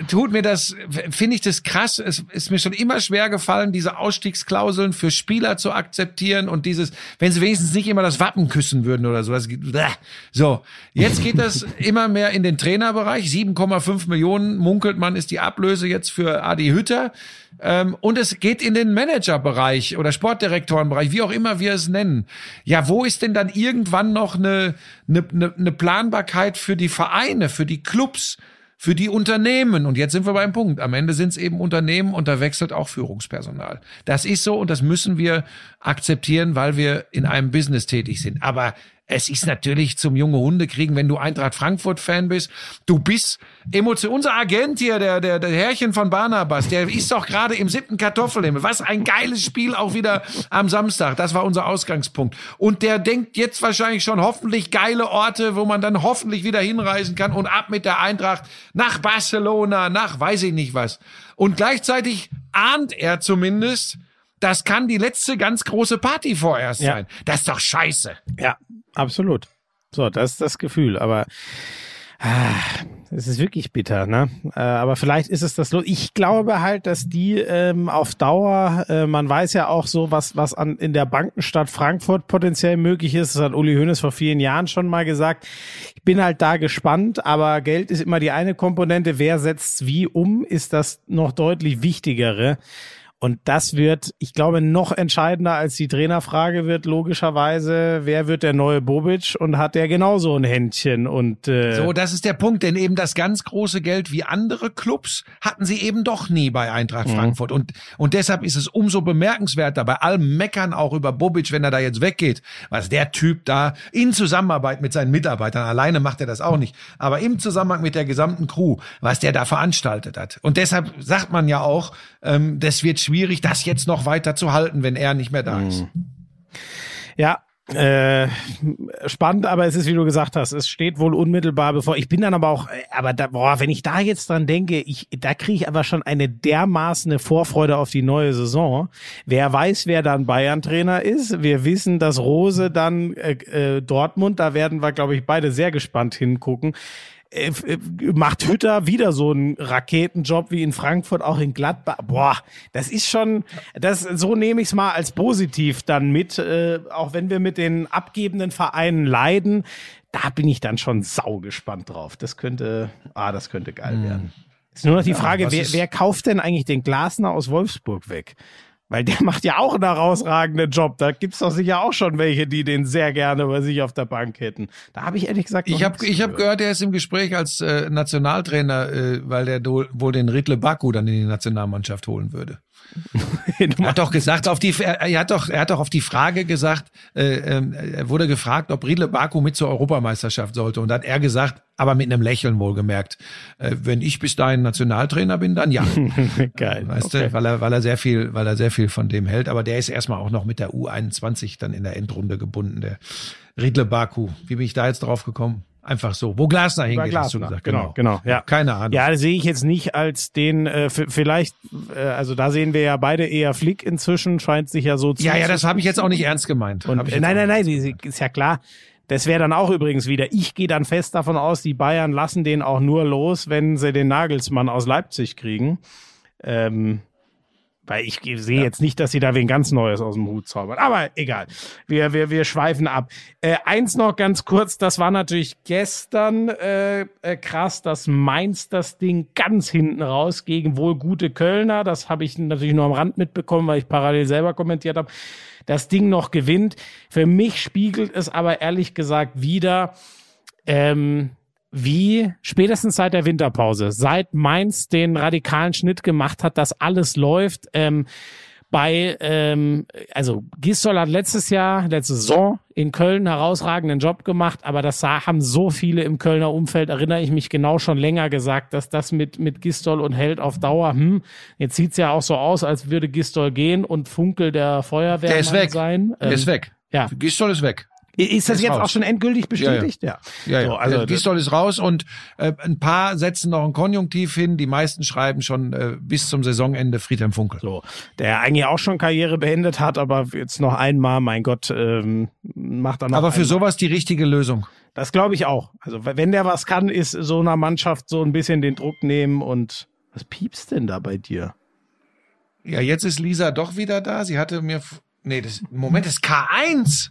tut mir das, finde ich das krass. Es ist mir schon immer schwer gefallen, diese Ausstiegsklauseln für Spieler zu akzeptieren und dieses, wenn sie wenigstens nicht immer das Wappen küssen würden oder so. Das, geht- bäh. so, jetzt geht das immer mehr in den Trainerbereich. 7,5 Millionen munkelt man ist die Ablöse jetzt für Adi Hütter. Ähm, und es geht in den Managerbereich oder Sportdirektorenbereich, wie auch immer wir es nennen. Ja, wo ist denn dann irgendwann noch eine, eine, eine, Planbarkeit für die Vereine, für die Clubs, für die Unternehmen. Und jetzt sind wir beim Punkt. Am Ende sind es eben Unternehmen und da wechselt auch Führungspersonal. Das ist so und das müssen wir akzeptieren, weil wir in einem Business tätig sind. Aber es ist natürlich zum junge Hunde kriegen, wenn du Eintracht Frankfurt Fan bist. Du bist Emotion. Unser Agent hier, der, der, der Herrchen von Barnabas, der ist doch gerade im siebten Kartoffelhimmel. Was ein geiles Spiel auch wieder am Samstag. Das war unser Ausgangspunkt. Und der denkt jetzt wahrscheinlich schon hoffentlich geile Orte, wo man dann hoffentlich wieder hinreisen kann und ab mit der Eintracht nach Barcelona, nach weiß ich nicht was. Und gleichzeitig ahnt er zumindest, das kann die letzte ganz große Party vorerst Ja. sein. Das ist doch scheiße. Ja, absolut. So, das ist das Gefühl. Aber ah, es ist wirklich bitter, ne? Äh, aber vielleicht ist es das los. Ich glaube halt, dass die ähm, auf Dauer, äh, man weiß ja auch so, was, was an, in der Bankenstadt Frankfurt potenziell möglich ist. Das hat Uli Hoeneß vor vielen Jahren schon mal gesagt. Ich bin halt da gespannt, aber Geld ist immer die eine Komponente. Wer setzt wie um, ist das noch deutlich wichtigere. Und das wird, ich glaube, noch entscheidender als die Trainerfrage wird logischerweise, wer wird der neue Bobic und hat der genauso ein Händchen und äh, So, das ist der Punkt, denn eben das ganz große Geld wie andere Clubs hatten sie eben doch nie bei Eintracht Mhm. Frankfurt. Und, und deshalb ist es umso bemerkenswerter, bei allem Meckern auch über Bobic, wenn er da jetzt weggeht, was der Typ da in Zusammenarbeit mit seinen Mitarbeitern, alleine macht er das auch nicht, aber im Zusammenhang mit der gesamten Crew, was der da veranstaltet hat. Und deshalb sagt man ja auch, ähm, das wird schwierig, das jetzt noch weiter zu halten, wenn er nicht mehr da ist. ja, äh, spannend, aber es ist, wie du gesagt hast, es steht wohl unmittelbar bevor. Ich bin dann aber auch, aber da, boah, wenn ich da jetzt dran denke, ich, da kriege ich aber schon eine dermaßene Vorfreude auf die neue Saison. Wer weiß, wer dann Bayern-Trainer ist. Wir wissen, dass Rose dann äh, äh, Dortmund, da werden wir, glaube ich, beide sehr gespannt hingucken. Äh, äh, macht Hütter wieder so einen Raketenjob wie in Frankfurt, auch in Gladbach. Boah, das ist schon, das so nehme ich es mal als positiv dann mit, äh, auch wenn wir mit den abgebenden Vereinen leiden. Da bin ich dann schon sau gespannt drauf. Das könnte, ah, das könnte geil werden. Ist nur noch die Frage, was wer, wer kauft denn eigentlich den Glasner aus Wolfsburg weg? Weil der macht ja auch einen herausragenden Job. Da gibt's doch sicher auch schon welche, die den sehr gerne bei sich auf der Bank hätten. Da habe ich ehrlich gesagt Ich habe ich hab gehört, er ist im Gespräch als äh, Nationaltrainer, äh, weil der wohl den Riedle Baku dann in die Nationalmannschaft holen würde. Er hat doch gesagt, auf die, er, hat doch, er hat doch auf die Frage gesagt, äh, ähm, er wurde gefragt, ob Riedle Baku mit zur Europameisterschaft sollte. Und hat er gesagt, aber mit einem Lächeln wohlgemerkt, äh, wenn ich bis dahin Nationaltrainer bin, dann ja. Geil. Weißt okay. du, weil er, weil er sehr viel, weil er sehr viel von dem hält. Aber der ist erstmal auch noch mit der U21 dann in der Endrunde gebunden, der Riedle Baku. Wie bin ich da jetzt drauf gekommen? Einfach so. Wo Glasner hingeht, hast du gesagt. Genau, genau. Ja. Keine Ahnung. Ja, das sehe ich jetzt nicht als den, äh, vielleicht, äh, also da sehen wir ja beide eher Flick inzwischen, scheint sich ja so zu. ja, ja, das habe ich jetzt auch nicht ernst gemeint. Und, äh, nein, nein, nein, ist ja klar. Das wäre dann auch übrigens wieder. Ich gehe dann fest davon aus, die Bayern lassen den auch nur los, wenn sie den Nagelsmann aus Leipzig kriegen. Ähm, weil ich sehe jetzt nicht, dass sie da wen ganz Neues aus dem Hut zaubern. Aber egal. Wir, wir, wir schweifen ab. Äh, eins noch ganz kurz. Das war natürlich gestern äh, äh, krass, dass Mainz das Ding ganz hinten raus gegen wohl gute Kölner. Das habe ich natürlich nur am Rand mitbekommen, weil ich parallel selber kommentiert habe. Das Ding noch gewinnt. Für mich spiegelt es aber ehrlich gesagt wieder, ähm, wie spätestens seit der Winterpause, seit Mainz den radikalen Schnitt gemacht hat, dass alles läuft. Ähm, bei, ähm, also Gistol hat letztes Jahr, letzte Saison in Köln herausragenden Job gemacht, aber das sah, haben so viele im Kölner Umfeld, erinnere ich mich genau schon länger gesagt, dass das mit, mit Gistol und Held auf Dauer, hm, jetzt sieht's ja auch so aus, als würde Gistol gehen und Funkel der Feuerwehrmann Der ist weg. sein. Der Ähm, ist weg. Ja. Gistol ist weg. Ist das Ist jetzt raus. auch schon endgültig bestätigt? Ja. Ja, ja. So, also Gistol ist raus und äh, ein paar setzen noch ein Konjunktiv hin. Die meisten schreiben schon äh, bis zum Saisonende Friedhelm Funkel. So, der eigentlich auch schon Karriere beendet hat, aber jetzt noch einmal, mein Gott, ähm, macht er noch. Aber für einmal. sowas die richtige Lösung. Das glaube ich auch. Also wenn der was kann, ist so einer Mannschaft so ein bisschen den Druck nehmen und was piepst denn da bei dir? Ja, jetzt ist Lisa doch wieder da. Sie hatte mir, nee, das Moment, das ist K1.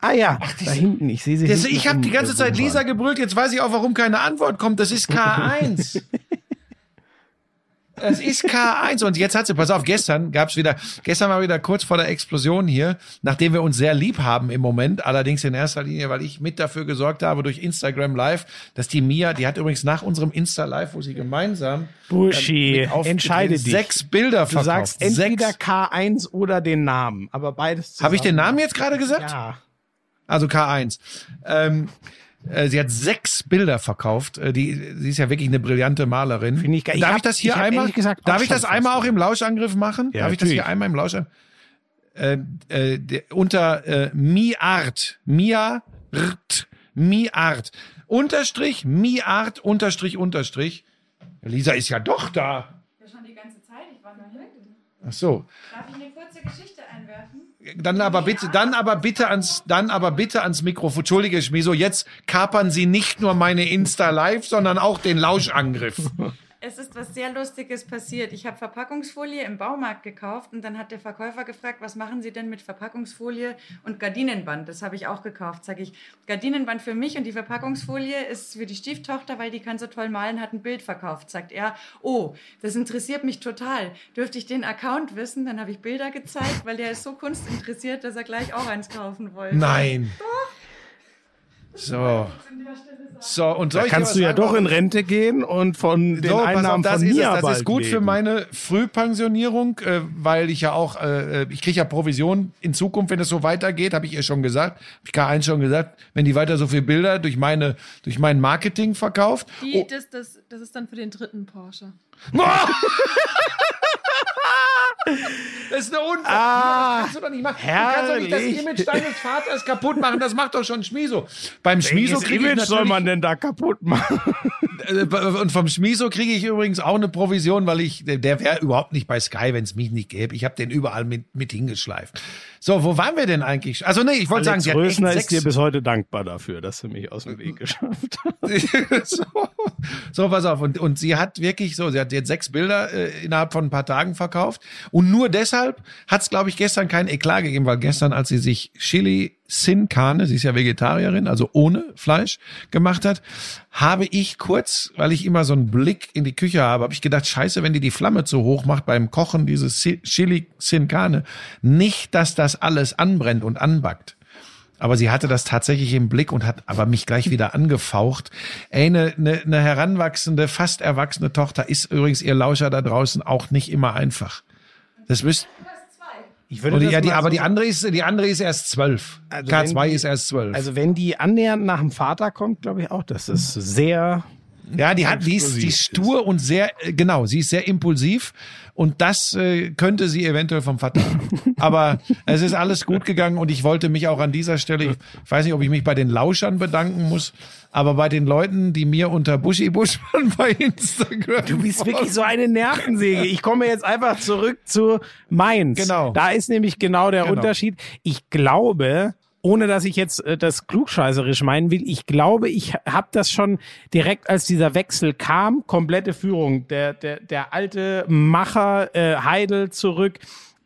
Ah ja, da hinten, ich sehe sie. Das, ich habe die ganze Zeit. Lisa gebrüllt. Jetzt weiß ich auch, warum keine Antwort kommt. Das ist K1. Es ist K1 und jetzt hat sie, pass auf, gestern gab's wieder, gestern war wieder kurz vor der Explosion hier, nachdem wir uns sehr lieb haben im Moment, allerdings in erster Linie, weil ich mit dafür gesorgt habe durch Instagram Live, dass die Mia, die hat übrigens nach unserem Insta Live, wo sie gemeinsam Buschi, mit aufgetreten entscheide dich. sechs Bilder Du verkauft. sagst entweder sechs. K1 oder den Namen, aber beides zusammen. Habe ich den Namen jetzt gerade gesagt? Ja. Also K1. Ähm, äh, sie hat sechs Bilder verkauft. Äh, Die, sie ist ja wirklich eine brillante Malerin. Finde ich geil. Ich Darf hab- ich das hier ich einmal? gesagt auch darf ich das einmal auch im Lauschangriff machen? Ja, darf ich das hier natürlich. einmal im Lauschangriff? Äh, äh, der, unter äh, Miart, Mia Rt, Miart, Unterstrich, Miart, Unterstrich, Unterstrich. Lisa ist ja doch da. Ja, schon die ganze Zeit. Ich war noch nicht. Ach so. Darf ich eine kurze Geschichte? Dann aber bitte, dann aber bitte ans, dann aber bitte ans Mikrofon. Entschuldige, Schmiso, jetzt kapern Sie nicht nur meine Insta Live, sondern auch den Lauschangriff. Es ist was sehr Lustiges passiert. Ich habe Verpackungsfolie im Baumarkt gekauft und dann hat der Verkäufer gefragt, was machen Sie denn mit Verpackungsfolie und Gardinenband? Das habe ich auch gekauft. Sage ich, Gardinenband für mich und die Verpackungsfolie ist für die Stieftochter, weil die kann so toll malen, hat ein Bild verkauft. Sagt er, oh, das interessiert mich total. Dürfte ich den Account wissen? Dann habe ich Bilder gezeigt, weil der ist so kunstinteressiert, dass er gleich auch eins kaufen wollte. Nein. So. So, und soll Da kannst du ja doch in Rente gehen und von den So, auf, Einnahmen das von ist es. mir Das bald ist gut für leben. meine Frühpensionierung, äh, weil ich ja auch, äh, ich kriege ja Provision in Zukunft, wenn es so weitergeht, habe ich ihr schon gesagt, habe ich K1 schon gesagt, wenn die weiter so viel Bilder durch meine, durch mein Marketing verkauft. Die, Oh, das, das, das ist dann für den dritten Porsche. das ist eine Unfall. Ah, das kannst du doch nicht machen. Du kannst doch nicht das herrlich. Image deines Vaters kaputt machen. Das macht doch schon Schmiso. Beim Schmiso kriege Image soll man denn da kaputt machen? Äh, Und vom Schmiso kriege ich übrigens auch eine Provision, weil ich, der- der wäre überhaupt nicht bei Sky, wenn es mich nicht gäbe. Ich habe den überall mit, mit hingeschleift. So, wo waren wir denn eigentlich? Also nee, ich wollte sagen, sie Rösner ist dir bis heute dankbar dafür, dass du mich aus dem Weg geschafft hast. so, so, pass auf. Und, und sie hat wirklich so, sie hat jetzt sechs Bilder äh, innerhalb von ein paar Tagen verkauft. Und nur deshalb hat es, glaube ich, gestern kein Eklat gegeben, weil gestern, als sie sich Chili Sin Carne, sie ist ja Vegetarierin, also ohne Fleisch gemacht hat, habe ich kurz, weil ich immer so einen Blick in die Küche habe, habe ich gedacht, scheiße, wenn die die Flamme zu hoch macht beim Kochen dieses Chili Sin Carne, nicht, dass das alles anbrennt und anbackt. Aber sie hatte das tatsächlich im Blick und hat aber mich gleich wieder angefaucht. Eine, eine, eine heranwachsende, fast erwachsene Tochter ist übrigens ihr Lauscher da draußen auch nicht immer einfach. Das müsst, Ich würde ja, die, mal aber so die andere ist, die andere ist erst zwölf. Also wenn K2 die- ist erst zwölf. Also wenn die annähernd nach dem Vater kommt, glaube ich auch, dass es sehr Ja, die hat, die ist, die ist stur und sehr, äh, genau, sie ist sehr impulsiv und das äh, könnte sie eventuell vom Vater haben. Aber es ist alles gut gegangen und ich wollte mich auch an dieser Stelle, ich weiß nicht, ob ich mich bei den Lauschern bedanken muss, aber bei den Leuten, die mir unter Buschi Buschmann bei Instagram. Du bist wirklich so eine Nervensäge. Ich komme jetzt einfach zurück zu Mainz. Genau. Da ist nämlich genau der Genau. Unterschied. Ich glaube, ohne dass ich jetzt äh, das klugscheißerisch meinen will, ich glaube, ich habe das schon direkt, als dieser Wechsel kam, komplette Führung. Der, der, der alte Macher äh, Heidel zurück.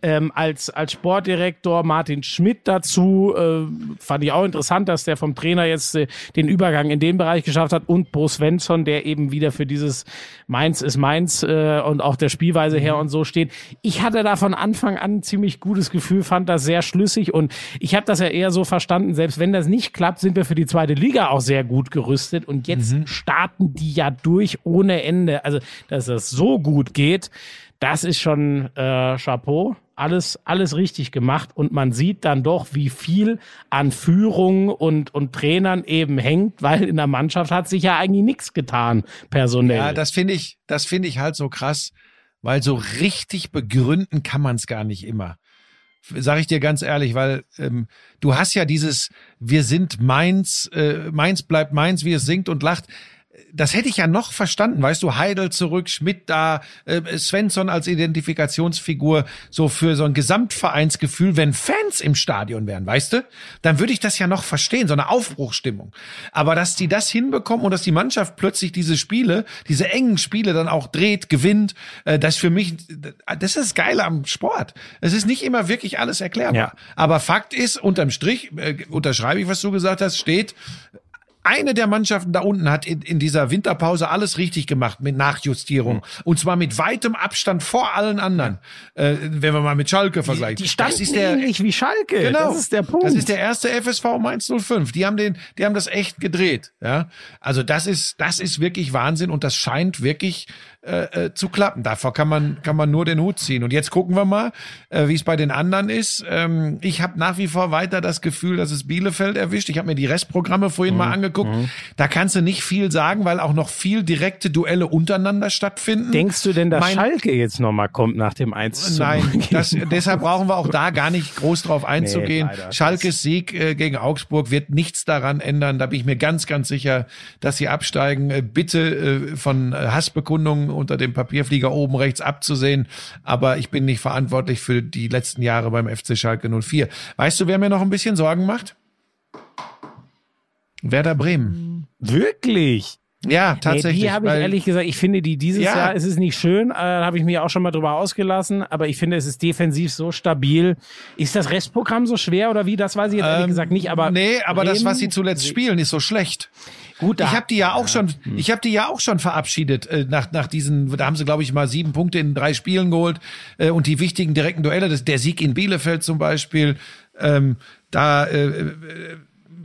Ähm, als, als Sportdirektor Martin Schmidt dazu. Äh, fand ich auch interessant, dass der vom Trainer jetzt äh, den Übergang in den Bereich geschafft hat und Bo Svensson, der eben wieder für dieses Mainz ist Mainz äh, und auch der Spielweise her und so steht. Ich hatte da von Anfang an ein ziemlich gutes Gefühl, fand das sehr schlüssig und ich habe das ja eher so verstanden, selbst wenn das nicht klappt, sind wir für die zweite Liga auch sehr gut gerüstet und jetzt starten die ja durch ohne Ende. Also, dass das so gut geht, das ist schon äh, Chapeau. Alles, alles richtig gemacht und man sieht dann doch, wie viel an Führung und, und Trainern eben hängt, weil in der Mannschaft hat sich ja eigentlich nichts getan, personell. Ja, das finde ich, das finde ich halt so krass, weil so richtig begründen kann man es gar nicht immer. Sag ich dir ganz ehrlich, weil ähm, du hast ja dieses, wir sind Mainz, äh, Mainz bleibt Mainz, wie es singt und lacht. Das hätte ich ja noch verstanden, weißt du, Heidel zurück, Schmidt da, äh, Svensson als Identifikationsfigur, so für so ein Gesamtvereinsgefühl, wenn Fans im Stadion wären, weißt du, dann würde ich das ja noch verstehen, so eine Aufbruchstimmung. Aber dass die das hinbekommen und dass die Mannschaft plötzlich diese Spiele, diese engen Spiele dann auch dreht, gewinnt, äh, das für mich, das ist das Geile am Sport. Es ist nicht immer wirklich alles erklärbar. Ja. Aber Fakt ist, unterm Strich, äh, unterschreibe ich, was du gesagt hast, steht, eine der Mannschaften da unten hat in, in dieser Winterpause alles richtig gemacht mit Nachjustierung. Hm. Und zwar mit weitem Abstand vor allen anderen. Äh, wenn wir mal mit Schalke vergleichen. Die standen das ist der, ähnlich wie Schalke. Genau. Das ist der Punkt. Das ist der erste FSV um 105. Die haben den, die haben das echt gedreht. Ja, also das ist, das ist wirklich Wahnsinn und das scheint wirklich äh, äh, zu klappen. Davor kann man, kann man nur den Hut ziehen. Und jetzt gucken wir mal, äh, wie es bei den anderen ist. Ähm, ich habe nach wie vor weiter das Gefühl, dass es Bielefeld erwischt. Ich habe mir die Restprogramme vorhin Mhm. mal angeguckt. Da kannst du nicht viel sagen, weil auch noch viel direkte Duelle untereinander stattfinden. Denkst du denn, dass Mein- Schalke jetzt nochmal kommt nach dem 1 zu 0 Nein, das, deshalb brauchen wir auch da gar nicht groß drauf einzugehen. leider. Schalkes Sieg äh, gegen Augsburg wird nichts daran ändern. Da bin ich mir ganz, ganz sicher, dass sie absteigen. Äh, bitte äh, von Hassbekundungen unter dem Papierflieger oben rechts abzusehen. Aber ich bin nicht verantwortlich für die letzten Jahre beim FC Schalke 04. Weißt du, wer mir noch ein bisschen Sorgen macht? Werder Bremen. Wirklich? Ja, Nee, tatsächlich. die habe ich ehrlich gesagt, ich finde die dieses Ja. Jahr, es ist nicht schön, äh, da habe ich mir auch schon mal drüber ausgelassen, aber ich finde, es ist defensiv so stabil. Ist das Restprogramm so schwer oder wie? Das weiß ich jetzt ehrlich Ähm, gesagt nicht, aber. nee, aber das, Bremen- was sie zuletzt spielen, ist so schlecht. Gut, da, Ich habe die ja auch schon, ich habe die ja auch schon verabschiedet äh, nach nach diesen. Da haben sie glaube ich mal sieben Punkte in drei Spielen geholt äh, und die wichtigen direkten Duelle, das, der Sieg in Bielefeld zum Beispiel, ähm, da äh, äh,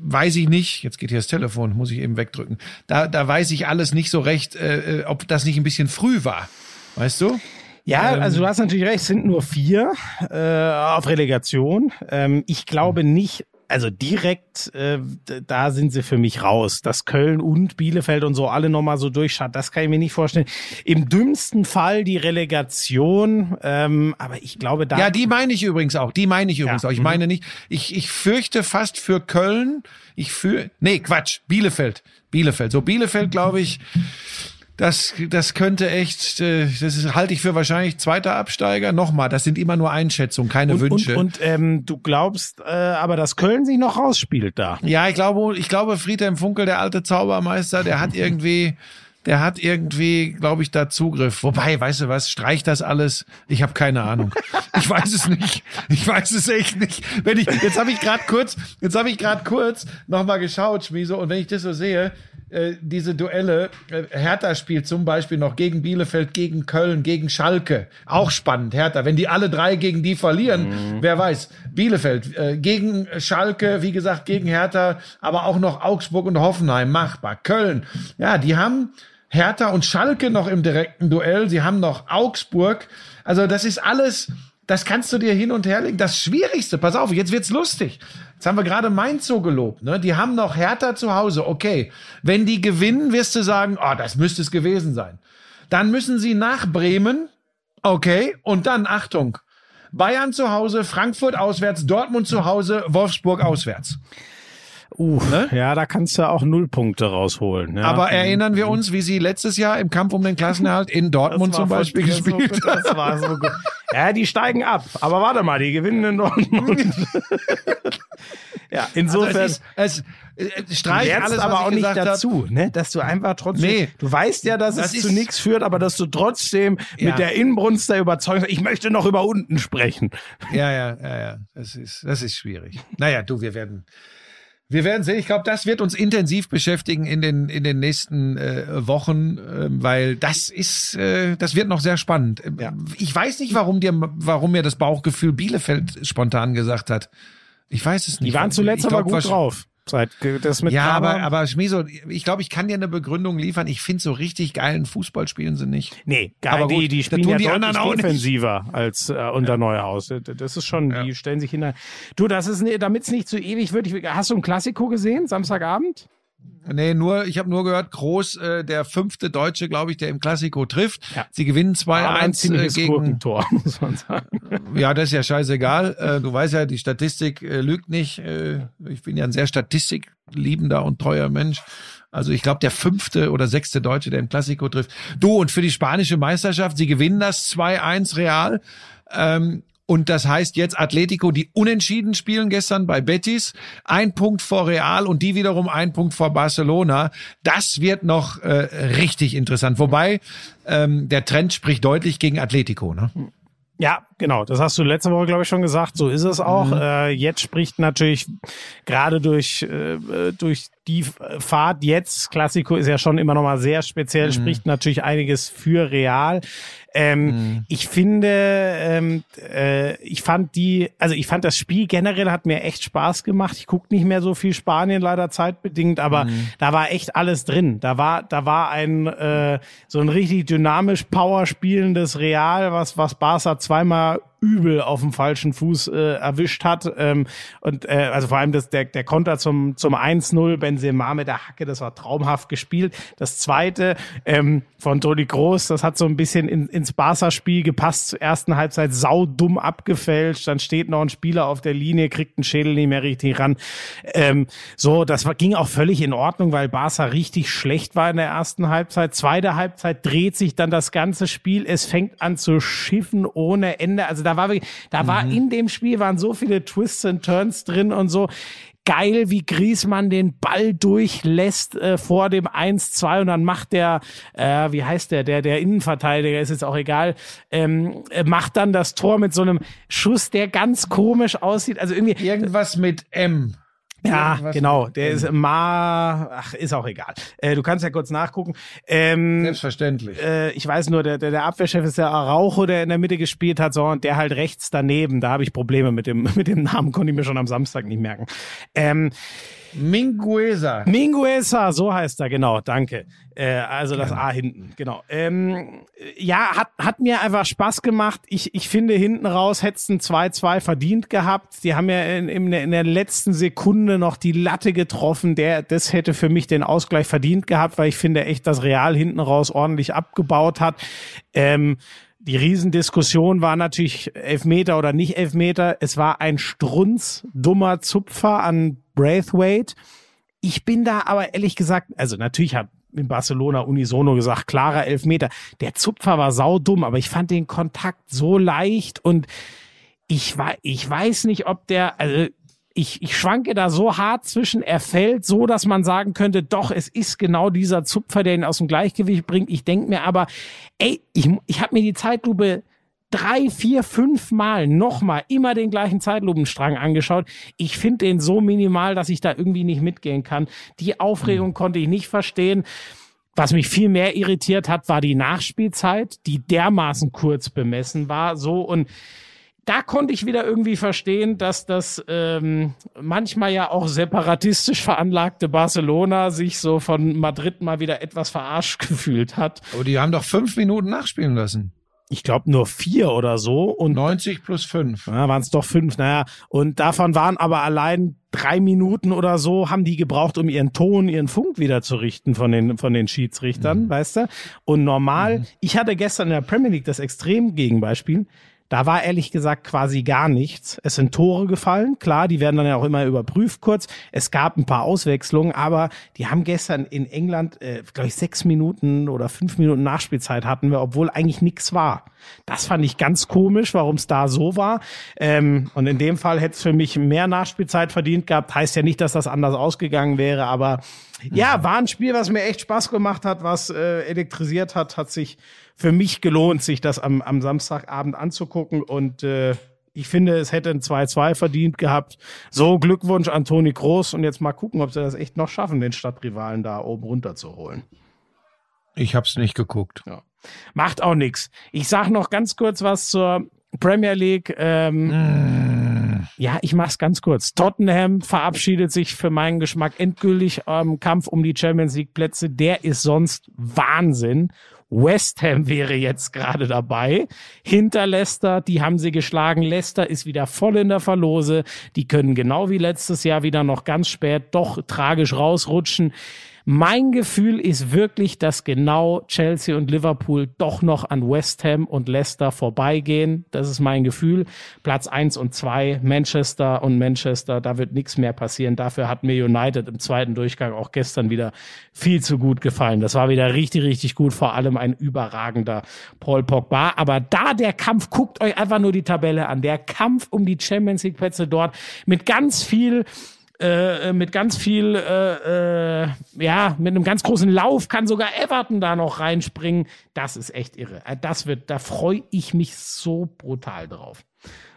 weiß ich nicht. Jetzt geht hier das Telefon, muss ich eben wegdrücken. Da da weiß ich alles nicht so recht, äh, äh, ob das nicht ein bisschen früh war, weißt du? Ja, Ähm, also du hast natürlich recht, es sind nur vier äh, auf Relegation. Ähm, ich glaube nicht, also direkt, äh, da sind sie für mich raus. Dass Köln und Bielefeld und so alle nochmal so durchschaut, das kann ich mir nicht vorstellen. Im dümmsten Fall die Relegation, ähm, aber ich glaube da. Ja, die meine ich übrigens auch. Die meine ich übrigens Ja, auch. Ich mhm. meine nicht, ich, ich fürchte fast für Köln, ich für, nee, Quatsch, Bielefeld. Bielefeld. So, Bielefeld, glaube ich, das, das könnte echt, äh, das ist, halte ich für wahrscheinlich zweiter Absteiger. Nochmal, das sind immer nur Einschätzungen, keine und, Wünsche. Und, und ähm, du glaubst äh, aber, dass Köln sich noch rausspielt da. Ja, ich glaube, ich glaube, Friedhelm Funkel, der alte Zaubermeister, der hat irgendwie, der hat irgendwie, glaube ich, da Zugriff. Wobei, weißt du was, streich das alles. Ich habe keine Ahnung. Ich weiß es nicht. Ich weiß es echt nicht. Wenn ich, jetzt habe ich gerade kurz, jetzt habe ich gerade kurz nochmal geschaut, Schmieso, und wenn ich das so sehe, äh, diese Duelle, äh, Hertha spielt zum Beispiel noch gegen Bielefeld, gegen Köln, gegen Schalke. Auch spannend, Hertha. Wenn die alle drei gegen die verlieren, wer weiß. Bielefeld äh, gegen Schalke, wie gesagt, gegen Hertha, aber auch noch Augsburg und Hoffenheim machbar. Köln, ja, die haben Hertha und Schalke noch im direkten Duell. Sie haben noch Augsburg. Also das ist alles, das kannst du dir hin und her legen. Das Schwierigste, pass auf, jetzt wird's lustig. Jetzt haben wir gerade Mainz so gelobt. Ne? Die haben noch Hertha zu Hause. Okay, wenn die gewinnen, wirst du sagen, oh, das müsste es gewesen sein. Dann müssen sie nach Bremen. Okay, und dann Achtung. Bayern zu Hause, Frankfurt auswärts, Dortmund zu Hause, Wolfsburg auswärts. Uh, ja, da kannst du auch Nullpunkte rausholen. Ja. Ne? Aber erinnern wir uns, wie sie letztes Jahr im Kampf um den Klassenerhalt in Dortmund zum Beispiel gespielt haben? Das war so gut. Ja, die steigen ab. Aber warte mal, die gewinnen in Dortmund. ja, insofern. Also es ist, es, äh, Du streich lernst alles, aber was ich auch nicht dazu, ne? dass du einfach trotzdem, Nee. du weißt ja, dass Das es zu nichts führt, aber dass du trotzdem Ja. mit der Inbrunst der Überzeugung, ich möchte noch über unten sprechen. Ja, ja, ja, ja. Das ist, das ist schwierig. Naja, du, wir werden, wir werden sehen. Ich glaube, das wird uns intensiv beschäftigen in den, in den nächsten äh, Wochen, äh, weil das ist, äh, das wird noch sehr spannend. Ähm, Ja. Ich weiß nicht, warum dir, warum mir das Bauchgefühl Bielefeld spontan gesagt hat. Ich weiß es nicht. Die waren zuletzt aber gut drauf. Seit das mit Ja, Kramer- aber, aber Schmieso, ich glaube, ich kann dir eine Begründung liefern. Ich finde, so richtig geilen Fußball spielen sie nicht. Nee, geil, Aber die, gut, die das spielen tun ja die anderen auch nicht. defensiver als äh, unter Neuhaus. Das ist schon, die stellen sich hinter. Du, das ist, ne- damit's nicht zu ewig wird. Ich, hast du ein Klassiko gesehen, Samstagabend? Nee, nur, ich habe nur gehört, Groß, äh, der fünfte Deutsche, glaube ich, der im Klassiko trifft. Ja. Sie gewinnen Aber ein 2-1 äh, ziemliches gegen. Gurkentor, muss man sagen. Ja, das ist ja scheißegal. Äh, du weißt ja, die Statistik äh, lügt nicht. Äh, ich bin ja ein sehr statistikliebender und treuer Mensch. Also ich glaube, der fünfte oder sechste Deutsche, der im Klassiko trifft. Du, und für die spanische Meisterschaft, sie gewinnen das 2-1 Real. Ähm, und das heißt jetzt Atletico, die unentschieden spielen gestern bei Betis, ein Punkt vor Real und die wiederum ein Punkt vor Barcelona. Das wird noch äh, richtig interessant. Wobei ähm, der Trend spricht deutlich gegen Atletico. Ne? Ja, genau. Das hast du letzte Woche, glaube ich, schon gesagt. So ist es auch. Mhm. Äh, jetzt spricht natürlich gerade durch, äh, durch die Fahrt jetzt, Klassiko ist ja schon immer noch mal sehr speziell, spricht natürlich einiges für Real. Ähm, Ich finde, ähm, äh, ich fand die, also ich fand das Spiel generell hat mir echt Spaß gemacht. Ich gucke nicht mehr so viel Spanien leider zeitbedingt, aber da war echt alles drin. Da war, da war ein äh, so ein richtig dynamisch Power spielendes Real, was was Barca zweimal übel auf dem falschen Fuß äh, erwischt hat. Ähm, und äh, also vor allem das, der, der Konter zum, zum 1-0, Benzema mit der Hacke, das war traumhaft gespielt. Das zweite ähm, von Toni Groß, das hat so ein bisschen in, ins Barca-Spiel gepasst. Zur ersten Halbzeit saudumm abgefälscht. Dann steht noch ein Spieler auf der Linie, kriegt einen Schädel nicht mehr richtig ran. Ähm, so, das war, ging auch völlig in Ordnung, weil Barca richtig schlecht war in der ersten Halbzeit. Zweite Halbzeit dreht sich dann das ganze Spiel. Es fängt an zu schiffen ohne Ende. Also da war da war in dem Spiel waren so viele Twists and Turns drin und so. Geil, wie Griesmann den Ball durchlässt äh, vor dem 1-2 und dann macht der, äh, wie heißt der, der, der Innenverteidiger, ist jetzt auch egal, ähm, äh, macht dann das Tor mit so einem Schuss, der ganz komisch aussieht. Also irgendwie, Irgendwas mit M. ja, Irgendwas genau. Der ist Ma, ach, ist auch egal. Äh, du kannst ja kurz nachgucken. Ähm, Selbstverständlich. äh, ich weiß nur, der, der, der Abwehrchef ist der Araujo, der in der Mitte gespielt hat, so, und der halt rechts daneben. Da habe ich Probleme mit dem, mit dem Namen, konnte ich mir schon am Samstag nicht merken. Ähm, Mingueza. Mingueza, so heißt er, genau, danke. Äh, also das A hinten, genau. Ähm, ja, hat, hat mir einfach Spaß gemacht. Ich, ich finde, hinten raus hättest ein 2-2 verdient gehabt. Die haben ja in, in, der- in der letzten Sekunde noch die Latte getroffen. Der, das hätte für mich den Ausgleich verdient gehabt, weil ich finde echt, dass Real hinten raus ordentlich abgebaut hat. Ähm, die Riesendiskussion war natürlich Elfmeter oder nicht Elfmeter. Es war ein strunzdummer Zupfer an Braithwaite. Ich bin da aber ehrlich gesagt, also natürlich hat in Barcelona unisono gesagt, klarer Elfmeter. Der Zupfer war saudumm, aber ich fand den Kontakt so leicht und ich, wei- ich weiß nicht, ob der, also ich, ich schwanke da so hart zwischen, er fällt so, dass man sagen könnte, doch, es ist genau dieser Zupfer, der ihn aus dem Gleichgewicht bringt. Ich denke mir aber, ey, ich, ich habe mir die Zeitlupe drei, vier, fünf Mal nochmal immer den gleichen Zeitlupenstrang angeschaut. Ich finde den so minimal, dass ich da irgendwie nicht mitgehen kann. Die Aufregung konnte ich nicht verstehen. Was mich viel mehr irritiert hat, war die Nachspielzeit, die dermaßen kurz bemessen war. So und da konnte ich wieder irgendwie verstehen, dass das ähm, manchmal ja auch separatistisch veranlagte Barcelona sich so von Madrid mal wieder etwas verarscht gefühlt hat. Aber die haben doch fünf Minuten nachspielen lassen. Ich glaube nur vier oder so und 90 plus fünf. ja, waren es doch fünf, naja. Und davon waren aber allein drei Minuten oder so, haben die gebraucht, um ihren Ton, ihren Funk wieder zu richten von den, von den Schiedsrichtern, weißt du? Und normal, ich hatte gestern in der Premier League das Extrem-Gegenbeispiel. Da war ehrlich gesagt quasi gar nichts. Es sind Tore gefallen, klar, die werden dann ja auch immer überprüft kurz. Es gab ein paar Auswechslungen, aber die haben gestern in England, äh, glaube ich, sechs Minuten oder fünf Minuten Nachspielzeit hatten wir, obwohl eigentlich nichts war. Das fand ich ganz komisch, warum es da so war. Ähm, und in dem Fall hätte es für mich mehr Nachspielzeit verdient gehabt. Heißt ja nicht, dass das anders ausgegangen wäre, aber ja, war ein Spiel, was mir echt Spaß gemacht hat, was äh, elektrisiert hat, hat sich für mich gelohnt, sich das am, am Samstagabend anzugucken und äh, ich finde, es hätte ein 2-2 verdient gehabt. So, Glückwunsch an Toni Groß und jetzt mal gucken, ob sie das echt noch schaffen, den Stadtrivalen da oben runterzuholen. Ich hab's nicht geguckt. Ja. Macht auch nix. Ich sag noch ganz kurz was zur Premier League. Ähm, Ja, ich mach's ganz kurz. Tottenham verabschiedet sich für meinen Geschmack endgültig am Kampf um die Champions League Plätze. Der ist sonst Wahnsinn. West Ham wäre jetzt gerade dabei. Hinter Leicester, die haben sie geschlagen. Leicester ist wieder voll in der Verlose. Die können genau wie letztes Jahr wieder noch ganz spät doch tragisch rausrutschen. Mein Gefühl ist wirklich, dass genau Chelsea und Liverpool doch noch an West Ham und Leicester vorbeigehen. Das ist mein Gefühl. Platz eins und zwei Manchester und Manchester, da wird nichts mehr passieren. Dafür hat mir United im zweiten Durchgang auch gestern wieder viel zu gut gefallen. Das war wieder richtig, richtig gut. Vor allem ein überragender Paul Pogba. Aber da der Kampf, guckt euch einfach nur die Tabelle an. Der Kampf um die Champions League Plätze dort mit ganz viel äh, mit ganz viel, äh, äh, ja, mit einem ganz großen Lauf kann sogar Everton da noch reinspringen. Das ist echt irre. Äh, Das wird, da freue ich mich so brutal drauf.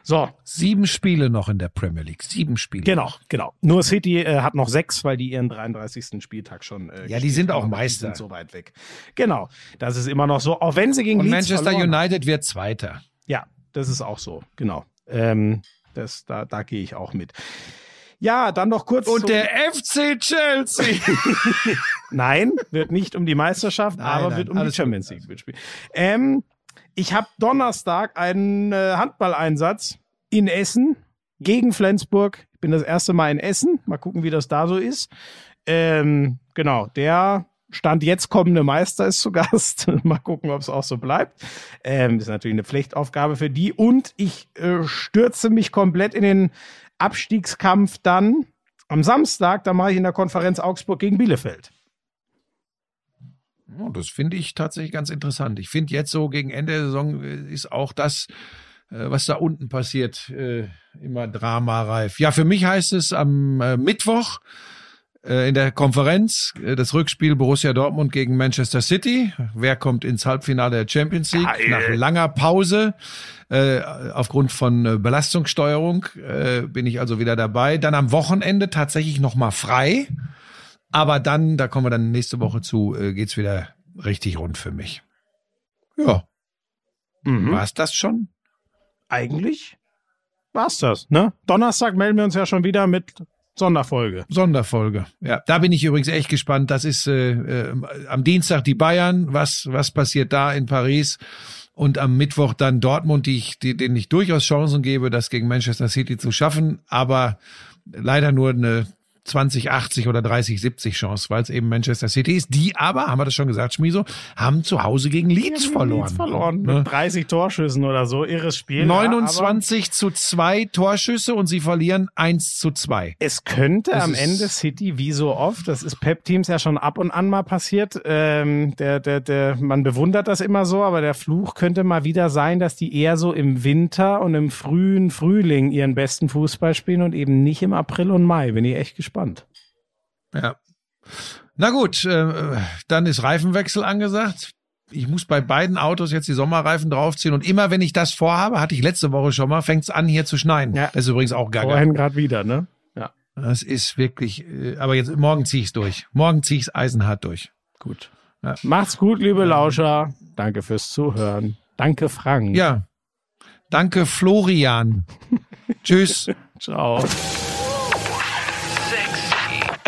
So, Sieben Spiele noch in der Premier League. Sieben Spiele. genau, genau. Nur City äh, hat noch sechs, weil die ihren 33. Spieltag schon. Äh, Ja, die sind auch die Meister. Sind so weit weg. Genau, das ist immer noch so. Auch wenn sie gegen Und Leeds Manchester. United wird Zweiter. Ja, das ist auch so, genau. Ähm, das, da, da gehe ich auch mit. Ja, dann noch kurz. Und der FC Chelsea. Nein, wird nicht um die Meisterschaft, Nein, aber nein, wird um die Champions League mitspielen. Ähm, ich habe Donnerstag einen äh, Handballeinsatz in Essen gegen Flensburg. Ich bin das erste Mal in Essen. Mal gucken, wie das da so ist. Ähm, genau, der Stand jetzt kommende Meister ist zu Gast. Mal gucken, ob es auch so bleibt. Ähm, ist natürlich eine Pflichtaufgabe für die. Und ich äh, stürze mich komplett in den Abstiegskampf dann am Samstag. Da mache ich in der Konferenz Augsburg gegen Bielefeld. Das finde ich tatsächlich ganz interessant. Ich finde jetzt so gegen Ende der Saison äh, ist auch das, äh, was da unten passiert, äh, immer dramareif. Ja, für mich heißt es am Mittwoch in der Konferenz äh, das Rückspiel Borussia Dortmund gegen Manchester City. Wer kommt ins Halbfinale der Champions League? Geil. Nach langer Pause äh, aufgrund von äh, Belastungssteuerung äh, bin ich also wieder dabei. Dann am Wochenende tatsächlich noch mal frei. Aber dann, da kommen wir dann nächste Woche zu, äh, geht's wieder richtig rund für mich. Ja, Mhm. war's das schon? Eigentlich war's das, ne? Donnerstag melden wir uns ja schon wieder mit Sonderfolge. Sonderfolge. Ja, da bin ich übrigens echt gespannt. Das ist äh, äh, am Dienstag die Bayern. Was was passiert da in Paris? Und am Mittwoch dann Dortmund, die ich, die, denen ich durchaus Chancen gebe, das gegen Manchester City zu schaffen, aber leider nur eine 20, 80 oder 30, 70 Chance, weil es eben Manchester City ist. Die aber, haben wir das schon gesagt, Schmiso, haben zu Hause gegen Leeds verloren. Leeds verloren. Ne? Mit 30 Torschüssen oder so. Irres Spiel. 29 zu 2 Torschüsse und sie verlieren 1 zu 2. Es könnte Das am Ende City, wie so oft, das ist Pep-Teams ja schon ab und an mal passiert, ähm, der, der, der, man bewundert das immer so, aber der Fluch könnte mal wieder sein, dass die eher so im Winter und im frühen Frühling ihren besten Fußball spielen und eben nicht im April und Mai. Bin ich echt gespannt. Ja. Na gut, äh, dann ist Reifenwechsel angesagt. Ich muss bei beiden Autos jetzt die Sommerreifen draufziehen und immer wenn ich das vorhabe, hatte ich letzte Woche schon mal, fängt's an hier zu schneien. Ja. Das ist übrigens auch gaga. Vorhin gerade wieder, ne? Ja, Das ist wirklich, äh, aber jetzt morgen zieh ich's durch. Morgen zieh ich's eisenhart durch. gut. Ja. Macht's gut, liebe Lauscher. Danke fürs Zuhören. Danke, Frank. Ja. Danke, Florian. Tschüss. Ciao.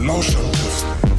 Lauschangriff.